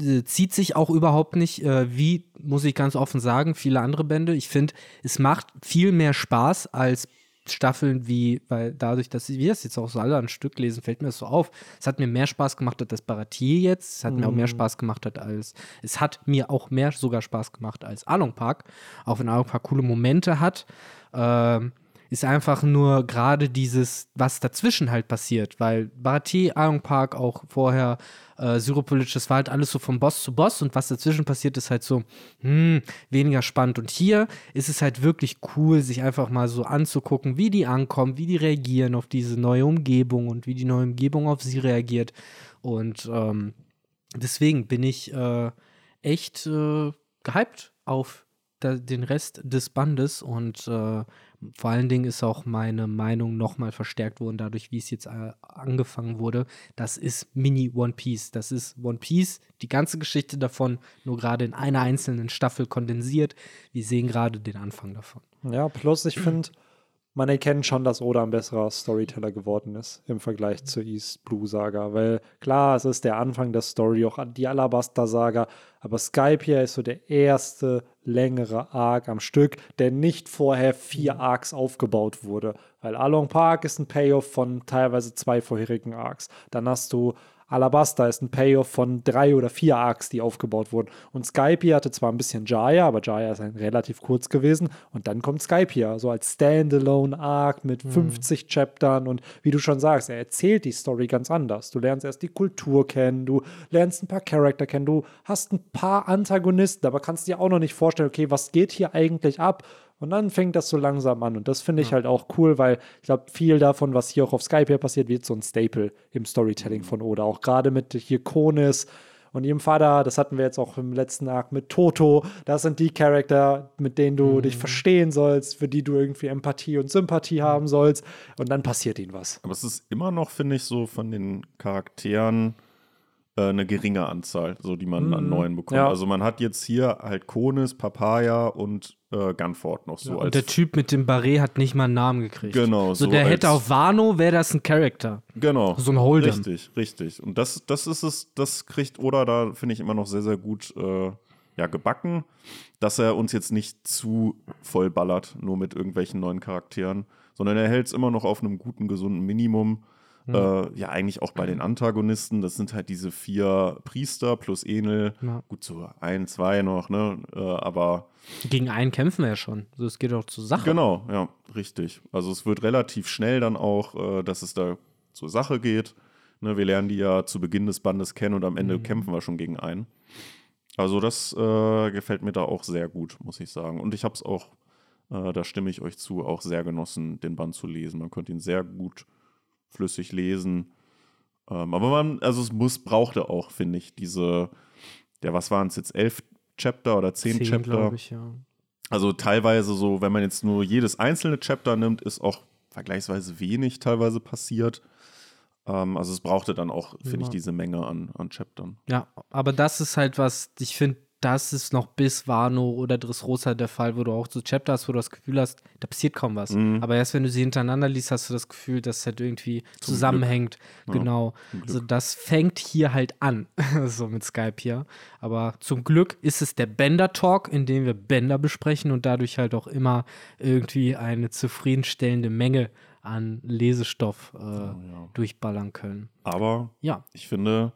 äh, zieht sich auch überhaupt nicht, äh, wie, muss ich ganz offen sagen, viele andere Bände. Ich finde, es macht viel mehr Spaß als Staffeln wie, weil dadurch, dass wir das jetzt auch so alle ein Stück lesen, fällt mir das so auf. Es hat mir mehr Spaß gemacht als das Baratier jetzt. Es hat mir auch mehr Spaß gemacht hat als, es hat mir auch mehr sogar Spaß gemacht als Along Park. Auch wenn Along Park coole Momente hat. Ähm, ist einfach nur gerade dieses, was dazwischen halt passiert, weil Baratier, Iron Park, auch vorher äh, Syropolic, das war halt alles so von Boss zu Boss und was dazwischen passiert, ist halt so, hm, weniger spannend. Und hier ist es halt wirklich cool, sich einfach mal so anzugucken, wie die ankommen, wie die reagieren auf diese neue Umgebung und wie die neue Umgebung auf sie reagiert. Und ähm, deswegen bin ich äh, echt äh, gehypt auf da, den Rest des Bandes und äh, vor allen Dingen ist auch meine Meinung nochmal verstärkt worden, dadurch, wie es jetzt äh, angefangen wurde. Das ist Mini One Piece. Das ist One Piece, die ganze Geschichte davon, nur gerade in einer einzelnen Staffel kondensiert. Wir sehen gerade den Anfang davon. Ja, plus ich finde, man erkennt schon, dass Oda ein besserer Storyteller geworden ist im Vergleich zur East Blue Saga. Weil klar, es ist der Anfang der Story, auch die Alabaster Saga, aber Skype hier ist so der erste längere Arc am Stück, der nicht vorher vier Arcs aufgebaut wurde. Weil Along Park ist ein Payoff von teilweise zwei vorherigen Arcs. Dann hast du Alabasta ist ein Payoff von drei oder vier Arcs, die aufgebaut wurden. Und Skype hatte zwar ein bisschen Jaya, aber Jaya ist ein relativ kurz gewesen. Und dann kommt Skype hier, so als Standalone-Arc mit 50 Chaptern. Und wie du schon sagst, er erzählt die Story ganz anders. Du lernst erst die Kultur kennen, du lernst ein paar Charakter kennen, du hast ein paar Antagonisten, aber kannst dir auch noch nicht vorstellen, okay, was geht hier eigentlich ab? Und dann fängt das so langsam an. Und das finde ich halt auch cool, weil ich glaube, viel davon, was hier auch auf Skype hier passiert, wird so ein Staple im Storytelling von Oda. Auch gerade mit hier Konis und ihrem Vater, das hatten wir jetzt auch im letzten Arc mit Toto. Das sind die Charakter, mit denen du dich verstehen sollst, für die du irgendwie Empathie und Sympathie haben sollst. Und dann passiert ihnen was. aber es ist immer noch, finde ich, so von den Charakteren eine geringe Anzahl, so die man an neuen bekommt. Ja. Also man hat jetzt hier halt Konis, Papaya und äh, Gunford noch so als Und der Typ mit dem Barret hat nicht mal einen Namen gekriegt. Genau, So, so der hätte auf Wano, wäre das ein Charakter. Genau. So ein Hold'em. Richtig, richtig. Und das, das ist es, das kriegt Oda da, finde ich, immer noch sehr, sehr gut äh, ja, gebacken, dass er uns jetzt nicht zu voll ballert, nur mit irgendwelchen neuen Charakteren, sondern er hält es immer noch auf einem guten, gesunden Minimum. Äh, ja, eigentlich auch bei den Antagonisten. Das sind halt diese vier Priester plus Enel. Ja. Gut, so ein, zwei noch, ne? Äh, aber Gegen einen kämpfen wir ja schon. Also es geht auch zur Sache. Genau, ja, richtig. Also es wird relativ schnell dann auch, äh, dass es da zur Sache geht. Ne, wir lernen die ja zu Beginn des Bandes kennen und am Ende kämpfen wir schon gegen einen. Also das äh, gefällt mir da auch sehr gut, muss ich sagen. Und ich habe es auch, äh, da stimme ich euch zu, auch sehr genossen, den Band zu lesen. Man konnte ihn sehr gut flüssig lesen. Ähm, aber man, also es muss, brauchte auch, finde ich, diese, ja, was waren es jetzt, elf Chapter oder zehn, Zehn, Chapter? ich, ja. Also teilweise so, wenn man jetzt nur jedes einzelne Chapter nimmt, ist auch vergleichsweise wenig teilweise passiert. Ähm, also es brauchte dann auch, finde ich, Ja. diese Menge an, an Chaptern. Ja, aber das ist halt was, ich finde, das ist noch bis Wano oder Dressrosa der Fall, wo du auch so Chapter hast, wo du das Gefühl hast, da passiert kaum was. Mhm. Aber erst wenn du sie hintereinander liest, hast du das Gefühl, dass es halt irgendwie zusammenhängt. genau. zum Glück. Also das fängt hier halt an, so mit Skype hier. Aber zum Glück ist es der Bender-Talk, in dem wir Bender besprechen und dadurch halt auch immer irgendwie eine zufriedenstellende Menge an Lesestoff äh, ja. durchballern können. Aber Ja, ich finde,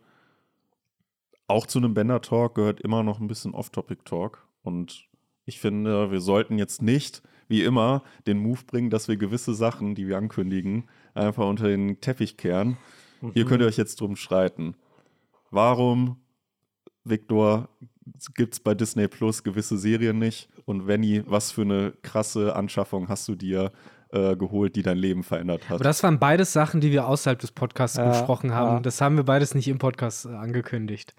auch zu einem Bender-Talk gehört immer noch ein bisschen Off-Topic-Talk. Und ich finde, wir sollten jetzt nicht, wie immer, den Move bringen, dass wir gewisse Sachen, die wir ankündigen, einfach unter den Teppich kehren. Hier könnt ihr euch jetzt drum streiten. Warum, Victor, gibt es bei Disney Plus gewisse Serien nicht? Und Venny, was für eine krasse Anschaffung hast du dir äh, geholt, die dein Leben verändert hat? Aber das waren beides Sachen, die wir außerhalb des Podcasts Ja, besprochen haben. ja. Das haben wir beides nicht im Podcast äh, angekündigt.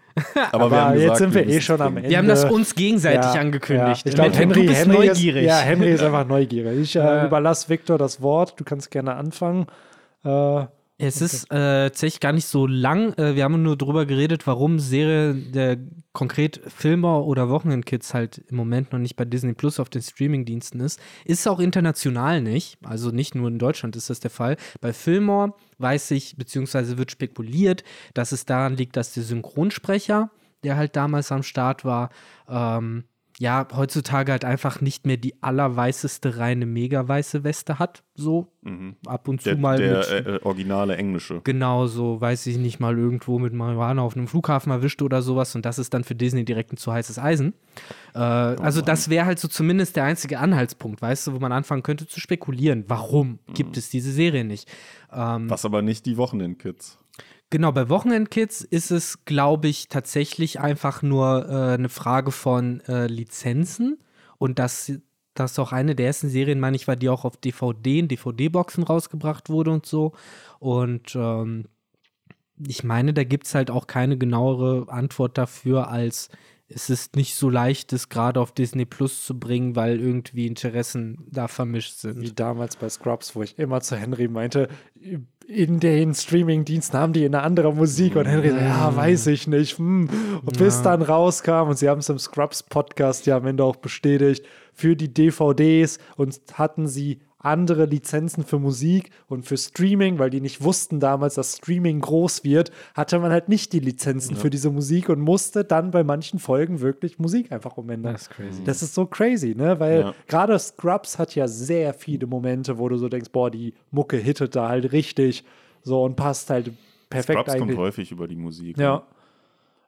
Aber, Aber jetzt sind wir müssen eh schon am. Ende. Wir haben das uns gegenseitig Ja, angekündigt. Ja. Ich glaube, Henry, Henry neugierig. Ist, ja, Henry ist einfach neugierig. Ich äh, Ja. überlasse Victor das Wort. Du kannst gerne anfangen. Äh, Es ist äh, tatsächlich gar nicht so lang. Äh, wir haben nur drüber geredet, warum Serie der konkret Filmer oder Wochenendkids halt im Moment noch nicht bei Disney Plus auf den Streamingdiensten ist. Ist auch international nicht. Also nicht nur in Deutschland ist das der Fall. Bei Filmor weiß ich, beziehungsweise wird spekuliert, dass es daran liegt, dass der Synchronsprecher, der halt damals am Start war, ähm, ja, heutzutage halt einfach nicht mehr die allerweißeste reine mega weiße Weste hat. So Mhm. ab und zu Der, mal der mit äh, äh, originale englische. Genau so, weiß ich nicht, mal irgendwo mit Marihuana auf einem Flughafen erwischt oder sowas und das ist dann für Disney direkt ein zu heißes Eisen. Äh, also das wäre halt so zumindest der einzige Anhaltspunkt, weißt du, wo man anfangen könnte zu spekulieren. Warum gibt es diese Serie nicht? Ähm, Was aber nicht die Wochenendkids. Genau, bei Wochenendkids ist es, glaube ich, tatsächlich einfach nur äh, eine Frage von äh, Lizenzen und dass das auch eine der ersten Serien, meine ich, war, die auch auf DVD in DVD-Boxen rausgebracht wurde und so. Und ähm, ich meine, da gibt es halt auch keine genauere Antwort dafür, als es ist nicht so leicht, es gerade auf Disney Plus zu bringen, weil irgendwie Interessen da vermischt sind. wie damals bei Scrubs, wo ich immer zu Henry meinte, in den Streaming-Diensten haben die eine andere Musik. Und Henry so, ja, weiß ich nicht. Hm. Und bis Ja. dann rauskam, und sie haben es im Scrubs-Podcast ja am Ende auch bestätigt, für die DVDs und hatten sie andere Lizenzen für Musik und für Streaming, weil die nicht wussten damals, dass Streaming groß wird, hatte man halt nicht die Lizenzen für diese Musik und musste dann bei manchen Folgen wirklich Musik einfach umändern. Das ist crazy. Das ist so crazy, ne? Weil Ja. gerade Scrubs hat ja sehr viele Momente, wo du so denkst, boah, die Mucke hittet da halt richtig so und passt halt perfekt Scrubs kommt eigentlich. häufig über die Musik. Ja.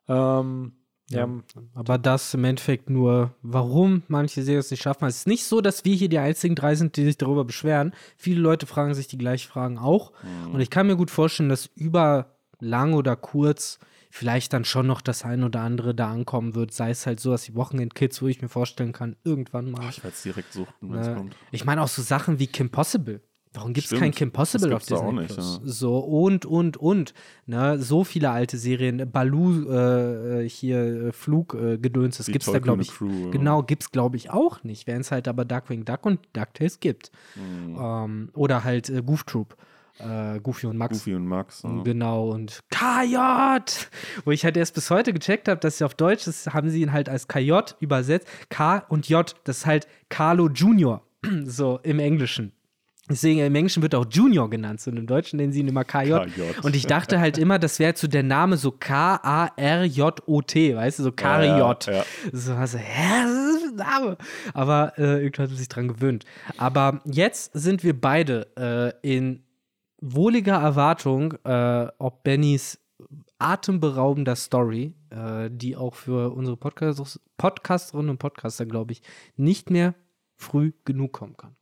Ähm, ja. Aber das im Endeffekt nur, warum manche Serien es nicht schaffen. Es ist nicht so, dass wir hier die einzigen drei sind, die sich darüber beschweren. Viele Leute fragen sich die gleichen Fragen auch. Und ich kann mir gut vorstellen, dass über lang oder kurz vielleicht dann schon noch das ein oder andere da ankommen wird. Sei es halt so, dass die Wochenend-Kids, wo ich mir vorstellen kann, irgendwann mal. Oh, ich werde es direkt suchen, wenn es Äh, kommt. ich meine auch so Sachen wie Kim Possible. Warum gibt es kein Kim Possible das auf Disney auch nicht, Plus? ja. So und und und. Ne? So viele alte Serien. Baloo äh, hier äh, Fluggedöns, das Die gibt's da glaube ich. Crew, ja. Genau, gibt's glaube ich auch nicht. Während es halt aber Darkwing Duck und DuckTales gibt. Mhm. Ähm, oder halt äh, Goof Troop. Äh, Goofy und Max. Goofy und Max. Ja. Genau, und KJ, wo ich halt erst bis heute gecheckt habe, dass sie auf Deutsch ist, haben sie ihn halt als KJ übersetzt. K und J, das ist halt Carlo Junior, so im Englischen. Deswegen im Englischen wird auch Junior genannt, so und im Deutschen nennen sie ihn immer KJ. KJ. Und ich dachte halt immer, das wäre so der Name so K-A-R-J-O-T, weißt du, so Kariot. Ja, ja. So, also, hä, das ist ein Name. Aber äh, irgendwann hat man sich dran gewöhnt. Aber jetzt sind wir beide äh, in wohliger Erwartung, äh, ob Bennys atemberaubender Story, äh, die auch für unsere Podcast Podcasterinnen und Podcaster, glaube ich, nicht mehr früh genug kommen kann.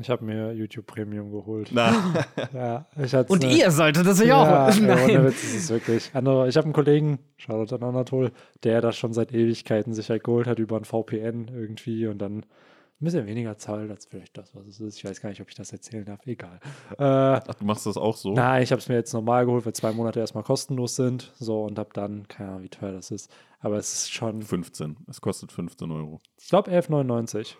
Ich habe mir YouTube Premium geholt. Na, Ja, Und ihr solltet das ja auch. Ja, ey, ohne Nein. Witz, ist wirklich. Andere, ich habe einen Kollegen, Shoutout an Anatol, der das schon seit Ewigkeiten sich halt geholt hat über ein VPN irgendwie und dann ein bisschen weniger zahlt als vielleicht das, was es ist. Ich weiß gar nicht, ob ich das erzählen darf. Egal. Äh, ach, du machst das auch so? Nein, ich habe es mir jetzt normal geholt, weil zwei Monate erstmal kostenlos sind. So und habe dann, keine Ahnung, wie teuer das ist. Aber es ist schon, 15. Es kostet 15 Euro. ich glaube 11,99.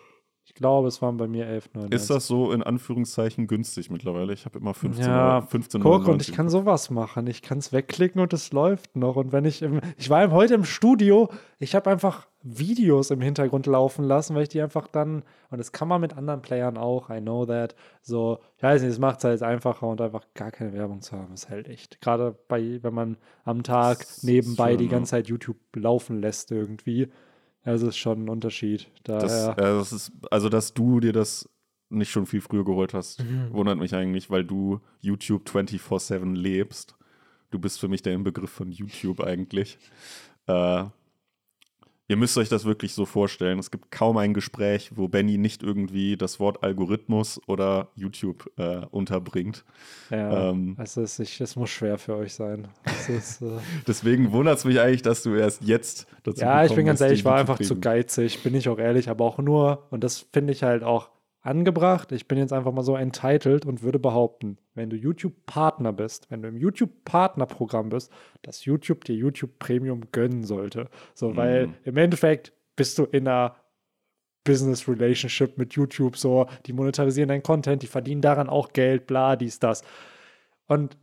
Ich glaube, es waren bei mir 11,99. Ist das so in Anführungszeichen günstig mittlerweile? Ich habe immer 15 Ja, Euro. 15 Guck, und ich kann sowas machen. Ich kann es wegklicken und es läuft noch. Und wenn ich im, ich war heute im Studio, ich habe einfach Videos im Hintergrund laufen lassen, weil ich die einfach dann, und das kann man mit anderen Playern auch, I know that. So, ich weiß nicht, es macht es halt einfacher und einfach gar keine Werbung zu haben, ist halt echt. Gerade bei, wenn man am Tag nebenbei schon, die ganze Zeit YouTube laufen lässt irgendwie. Also ist schon ein Unterschied. Das, äh, das ist, also, dass du dir das nicht schon viel früher geholt hast, Mhm. wundert mich eigentlich, weil du YouTube 24-7 lebst. Du bist für mich der Inbegriff von YouTube eigentlich. Äh, Ihr müsst euch das wirklich so vorstellen. Es gibt kaum ein Gespräch, wo Benny nicht irgendwie das Wort Algorithmus oder YouTube äh, unterbringt. Ja, ähm, es, ist, ich, es muss schwer für euch sein. Ist, äh Deswegen wundert es mich eigentlich, dass du erst jetzt dazu Ja, ich bin ganz ehrlich, ich war einfach zu geizig, bin ich auch ehrlich, aber auch nur, und das finde ich halt auch angebracht. Ich bin jetzt einfach mal so entitled und würde behaupten, wenn du YouTube-Partner bist, wenn du im YouTube-Partner-Programm bist, dass YouTube dir YouTube Premium gönnen sollte. So, mhm. weil im Endeffekt bist du in einer Business Relationship mit YouTube, so, die monetarisieren deinen Content, die verdienen daran auch Geld, bla, dies, das. Und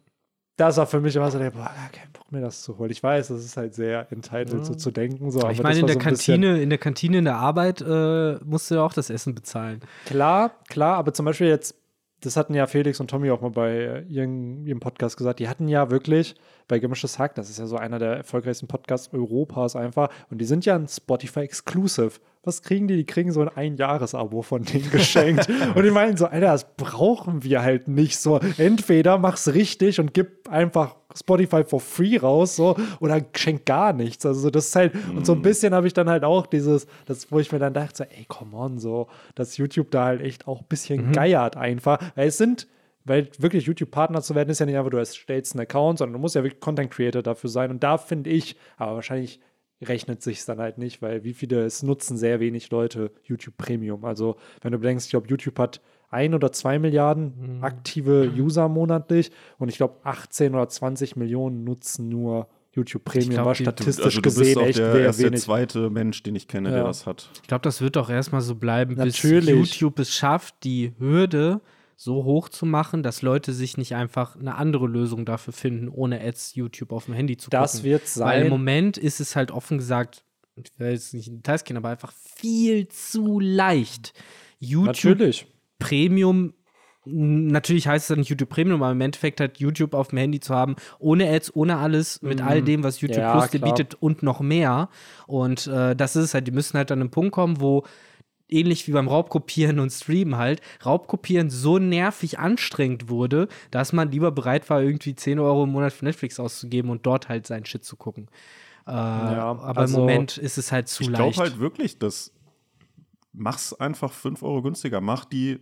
das war für mich immer so der, boah, kein Bock mehr das zu holen. Ich weiß, das ist halt sehr entitled, ja. so zu denken. So, ich meine, in der so Kantine, in der Kantine in der Arbeit äh, musst du ja auch das Essen bezahlen. Klar, klar, aber zum Beispiel jetzt, das hatten ja Felix und Tommy auch mal bei ihrem, ihrem Podcast gesagt, die hatten ja wirklich bei Gemischtes Hack, das ist ja so einer der erfolgreichsten Podcasts Europas einfach, und die sind ja ein Spotify Exclusive was kriegen die? Die kriegen so ein Einjahresabo von denen geschenkt. und die meinen so, Alter, das brauchen wir halt nicht so. Entweder mach's richtig und gib einfach Spotify for free raus, so, oder schenk gar nichts. Also das ist halt, mm. und so ein mm. bisschen habe ich dann halt auch dieses, das, wo ich mir dann dachte, so, ey, come on, so, dass YouTube da halt echt auch ein bisschen mhm. geiert einfach. Weil es sind, weil wirklich YouTube-Partner zu werden, ist ja nicht einfach, du erstellst einen Account, sondern du musst ja wirklich Content Creator dafür sein. Und da finde ich, aber wahrscheinlich rechnet sich dann halt nicht, weil wie viele, es nutzen sehr wenig Leute YouTube Premium. Also wenn du bedenkst, ich glaube, YouTube hat ein oder zwei Milliarden mhm. aktive User monatlich und ich glaube 18 oder 20 Millionen nutzen nur YouTube Premium, glaub, war statistisch also gesehen echt der, wenig. der zweite Mensch, den ich kenne, ja. der das hat. Ich glaube, das wird doch erstmal so bleiben, Natürlich. bis YouTube es schafft, die Hürde so hoch zu machen, dass Leute sich nicht einfach eine andere Lösung dafür finden, ohne Ads YouTube auf dem Handy zu das gucken. Das wird sein. Weil im Moment ist es halt offen gesagt, ich will jetzt nicht in Details gehen, aber einfach viel zu leicht. YouTube Natürlich. Premium Natürlich heißt es dann nicht YouTube Premium, aber im Endeffekt halt YouTube auf dem Handy zu haben, ohne Ads, ohne alles, mit mhm. all dem, was YouTube ja, Plus dir bietet und noch mehr. Und äh, das ist es halt, die müssen halt an einen Punkt kommen, wo ähnlich wie beim Raubkopieren und Streamen halt, Raubkopieren so nervig anstrengend wurde, dass man lieber bereit war, irgendwie 10 Euro im Monat für Netflix auszugeben und dort halt seinen Shit zu gucken. Äh, ja, aber also, im Moment ist es halt zu ich leicht. Ich glaube halt wirklich, dass mach's einfach 5 Euro günstiger. Mach die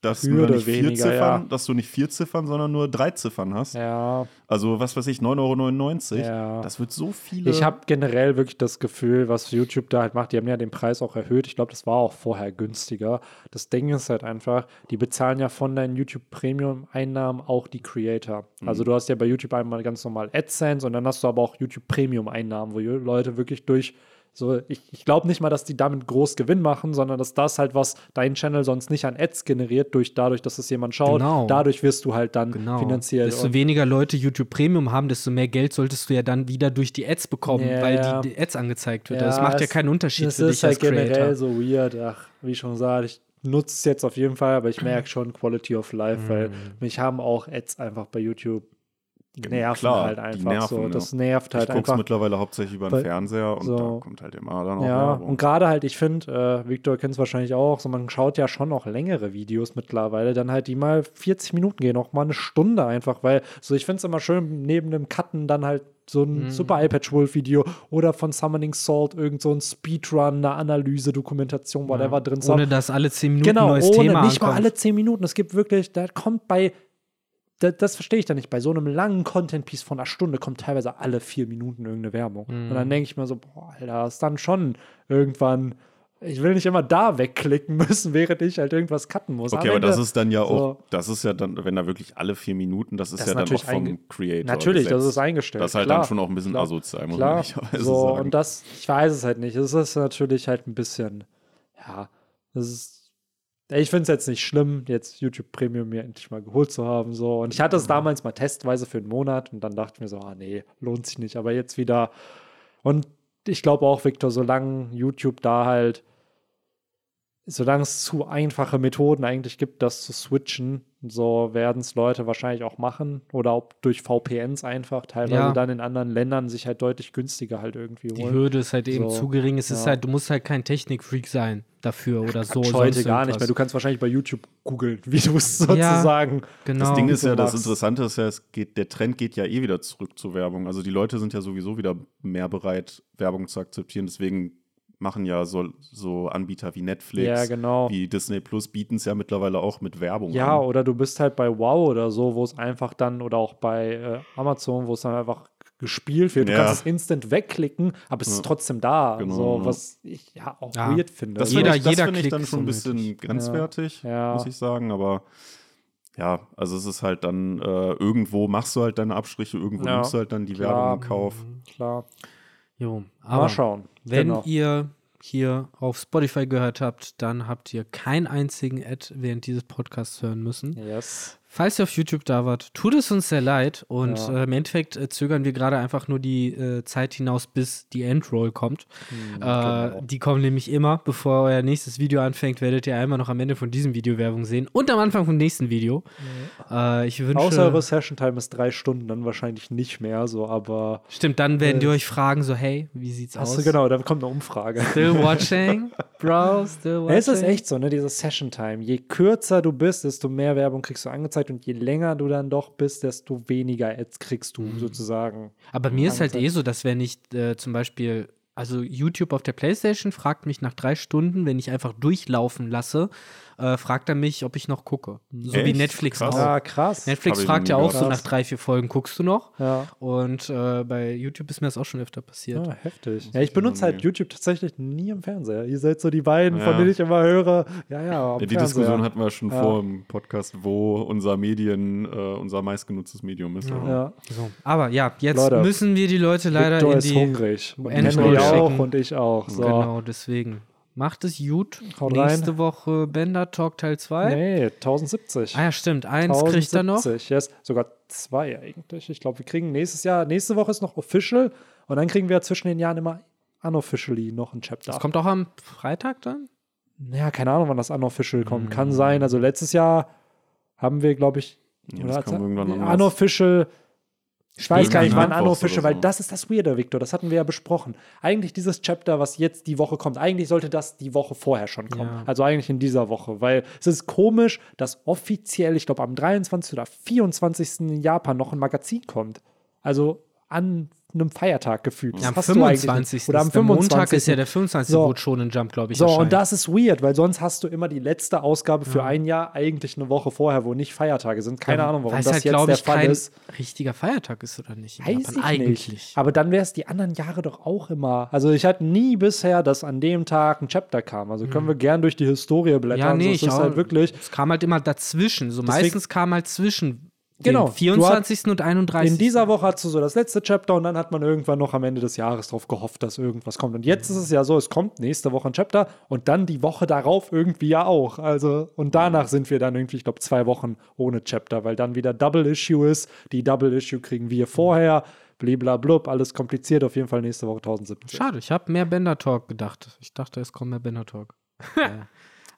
dass du nicht vier weniger, Ziffern, ja. dass du nicht vier Ziffern, sondern nur drei Ziffern hast. Ja. Also was weiß ich, 9,99 Euro. Ja. Das wird so viele. Ich habe generell wirklich das Gefühl, was YouTube da halt macht, die haben ja den Preis auch erhöht. Ich glaube, das war auch vorher günstiger. Das Ding ist halt einfach, die bezahlen ja von deinen YouTube Premium-Einnahmen auch die Creator. Mhm. Also du hast ja bei YouTube einmal ganz normal AdSense und dann hast du aber auch YouTube Premium-Einnahmen, wo Leute wirklich durch so, ich, ich glaube nicht mal, dass die damit groß Gewinn machen, sondern dass das halt, was dein Channel sonst nicht an Ads generiert, durch, dadurch, dass es jemand schaut, genau. dadurch wirst du halt dann genau. finanziert. Desto weniger Leute YouTube Premium haben, desto mehr Geld solltest du ja dann wieder durch die Ads bekommen, ja, weil die, die, Ads angezeigt wird. Ja, das macht es, ja keinen Unterschied für dich als halt Creator. generell so weird. Ach, wie schon gesagt, ich nutze es jetzt auf jeden Fall, aber ich merke schon Quality of Life, weil mhm. mich haben auch Ads einfach bei YouTube nerven Klar, halt einfach nerven, so. Das nervt halt ich einfach. Ich mittlerweile hauptsächlich über den Fernseher und so. da kommt halt immer dann auch Ja, Werbung. und gerade halt, ich finde, äh, Victor kennt es wahrscheinlich auch, so man schaut ja schon noch längere Videos mittlerweile, dann halt die mal 40 Minuten gehen, auch mal eine Stunde einfach, weil so ich finde es immer schön, neben dem Cutten dann halt so ein mhm. Super iPad Wolf Video oder von Summoning Salt irgend so ein Speedrun, eine Analyse, Dokumentation, whatever ja. drin Ohne dass alle 10 Minuten genau, neues ohne, Thema nicht ankommt. mal alle 10 Minuten. Es gibt wirklich, da kommt bei das, das verstehe ich dann nicht. Bei so einem langen Content-Piece von einer Stunde kommt teilweise alle vier Minuten irgendeine Werbung. Mhm. Und dann mhm. denke ich mir so, boah, Alter, ist dann schon irgendwann. Ich will nicht immer da wegklicken müssen, während ich halt irgendwas cutten muss. Okay, Am aber das ist dann ja auch, so, das ist ja dann, wenn da wirklich alle vier Minuten, das ist das ja dann auch vom Creator. Natürlich, gesetzt. das ist eingestellt. Das ist halt klar, dann schon auch ein bisschen klar, asozial, muss klar, man so, sagen. Und das, ich weiß es halt nicht. Es ist natürlich halt ein bisschen, ja, das ist ich finde es jetzt nicht schlimm, jetzt YouTube Premium mir endlich mal geholt zu haben. So. Und ich hatte es damals mal testweise für einen Monat und dann dachte ich mir so, ah nee, lohnt sich nicht. Aber jetzt wieder. Und ich glaube auch, Victor, solange YouTube da halt, solange es zu einfache Methoden eigentlich gibt, das zu switchen, so werden es Leute wahrscheinlich auch machen. Oder ob durch VPNs einfach, teilweise ja. dann in anderen Ländern sich halt deutlich günstiger halt irgendwie holen. Die Hürde ist halt eben so, zu gering. Es ja. ist halt, du musst halt kein Technikfreak sein dafür oder so. Heute gar nicht mehr. Du kannst wahrscheinlich bei YouTube googeln, wie du es sozusagen. Ja, genau. Das Ding ist ja, das Interessante ist ja, es geht, der Trend geht ja eh wieder zurück zur Werbung. Also die Leute sind ja sowieso wieder mehr bereit, Werbung zu akzeptieren. Deswegen machen ja so, so Anbieter wie Netflix, Ja, genau. wie Disney Plus bieten es ja mittlerweile auch mit Werbung Ja, an. oder du bist halt bei Wow oder so, wo es einfach dann, oder auch bei äh, Amazon, wo es dann einfach gespielt wird. Du Ja. kannst es instant wegklicken, aber es ist Ja. trotzdem da. Genau, so, was ich ja auch Ja. weird finde. Das Jeder- finde ich, das jeder finde ich dann schon ein bisschen unnötig. grenzwertig, Ja. muss ich sagen, aber ja, also es ist halt dann, äh, irgendwo machst du halt deine Abstriche, irgendwo Ja, nimmst du halt dann die klar. Werbung in Kauf. Klar. Jo, Mal aber schauen. wenn Genau. ihr hier auf Spotify gehört habt, dann habt ihr keinen einzigen Ad während dieses Podcasts hören müssen. Yes. Falls ihr auf YouTube da wart, tut es uns sehr leid und Ja. äh, im Endeffekt äh, zögern wir gerade einfach nur die äh, Zeit hinaus, bis die Endroll kommt. Hm, Äh, genau. Die kommen nämlich immer, bevor euer nächstes Video anfängt, werdet ihr einmal noch am Ende von diesem Video Werbung sehen und am Anfang vom nächsten Video. Äh, ich wünsche. Außer eure Session Time ist drei Stunden, dann wahrscheinlich nicht mehr so, aber Stimmt, dann werden die Äh, euch fragen, so, hey, wie sieht's aus? du genau, dann kommt eine Umfrage. Still watching, Bro, still watching. Ja, es ist echt so, ne, diese Session Time. Je kürzer du bist, desto mehr Werbung kriegst du angezeigt und je länger du dann doch bist, desto weniger Ads kriegst du sozusagen. Aber mir ist halt eh so, dass wenn ich äh, zum Beispiel, also YouTube auf der Playstation fragt mich nach drei Stunden, wenn ich einfach durchlaufen lasse, äh, fragt er mich, ob ich noch gucke. So wie Echt? Netflix Krass. auch. Ja, krass. Netflix Hab fragt ja auch so gehört. nach drei, vier Folgen, guckst du noch? Ja. Und äh, bei YouTube ist mir das auch schon öfter passiert. Ja, heftig. Das Ja, ich benutze halt. YouTube tatsächlich nie im Fernseher. Ihr seid so die beiden, von Ja. denen ich immer höre. Ja, ja, am Ja, die Fernseher. Diskussion hatten wir schon Ja. vor im Podcast, wo unser Medien, äh, unser meistgenutztes Medium ist. aber- Ja. So. Aber ja, jetzt Leute, müssen wir die Leute leider Victor in ist die. hungrig. Und Endroll Henry auch und ich auch. So. Genau, deswegen. Macht es gut. Haut Nächste rein. Woche Bender Talk Teil 2. Nee, 1070. Ah ja, stimmt. Eins kriegt er noch. 1070, Yes. Sogar zwei eigentlich. Ich glaube, wir kriegen nächstes Jahr, nächste Woche ist noch official und dann kriegen wir zwischen den Jahren immer unofficially noch ein Chapter. Das kommt auch am Freitag dann? Ja, keine Ahnung, wann das unofficial kommt. Hm. Kann sein. Also letztes Jahr haben wir, glaube ich, Ja, das kam irgendwann anders. unofficial. Ich weiß gar nicht, wann Mittwochs unofficial, oder weil so. das ist das Weirde, Victor. Das hatten wir ja besprochen. Eigentlich dieses Chapter, was jetzt die Woche kommt, eigentlich sollte das die Woche vorher schon kommen. Ja. Also eigentlich in dieser Woche, weil es ist komisch, dass offiziell, ich glaube, am 23. oder 24. in Japan noch ein Magazin kommt. Also an einem Feiertag gefühlt. Das Ja, am hast du eigentlich nicht. 25. Oder am ist der Montag 25. ist ja der 25. So. schon ein Jump, glaube ich, So, erscheint. und das ist weird, weil sonst hast du immer die letzte Ausgabe für ein Jahr eigentlich eine Woche vorher, wo nicht Feiertage sind. Keine Ja, Ahnung, warum das halt, jetzt der ich, Fall kein ist. richtiger Feiertag ist oder nicht? Weiß ich Eigentlich. nicht. Aber dann wäre es die anderen Jahre doch auch immer. Also ich hatte nie bisher, dass an dem Tag ein Chapter kam. Also können wir gern durch die Historie blättern. Ja, nee, so, ich es ist auch. halt wirklich. Es kam halt immer dazwischen. So Deswegen- meistens kam halt zwischen Genau. dem 24. und 31. In dieser Woche hast du so das letzte Chapter und dann hat man irgendwann noch am Ende des Jahres drauf gehofft, dass irgendwas kommt. Und jetzt ist es ja so, es kommt nächste Woche ein Chapter und dann die Woche darauf irgendwie ja auch. Also, und danach sind wir dann irgendwie, ich glaube, zwei Wochen ohne Chapter, weil dann wieder Double Issue ist. Die Double Issue kriegen wir vorher. Bliblablub, alles kompliziert. Auf jeden Fall nächste Woche 1070. Schade, ich habe mehr Bender Talk gedacht. Ich dachte, es kommt mehr Bender Talk. ja.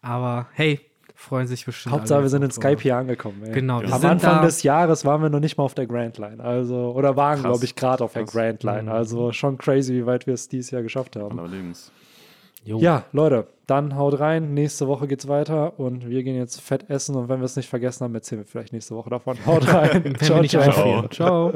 Aber hey, freuen sich bestimmt. Hauptsache, alle wir sind in. Skype hier angekommen. Ey. Genau, wir Am sind Anfang da. des Jahres waren wir noch nicht mal auf der Grand Line. Also, oder waren, glaube ich, gerade auf der. Grand Line. Mhm. Also schon crazy, wie weit wir es dieses Jahr geschafft haben. Allerdings. Jo. Ja, Leute, dann haut rein. Nächste Woche geht's weiter und wir gehen jetzt fett essen. Und wenn wir es nicht vergessen haben, erzählen wir vielleicht nächste Woche davon. Haut rein. Ciao. einfrieren. Ciao.